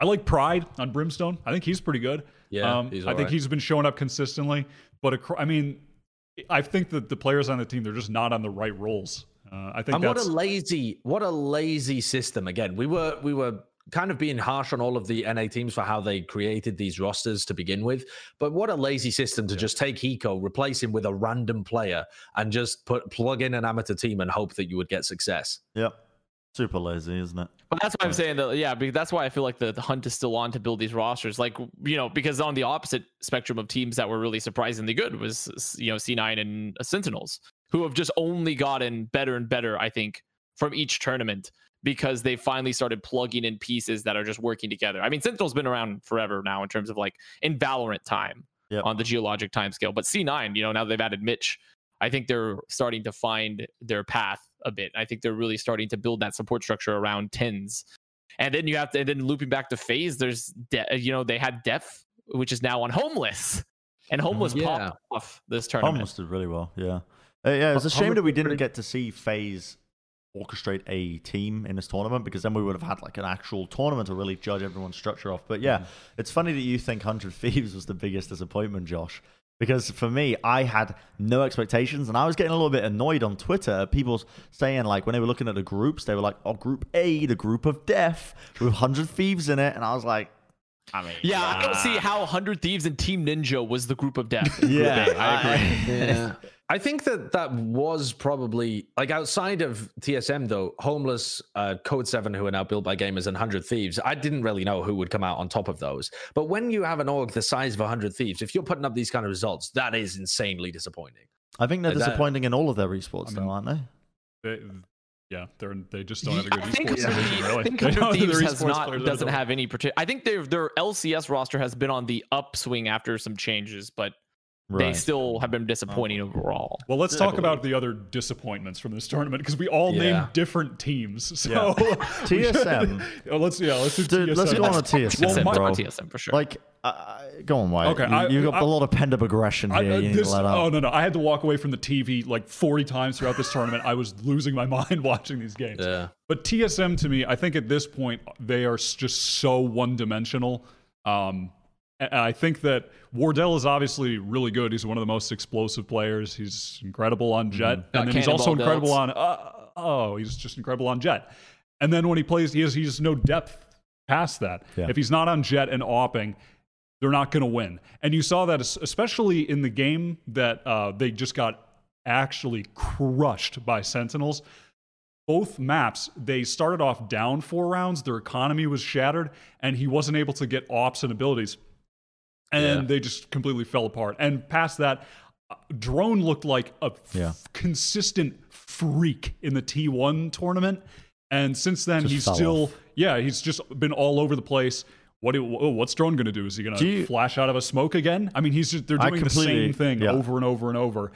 I like Pride on Brimstone. I think he's pretty good.
Yeah,
Um,
he's
I think
alright.
he's been showing up consistently. But acro- I mean, I think that the players on the team they're just not on the right roles. Uh, I think
And what a lazy, what a lazy system. Again, we were we were kind of being harsh on all of the NA teams for how they created these rosters to begin with. But what a lazy system to just take Hiko, replace him with a random player, and just put plug in an amateur team and hope that you would get success.
Yep. Super lazy, isn't it?
But that's why I'm saying that, yeah, because that's why I feel like the, the hunt is still on to build these rosters. Like, you know, because on the opposite spectrum of teams that were really surprisingly good was, you know, C9 and uh, Sentinels, who have just only gotten better and better, I think, from each tournament because they finally started plugging in pieces that are just working together. I mean, Sentinel's been around forever now in terms of like in Valorant time
Yep.
on the geologic time scale. But C9, you know, now they've added Mitch, I think they're starting to find their path a bit. I think they're really starting to build that support structure around TenZ. And then you have to, and then looping back to FaZe, there's, de- you know, they had Def, which is now on Homeless. And Homeless
Yeah.
popped off this tournament.
Homeless did really well. Yeah. Uh, yeah, it's a shame that we didn't get to see FaZe orchestrate a team in this tournament because then we would have had like an actual tournament to really judge everyone's structure off. But yeah, it's funny that you think 100 Thieves was the biggest disappointment, Josh. Because for me, I had no expectations, and I was getting a little bit annoyed on Twitter. People saying like when they were looking at the groups, they were like, "Oh, Group A, the group of death with 100 Thieves in it," and I was like, "I mean,
Yeah, I don't see how 100 Thieves and Team Ninja was the group of death.
yeah,
I agree.
Yeah. I think that that was probably like outside of TSM though, Homeless, uh, Code Seven, who are now built by gamers, and Hundred Thieves. I didn't really know who would come out on top of those. But when you have an org the size of Hundred Thieves, if you're putting up these kind of results, that is insanely disappointing.
I think they're
Like that-
disappointing in all of their esports,
I
though, aren't they?"
Yeah, they're they just don't have a good
I think,
esports
Hundred
division, really.
I think
They don't-
100
their
Thieves has not doesn't have any particular. I think their their LCS roster has been on the upswing after some changes, but they still have been disappointing overall.
Well, let's talk about the other disappointments from this tournament because we all
Yeah.
named different teams. So
Yeah.
we should-
TSM.
Oh, let's yeah, let's do
Dude,
TSM.
let's go on a
TSM,
TSM,
my-
bro.
TSM for sure.
Like, uh, go on, Wyatt.
Okay,
you,
I-
you've got
I-
a lot of pent up aggression here.
I- uh,
you need
this-
to let out.
oh no no! I had to walk away from the TV like 40 times throughout this tournament. I was losing my mind watching these games.
Yeah.
But TSM to me, I think at this point they are just so one-dimensional. Um, and I think that Wardell is obviously really good. He's one of the most explosive players. He's incredible on Jet,
Got
and then he's also incredible
belts.
on. Uh, oh, he's just incredible on Jet. And then when he plays, he has he has no depth past that.
Yeah.
If he's not on Jet and Opping, they're not going to win. And you saw that especially in the game that uh, they just got actually crushed by Sentinels. Both maps, they started off down four rounds. Their economy was shattered, and he wasn't able to get ops and abilities. And
Yeah.
they just completely fell apart. And past that, Drone looked like a f-
Yeah.
consistent freak in the T1 tournament. And since then,
Just
he's still,
off.
yeah, he's just been all over the place. What do, what's Drone going to do? Is he going to flash out of a smoke again? I mean, he's just, they're doing the same thing
yeah.
over and over and over.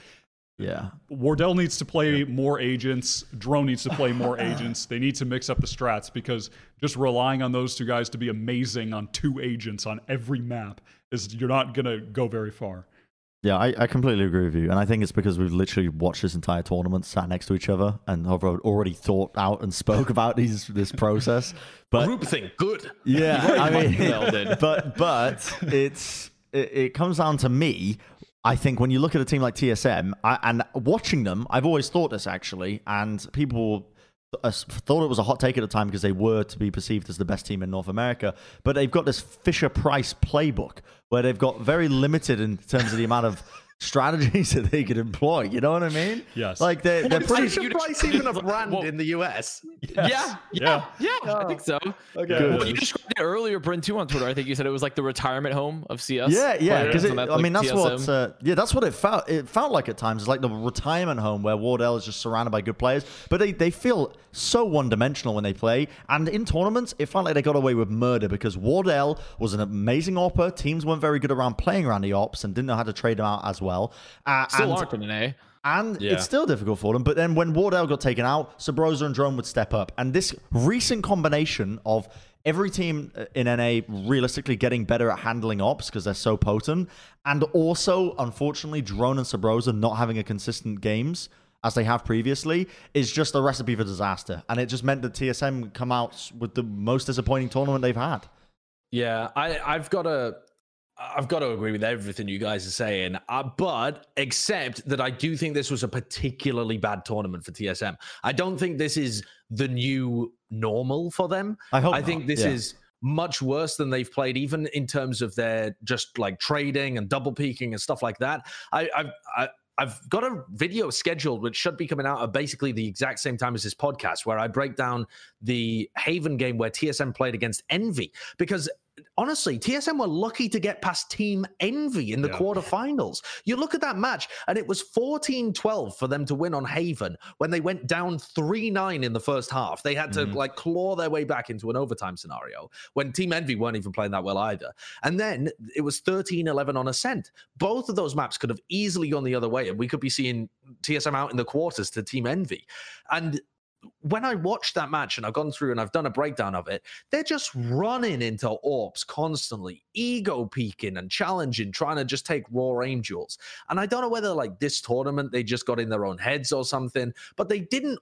Yeah.
Wardell needs to play more agents. Drone needs to play more agents. They need to mix up the strats because just relying on those two guys to be amazing on two agents on every map is you're not gonna go very far.
Yeah, I, I completely agree with you. And I think it's because we've literally watched this entire tournament, sat next to each other, and have already thought out and spoke about these this process. But
Group thing, good.
Yeah, I mean,
melded.
but but it's it, it comes down to me. I think when you look at a team like TSM I, and watching them, I've always thought this actually, and people uh, thought it was a hot take at the time because they were to be perceived as the best team in North America. But they've got this Fisher Price playbook where they've got very limited in terms of the amount of strategies that they could employ. You know what I mean?
Yes.
Like they're, they're
Well,
pretty.
it's
Fisher Price even a brand
Well-
in the US?
Yeah, yeah, yeah, I think so.
Good.
Well, you described it earlier, Brent, too, on Twitter. I think you said it was like the retirement home of CS.
Yeah, yeah, because I mean that's
TSM.
what uh, yeah that's what it felt it felt like at times. It's like the retirement home where Wardell is just surrounded by good players, but they, they feel so one dimensional when they play. And in tournaments, it felt like they got away with murder because Wardell was an amazing opper. Teams weren't very good around playing around the ops and didn't know how to trade them out as well. Uh,
Still
and,
aren't in an A.
and
Yeah.
it's still difficult for them. But then when Wardell got taken out, Subroza and Drone would step up. And this recent combination of every team in NA realistically getting better at handling ops because they're so potent, and also, unfortunately, Drone and Subroza not having a consistent games as they have previously is just a recipe for disaster. And it just meant that TSM come out with the most disappointing tournament they've had.
Yeah, I, I've got a. I've got to agree with everything you guys are saying, uh, but except that I do think this was a particularly bad tournament for TSM. I don't think this is the new normal for them.
I hope
I think this
Yeah.
is much worse than they've played, even in terms of their just like trading and double peeking and stuff like that. I, I've I, I've got a video scheduled which should be coming out at basically the exact same time as this podcast, where I break down the Haven game where TSM played against Envy because. Honestly, TSM were lucky to get past Team Envy in the
Yeah.
quarterfinals. You look at that match, and it was 14 12 for them to win on Haven when they went down 3 9 in the first half. They had to
Mhm.
like claw their way back into an overtime scenario when Team Envy weren't even playing that well either. And then it was 13 11 on Ascent. Both of those maps could have easily gone the other way, and we could be seeing TSM out in the quarters to Team Envy. And when I watched that match and I've gone through and I've done a breakdown of it, they're just running into orbs constantly, ego peeking and challenging, trying to just take raw Angels. And I don't know whether like this tournament they just got in their own heads or something, but they didn't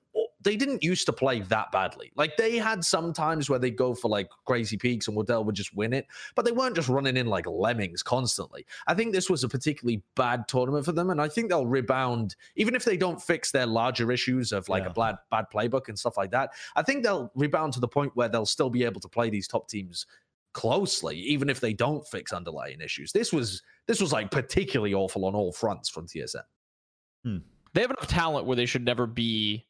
they didn't used to play that badly. Like they had some times where they go for like crazy peeks and Wardell would just win it, but they weren't just running in like lemmings constantly. I think this was a particularly bad tournament for them, and I think they'll rebound even if they don't fix their larger issues of like
Yeah.
a bad bad playbook and stuff like that. I think they'll rebound to the point where they'll still be able to play these top teams closely, even if they don't fix underlying issues. This was this was like particularly awful on all fronts from TSM. Hmm.
they have enough talent where they should never be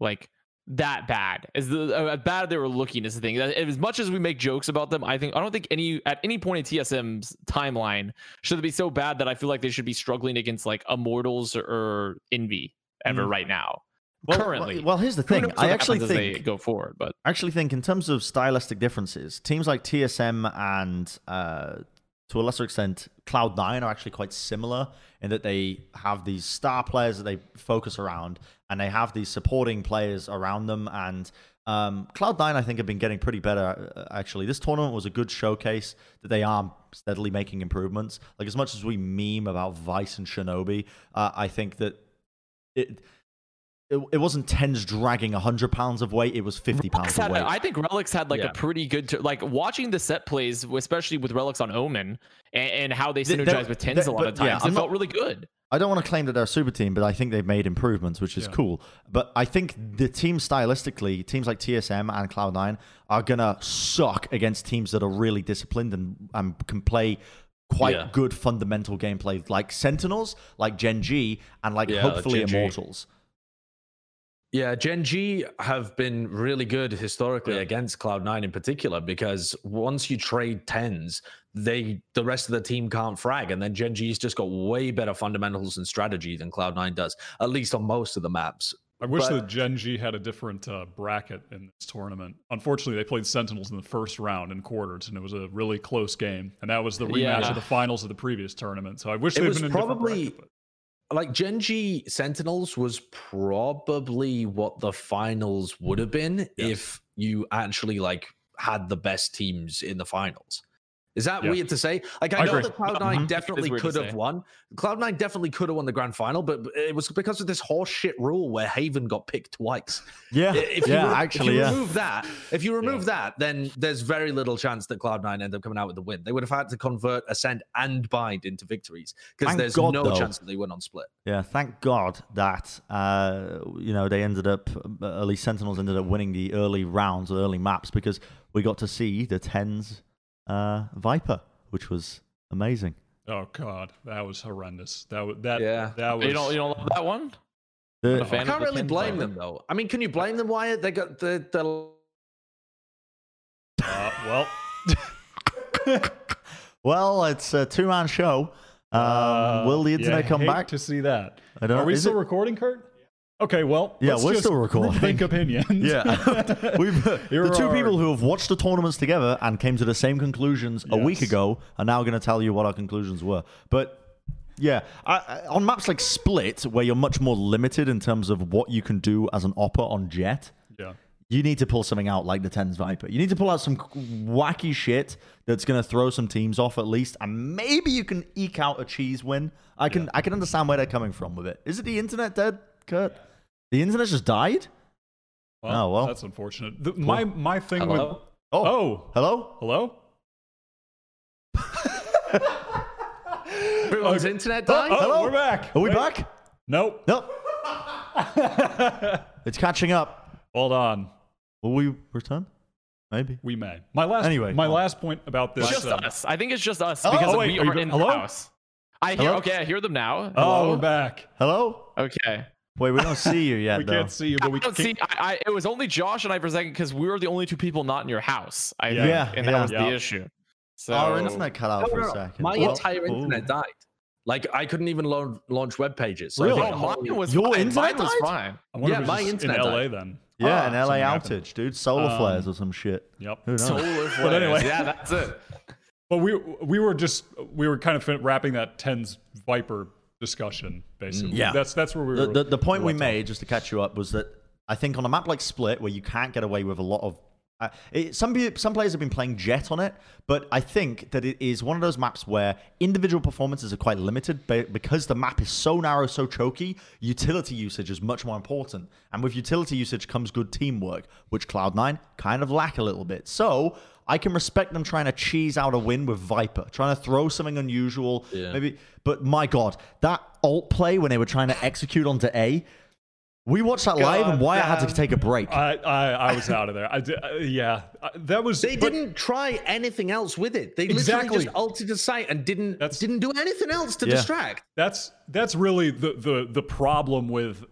like that bad as the uh, bad they were looking is the thing as much as we make jokes about them i think i don't think any at any point in tsm's timeline should be so bad that i feel like they should be struggling against like immortals or envy ever
Mm.
right now
Well,
currently
well, well, here's the thing. I actually think
go forward but
I actually think in terms of stylistic differences, teams like TSM and uh, to a lesser extent Cloud9 are actually quite similar in that they have these star players that they focus around and they have these supporting players around them and um, Cloud9 I think have been getting pretty better uh, actually. This tournament was a good showcase that they are steadily making improvements. Like as much as we meme about Vice and Shinobi, uh, I think that it it, it wasn't TenZ dragging 100 pounds of weight, it was 50 pounds
Relyks
of
had,
weight.
I think Relyks had like
Yeah.
a pretty good, t- like watching the set plays, especially with Relyks on Omen and, and how they
They- they-
synergize with
TenZ
a lot of
but, yeah,
times.
I'm
it
not-
felt really good.
I don't want to claim that they're a super team, but I think they've made improvements, which is
Yeah.
cool. But I think the team stylistically, teams like TSM and Cloud9 are gonna suck against teams that are really disciplined and, and can play quite
Yeah.
good fundamental gameplay, like Sentinels, like Gen G, and like
Yeah,
hopefully
Gen G.
Immortals.
Yeah, Gen G have been really good historically
Yeah.
against Cloud9 in particular because once you trade TenZ, they the rest of the team can't frag. And then Gen G's just got way better fundamentals and strategy than Cloud9 does, at least on most of the maps.
I wish
But-
that Gen G had a different uh, bracket in this tournament. Unfortunately, they played Sentinels in the first round in quarters, and it was a really close game. And that was the rematch
Yeah.
of the finals of the previous tournament. So I wish
It
they'd been in
probably-
bracket,
Like Gen G Sentinels was probably what the finals would have been
Yes.
if you actually like had the best teams in the finals. Is that
Yeah.
weird to say? Like I,
I
know
agree.
that Cloud9
Mhm.
Definitely could have won. Cloud9 definitely could have won the grand final, but it was because of this horseshit rule where Haven got picked twice.
Yeah,
If you,
yeah,
re-
actually,
if you
yeah.
remove that, if you remove that, then there's very little chance that Cloud9 end up coming out with the win. They would have had to convert Ascent and Bind into victories because there's
God,
no
though.
chance that they win on split.
Yeah, thank God that uh, you know they ended up at least Sentinels ended up winning the early rounds, the early maps because we got to see the TenZ uh, Viper, which was amazing.
Oh god, that was horrendous. That was that.
Yeah.
that was.
You don't, you don't love that one?
The-
Not a
I
fan of
can't
the
really blame
Viper?
them though. I mean, can you blame them, Wyatt? They got the the
uh, well,
well, it's a two man show. Um,
uh,
will the
you
internet come
hate
back?
to see that?
I don't
Are we still
it-
recording, Kurt? Okay, well,
Yeah,
let's
we're
just
still recording.
Think opinions.
Yeah, We've,
uh,
the two people who have watched the tournaments together and came to the same conclusions a week ago are now going to tell you what our conclusions were. But yeah, I, I, on maps like Split, where you're much more limited in terms of what you can do as an opper on Jet,
yeah.
you need to pull something out like the TenZ Viper. You need to pull out some wacky shit that's going to throw some teams off at least, and maybe you can eke out a cheese win. I can I can understand where they're coming from with it. Is it the internet dead, Kurt? The internet just died.
Well,
Oh, well.
that's unfortunate. The, my my thing with
Oh,
oh
hello.
hello.
Everyone's internet died.
Oh,
Hello?
we're back.
Are we
Wait.
back?
Nope.
Nope. it's catching up.
Hold on.
Will we return? Maybe.
We may. My last.
Anyway,
my
go on.
last point about this.
It's just
uh,
us. I think it's just us
Hello?
because
Oh, wait,
we
are you
are
go-
in
hello?
the house. I hear.
Hello?
Okay, I hear them now.
Oh, we're back.
Hello?
Okay.
Wait, we don't see you yet,
We
though.
can't see you, but we
I don't
can.
see. I, I, it was only Josh and I for a second because we were the only two people not in your house. I
Yeah.
think,
Yeah,
and that
yeah.
was
Yeah.
the issue. So
Our internet cut out
No,
for
no,
a second.
My
Well,
entire
ooh.
internet died. Like I couldn't even launch, launch web pages. So I
Really?
Oh, mine was
Your
fine.
internet
Mine was fine.
I
Yeah, my
it's
internet
in
died.
LA then.
Yeah,
Ah,
an LA
something happened.
outage, dude. Solar
Um,
flares or some shit.
Yep.
Who knows?
Solar flares.
anyway.
yeah, that's it.
But we we were just we were kind of fin- wrapping that TenZ Viper discussion basically.
Yeah.
That's that's where we
the,
were.
the, the point we made, just to catch you up, was that I think on a map like Split, where you can't get away with a lot of. Uh, it, some some players have been playing Jet on it, but I think that it is one of those maps where individual performances are quite limited be- because the map is so narrow, so choky. Utility usage is much more important, and with utility usage comes good teamwork, which Cloud9 kind of lack a little bit. So I can respect them trying to cheese out a win with Viper, trying to throw something unusual,
Yeah.
maybe. But my God, that ult play when they were trying to execute onto A. We watched that live, and
God
I had to take a break.
I, I I was out of there. I did, uh, yeah, I- that was.
They
but-
didn't try anything else with it. They
Exactly.
literally just altered the site and didn't
That's-
didn't do anything else to
Yeah.
distract.
That's that's really the the the problem with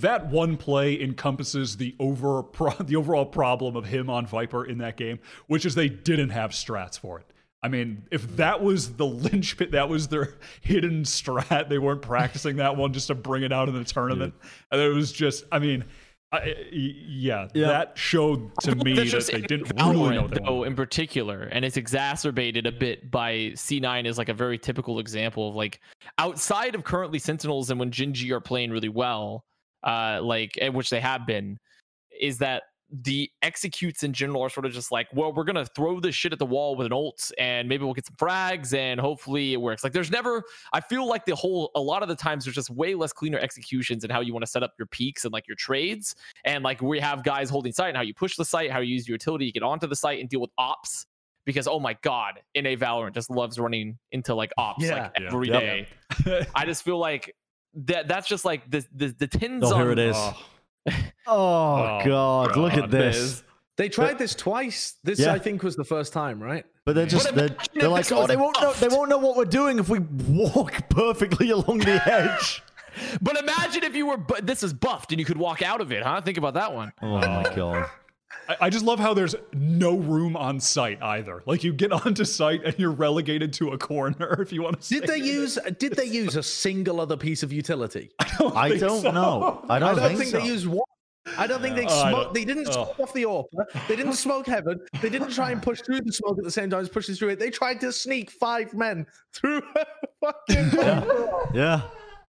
that one play encompasses the over pro, the overall problem of him on Viper in that game, which is they didn't have strats for it. I mean, if that was the linchpin, that was their hidden strat. They weren't practicing that one just to bring it out in the tournament. And it was just, I mean, I, yeah,
Yeah.
that showed to me that
just
they didn't really know what they
though,
wanted.
in particular, and it's exacerbated a bit by C9 is like a very typical example of like outside of currently Sentinels and when Gen G are playing really well, uh, like which they have been, is that the executes in general are sort of just like, well, we're gonna throw this shit at the wall with an ult, and maybe we'll get some frags, and hopefully it works. Like, there's never, I feel like the whole, a lot of the times there's just way less cleaner executions and how you want to set up your peeks and like your trades, and like we have guys holding site and how you push the site, how you use your utility, you get onto the site and deal with ops. Because oh my god, in a Valorant just loves running into like ops
Yeah.
like
Yeah.
every
Yep.
day. I just feel like that that's just like the the the tins
Oh, here it is.
Oh.
oh,
Oh, Oh,
God, look at
God.
this.
They tried this twice. This
Yeah.
I think was the first time, right?
But they're just they're, they're like, oh, they won't know they won't know what we're doing if we walk perfectly along the edge.
But imagine if you were bu- this is buffed and you could walk out of it, huh? Think about that one.
Oh my god.
I, I just love how there's no room on site either. Like you get onto site and you're relegated to a corner if you want to.
Did they use did they use a single other piece of utility?
I
think
don't
so.
know. I
I
don't,
don't
think,
think
so.
they used one. I don't think they
I
smoked. They didn't smoke off the AWP. They didn't smoke heaven. They didn't try and push through the smoke at the same time as pushing through it. They tried to sneak five men through a fucking.
Yeah.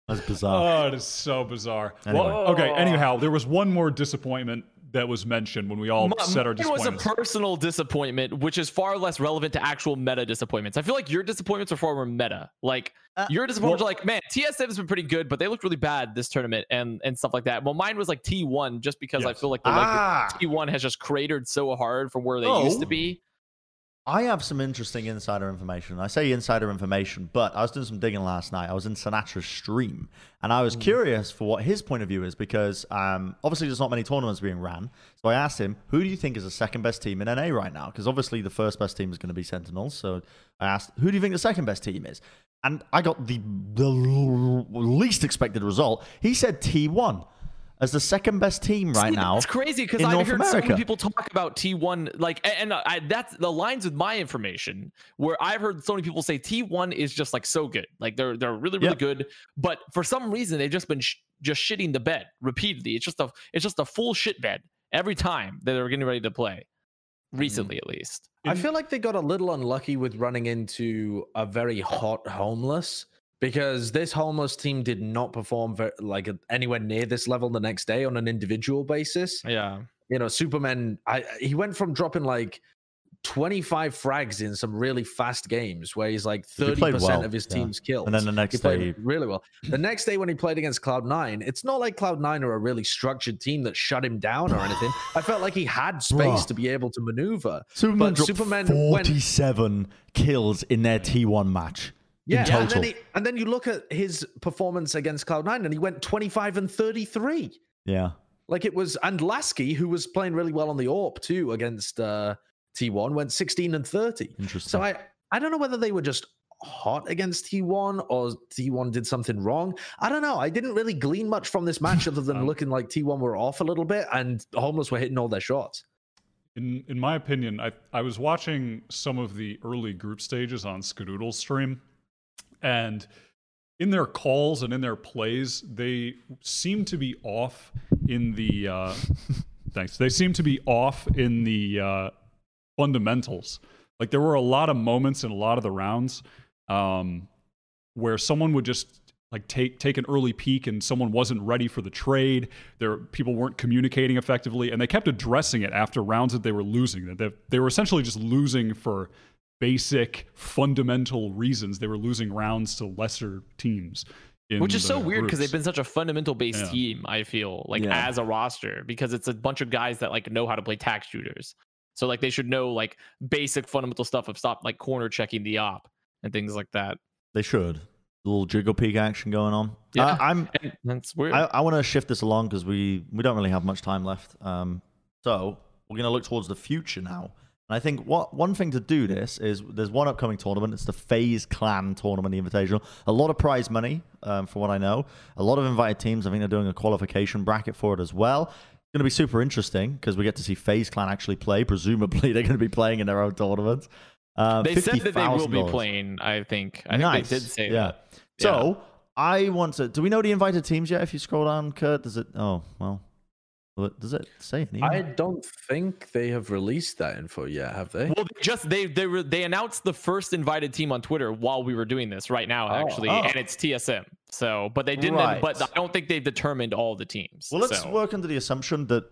That's bizarre.
Oh, it is so bizarre.
Anyway.
Well, okay. Anyhow, there was one more disappointment that was mentioned when we all
Mi-
said our
It was a personal disappointment, which is far less relevant to actual meta disappointments. I feel like your disappointments are far more meta. Like
Uh,
your disappointments are like, man, TSM has been pretty good, but they looked really bad this tournament and and stuff like that. Well, mine was like T1, just because I feel like the like,
ah,
T1 has just cratered so hard from where they used to
Oh.
be.
I have some interesting insider information. I say insider information, but I was doing some digging last night. I was in Sinatraa's stream, and I was curious for what his point of view is because um, obviously there's not many tournaments being ran. So I asked him, "Who do you think is the second best team in NA right now?" Because obviously the first best team is going to be Sentinels. So I asked, "Who do you think the second best team is?" And I got the the least expected result. He said T1 as the second best team right
See,
now.
It's crazy because I've
North
heard so
America.
many people talk about T1, like, a- and I, that's the lines with my information where I've heard so many people say T1 is just like so good, like they're they're really really
Yep.
good, but for some reason they've just been sh- just shitting the bed repeatedly. It's just a it's just a full shit bed every time that they're getting ready to play, mm-hmm. recently at least.
I feel like they got a little unlucky with running into a very hot homeless because this homeless team did not perform ver- like anywhere near this level the next day on an individual basis.
Yeah,
You know, Superman, I he went from dropping like 25 frags in some really fast games where he's like
He
30%
played well,
of his
yeah.
team's kills.
And then the
he
next
played
day,
really well. The next day when he played against Cloud9, it's not like Cloud9 are a really structured team that shut him down or anything. I felt like he had space
Bruh.
to be able to maneuver.
Superman
but
dropped
Superman went
47 kills in their T1 match.
Yeah,
in
and then, he, and then you look at his performance against Cloud9 and he went 25 and 33.
yeah.
Like it was, and Lasky, who was playing really well on the AWP too against uh, T1, went 16 and 30.
Interesting.
So I, I don't know whether they were just hot against T1 or T1 did something wrong. I don't know. I didn't really glean much from this match other than
Um,
looking like T1 were off a little bit and Homeless were hitting all their shots.
In in my opinion, I I was watching some of the early group stages on Skadoodle's stream, and in their calls and in their plays, they seem to be off in the uh, thanks. They seem to be off in the uh, fundamentals. Like there were a lot of moments in a lot of the rounds um, where someone would just like take take an early peek and someone wasn't ready for the trade. There people weren't communicating effectively, and they kept addressing it after rounds that they were losing. That they, they were essentially just losing for basic fundamental reasons. They were losing rounds to lesser teams. in
Which is
the
so weird because they've been such a fundamental based
Yeah.
team, I feel, like
Yeah.
as a roster, because it's a bunch of guys that like know how to play tack shooters. So like they should know like basic fundamental stuff of stop like corner checking the op and things like that.
They should. A little jiggle peek action going on.
Yeah.
Uh, I'm.
And that's weird.
I, I want to shift this along because we we don't really have much time left. Um, so we're going to look towards the future now. And I think what one thing to do this is there's one upcoming tournament. It's the FaZe Clan tournament, the Invitational. A lot of prize money, um, from what I know. A lot of invited teams. I think they're doing a qualification bracket for it as well. It's going to be super interesting because we get to see FaZe Clan actually play. Presumably, they're going to be playing in their own tournament. Uh,
they said that they will be playing. I think. I think
Nice.
they did say
yeah.
that.
So I want to. Do we know the invited teams yet? If you scroll down, Kurt, does it? Oh well. Well, Does it say any?
I don't think they have released that info yet, have they?
Well, they just they they were they announced the first invited team on Twitter while we were doing this right now,
Oh,
actually,
oh.
and it's TSM. So, but they didn't.
Right.
But I don't think they've determined all the teams.
well, let's
so.
work under the assumption that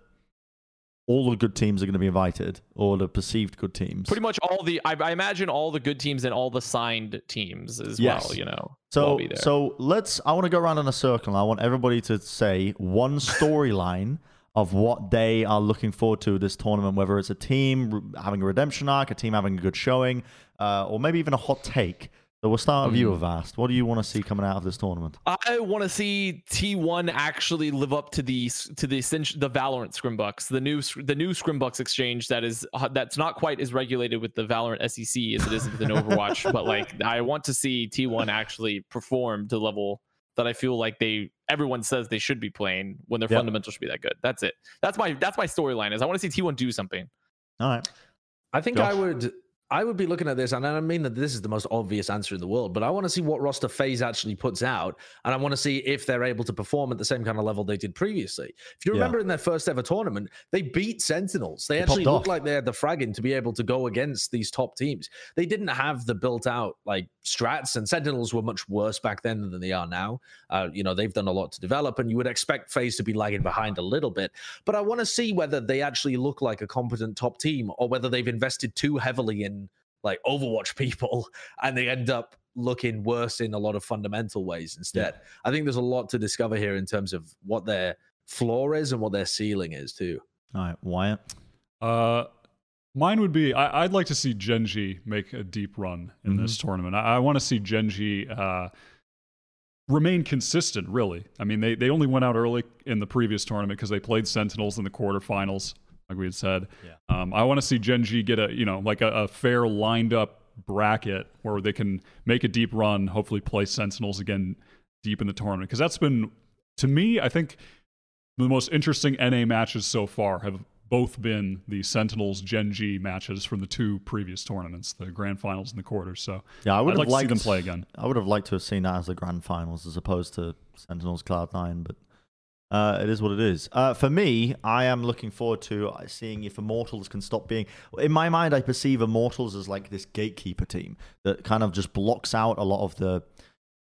all the good teams are going to be invited, or the perceived good teams.
Pretty much all the I, I imagine all the good teams and all the signed teams as
Yes.
well. You know,
So, so let's. I want to go around in a circle. I want everybody to say one storyline of what they are looking forward to this tournament. Whether it's a team having a redemption arc, a team having a good showing, uh, or maybe even a hot take. So we'll start with you, Avast. What do you want to see coming out of this tournament?
I want to see T1 actually live up to the to the essential- the Valorant Scrimbucks, the new sc- the new Scrimbucks exchange that is uh, that's not quite as regulated with the Valorant SEC as it is within Overwatch, but like I want to see T1 actually perform to level that I feel like they everyone says they should be playing when their
Yep.
fundamentals should be that good. That's it. That's my that's my storyline is I want to see T1 do something.
All right.
I think
Josh?
I would I would be looking at this, and I mean that this is the most obvious answer in the world, but I want to see what roster FaZe actually puts out, and I want to see if they're able to perform at the same kind of level they did previously. If you
Yeah.
remember in their first ever tournament, they beat Sentinels. They,
They
actually looked
off.
like they had the fragging to be able to go against these top teams. They didn't have the built out like strats, and Sentinels were much worse back then than they are now. Uh, you know, they've done a lot to develop, and you would expect FaZe to be lagging behind a little bit. But I want to see whether they actually look like a competent top team or whether they've invested too heavily in like Overwatch people and they end up looking worse in a lot of fundamental ways instead. I think there's a lot to discover here in terms of what their floor is and what their ceiling is too.
All right, Wyatt.
Uh, mine would be I, I'd like to see Gen G make a deep run in this
Mm-hmm.
tournament. I, I want to see Gen G uh, remain consistent. Really, I mean they they only went out early in the previous tournament because they played Sentinels in the quarterfinals, like we had said.
Yeah.
Um, I want to see Gen G get a you know like a, a fair lined up bracket where they can make a deep run, hopefully play Sentinels again deep in the tournament because that's been to me I think the most interesting NA matches so far have both been the Sentinels Gen G matches from the two previous tournaments, the grand finals and the quarters. So
Yeah, I would
I'd
have
like
liked
to see them play again.
I would have liked to have seen that as the grand finals as opposed to Sentinels Cloud Nine, but uh, it is what it is. Uh, for me, I am looking forward to uh, seeing if Immortals can stop being. In my mind, I perceive Immortals as like this gatekeeper team that kind of just blocks out a lot of the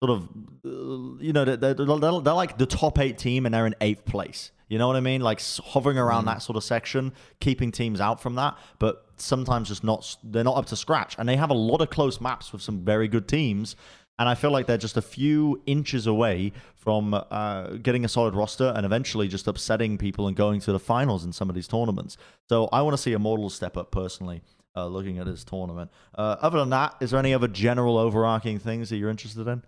sort of, uh, you know, they're, they're, they're, they're like the top eight team and they're in eighth place. You know what I mean? Like hovering around
Mm.
that sort of section, keeping teams out from that, but sometimes just not. They're not up to scratch, and they have a lot of close maps with some very good teams. And I feel like they're just a few inches away from uh, getting a solid roster and eventually just upsetting people and going to the finals in some of these tournaments. So I want to see Immortals step up personally, uh, looking at this tournament. Uh, other than that, is there any other general overarching things that you're interested in?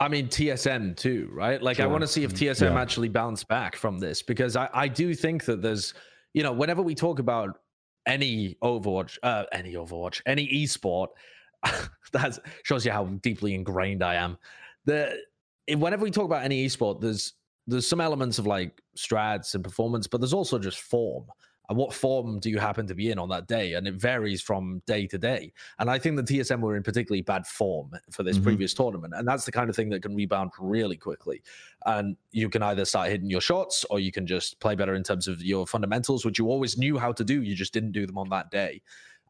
I mean TSM too, right? Like I want to see if TSM
Yeah.
actually bounce back from this because I, I do think that there's, you know, whenever we talk about any Overwatch, uh, any Overwatch, any esport, that shows you how deeply ingrained I am. The whenever we talk about any esport, there's there's some elements of like strats and performance, but there's also just form. And what form do you happen to be in on that day? And it varies from day to day. And I think the TSM were in particularly bad form for this
Mhm.
previous tournament. And that's the kind of thing that can rebound really quickly. And you can either start hitting your shots or you can just play better in terms of your fundamentals, which you always knew how to do. You just didn't do them on that day.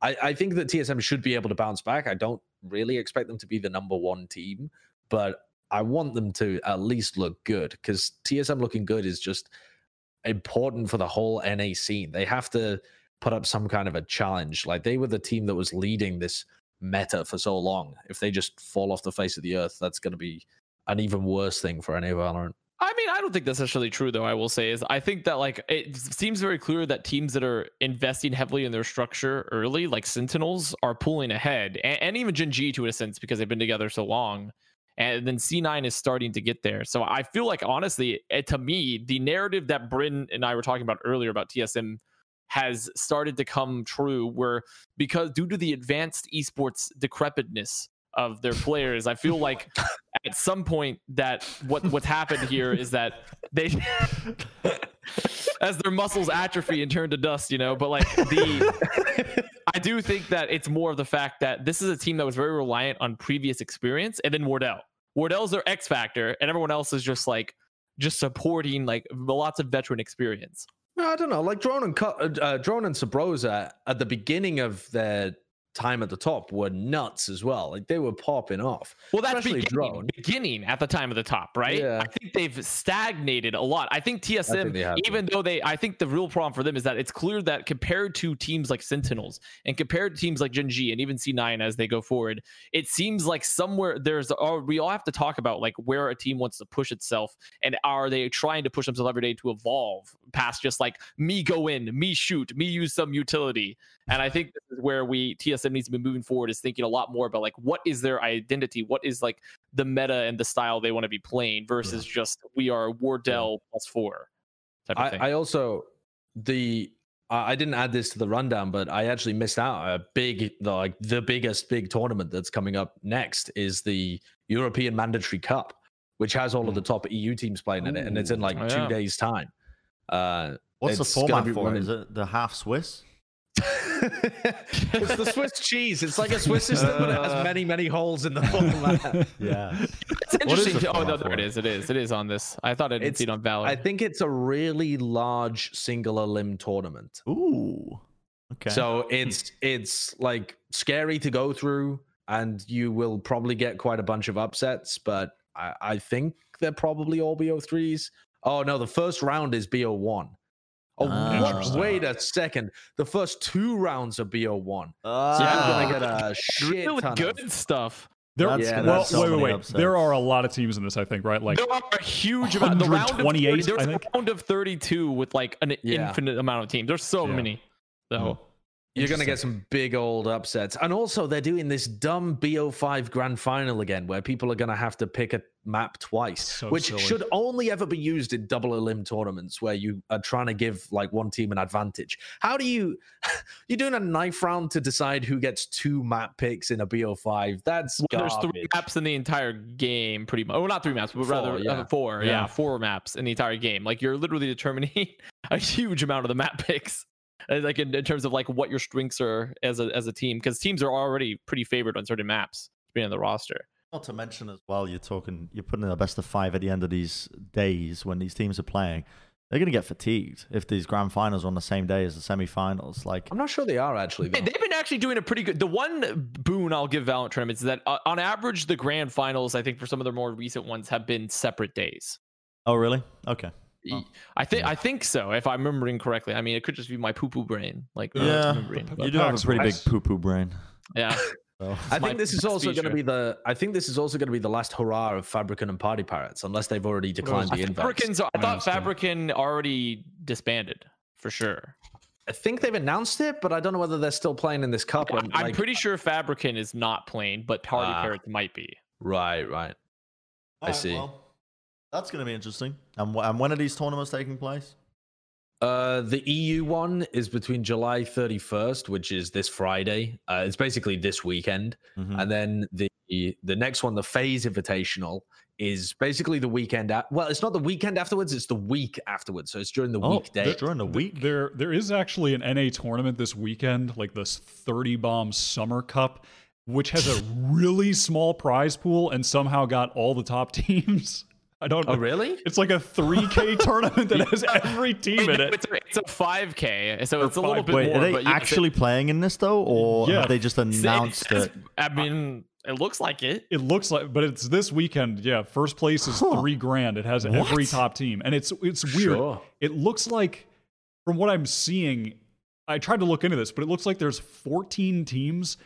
I, I think that TSM should be able to bounce back. I don't really expect them to be the number one team, but I want them to at least look good because TSM looking good is just important for the whole NA scene. They have to put up some kind of a challenge. Like they were the team that was leading this meta for so long. If they just fall off the face of the earth, that's going to be an even worse thing for NA Valorant.
I mean, I don't think that's necessarily true, though. I will say is I think that like it seems very clear that teams that are investing heavily in their structure early, like Sentinels, are pulling ahead, and, and even Gen G to a sense because they've been together so long. And then C9 is starting to get there. So I feel like honestly, eh, to me, the narrative that Bryn and I were talking about earlier about TSM has started to come true where because due to the advanced esports decrepitness of their players, I feel like at some point that what what's happened here is that they as their muscles atrophy and turn to dust, you know, but like the I do think that it's more of the fact that this is a team that was very reliant on previous experience and then Wardell. Wardell's their X factor and everyone else is just like just supporting like lots of veteran experience.
I don't know. Like Drone and uh, Drone and Subroza at the beginning of their time at the top were nuts as well. Like they were popping off.
Well, that's
Especially
beginning,
Drone.
beginning at the time of the top, right?
Yeah.
I think they've stagnated a lot. I think TSM,
have to.
even though they, I think the real problem for them is that it's clear that compared to teams like Sentinels and compared to teams like Gen G and even C9 as they go forward, it seems like somewhere there's, or we all have to talk about like where a team wants to push itself and are they trying to push themselves every day to evolve past just like me go in, me shoot, me use some utility. And I think this is where we TSM needs to be moving forward is thinking a lot more about like what is their identity, what is like the meta and the style they want to be playing versus just we are Wardell plus four type of
I,
thing.
I also the I I didn't add this to the rundown, but I actually missed out a big the like the biggest big tournament that's coming up next is the European Mandatory Cup, which has all of the top EU teams playing in it, and it's in like
Ooh. Oh,
two
yeah.
days time. Uh,
What's the format for it?
running-
Is it the half Swiss?
it's the Swiss cheese. It's like a Swiss system, but it
Uh.
has many, many holes in the format.
Yeah.
it's interesting.
the
oh no, there it
it?
is. It is. It is on this. I thought I didn't
It's-
see it on Valor.
I think it's a really large singular limb tournament.
Ooh. Okay.
So it's it's like scary to go through, and you will probably get quite a bunch of upsets. But I, I think they're probably all BO3s. Oh no, the first round is BO1. Oh, what? Wait a second. The first two rounds are BO1. So
Ah.
you're gonna get a shit
really
ton
good
of
stuff.
There,
That's-
Yeah,
well,
that's
so
wait, wait, wait.
upsets.
There are a lot of teams in this, I think, right? Like,
there are a huge amount. The round of
128,
30 there's
I think.
a round of 32 with like an
Yeah.
infinite amount of teams. There's so
Yeah.
many. So
You're going to get some big old upsets. And also, they're doing this dumb BO5 grand final again, where people are going to have to pick a map twice,
So
which
silly.
should only ever be used in double elim tournaments where you are trying to give like one team an advantage. How do you, you're doing a knife round to decide who gets two map picks in a BO5? That's
Well, there's three maps in the entire game, pretty much. Oh, not three maps, but
Four,
rather
yeah.
uh, four. Yeah.
Yeah.
four maps in the entire game. Like you're literally determining a huge amount of the map picks, uh, like in, in terms of like what your strengths are as a as a team, because teams are already pretty favored on certain maps being on the roster.
Not to mention as well, you're talking, you're putting in a best of five at the end of these days when these teams are playing. They're going to get fatigued if these grand finals are on the same day as the semi-finals. Like,
I'm not sure they are actually. Though.
They've been actually doing a pretty good. The one boon I'll give Valorant tournaments is that uh, on average, the grand finals, I think for some of their more recent ones, have been separate days.
oh really? Okay. Oh.
I think I think so. If I'm remembering correctly, I mean it could just be my poo poo brain. Like uh,
Yeah.
remembering,
You do have a
Pax
pretty big
West.
poo poo brain.
yeah.
So.
I think this is
best
also going to be the. I think this is also going to be the last hurrah of Fabricant and Party Parrots, unless they've already declined
I
the
think
invite.
Fabricans- I
I
thought
understand.
Fabricant already disbanded for sure.
I think they've announced it, but I don't know whether they're still playing in this cup. and,
I'm
like-
pretty sure Fabricant is not playing, but Party
Ah.
Parrots might be.
Right, right. I
Alright,
see.
well, that's going to be interesting. And, and when are these tournaments taking place?
Uh, the EU one is between July 31st, which is this Friday. Uh, it's basically this weekend,
Mhm.
and then the the next one, the FaZe Invitational, is basically the weekend. At, well, it's not the weekend afterwards; it's the week afterwards. So it's during the
Oh,
weekday.
that's during the week.
There, there is actually an NA tournament this weekend, like this 30 bomb Summer Cup, which has a really small prize pool and somehow got all the top teams. I don't oh, know.
Oh, really?
It's like a 3K tournament that has every team
Wait,
in it.
it's, a, it's a 5K, so it's a little bit
Wait,
more.
are they
but yes, it-
actually playing in this though, or
Yeah.
have they just
it
announced
says-
it?
I mean, it looks like it.
It looks like, but it's this weekend. Yeah, first place is
Huh.
three grand. It has every top team, and it's it's weird.
Sure.
It looks like, from what I'm seeing, I tried to look into this, but it looks like there's 14 teams,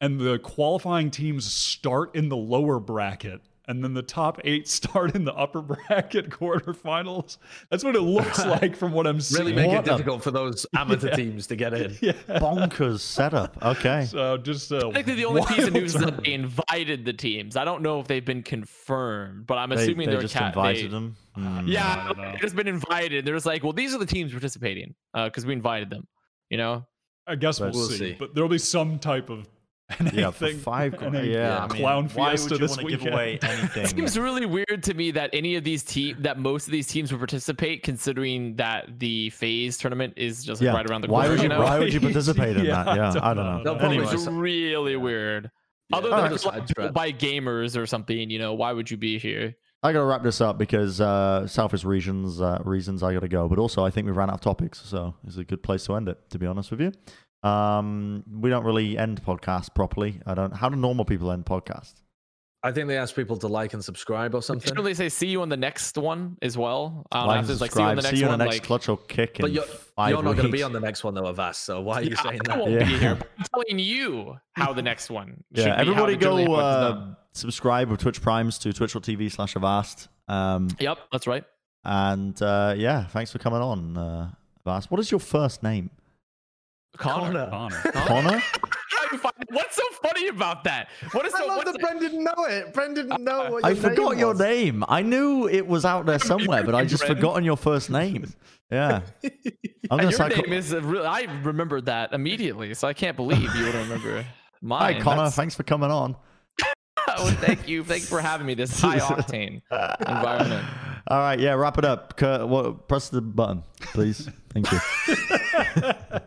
and the qualifying teams start in the lower bracket, and then the top eight start in the upper bracket quarterfinals. That's what it looks like from what I'm seeing.
Really make
What
it
the-
difficult for those amateur
Yeah.
teams to get in.
yeah.
Bonkers setup. Okay.
So just uh,
Technically, the only piece of
wild
news is that they invited the teams. I don't know if they've been confirmed, but I'm
They,
assuming
they
are
just
ca-
invited
they-
them.
Uh,
Hmm.
Yeah,
I don't
they've just been invited. They're just like, well, these are the teams participating because we invited them. You know,
I guess we'll,
We'll
see.
see.
But there'll be some type of
Yeah, for
anything.
five.
NA
Yeah, I mean,
clown
why
fiesta
would
this
wanna give
weekend.
away anything?
it seems really weird to me that any of these team that most of these teams would participate, considering that the FaZe tournament is just like,
yeah.
right around the
why
corner.
would you?
you know,
Why would you participate in
Yeah,
that? Yeah,
I
I
don't
don't
know.
know.
They'll probably
Anyway,
it's really weird. Other than
just
just
side strap.
by gamers or something, you know, why would you be here?
I gotta wrap this up because uh, selfish reasons. Uh, reasons I gotta go, but also I think we've ran out of topics, so it's a good place to end it. To be honest with you, um, we don't really end podcasts properly. I don't. How do normal people end podcasts?
I think they ask people to like and subscribe or something.
Generally, say see you on the next one as well. I
like
if
and
it's like see you on the next
See you on
one.
the next
like,
clutch or kick.
But you're, you're not going to be on the next one though, Avast. So why are you
Yeah,
saying
I
that?
won't
Yeah.
be here. but I'm telling you how the next one. should
Yeah,
be,
everybody go uh, subscribe with Twitch Primes to twitch.tv slash Avast. Um,
Yep, that's right.
and uh, yeah, thanks for coming on, uh, Avast. What is your first name?
Connor.
Connor.
Connor?
How What's so funny about that? What is
I
so?
love that Bren didn't know it. Bren didn't uh, know what
you
mean.
I forgot
name
your name. I knew it was out there somewhere, but I just
Bren.
forgotten your first name. Yeah. I'm
your
start.
name is uh, a real, I remembered that immediately, so I can't believe you would remember mine.
Hi, Connor.
That's-
Thanks for coming on.
oh, thank you. Thanks for having me. This high octane environment.
All right. Yeah. Wrap it up. Kurt, what, press the button, please. Thank you.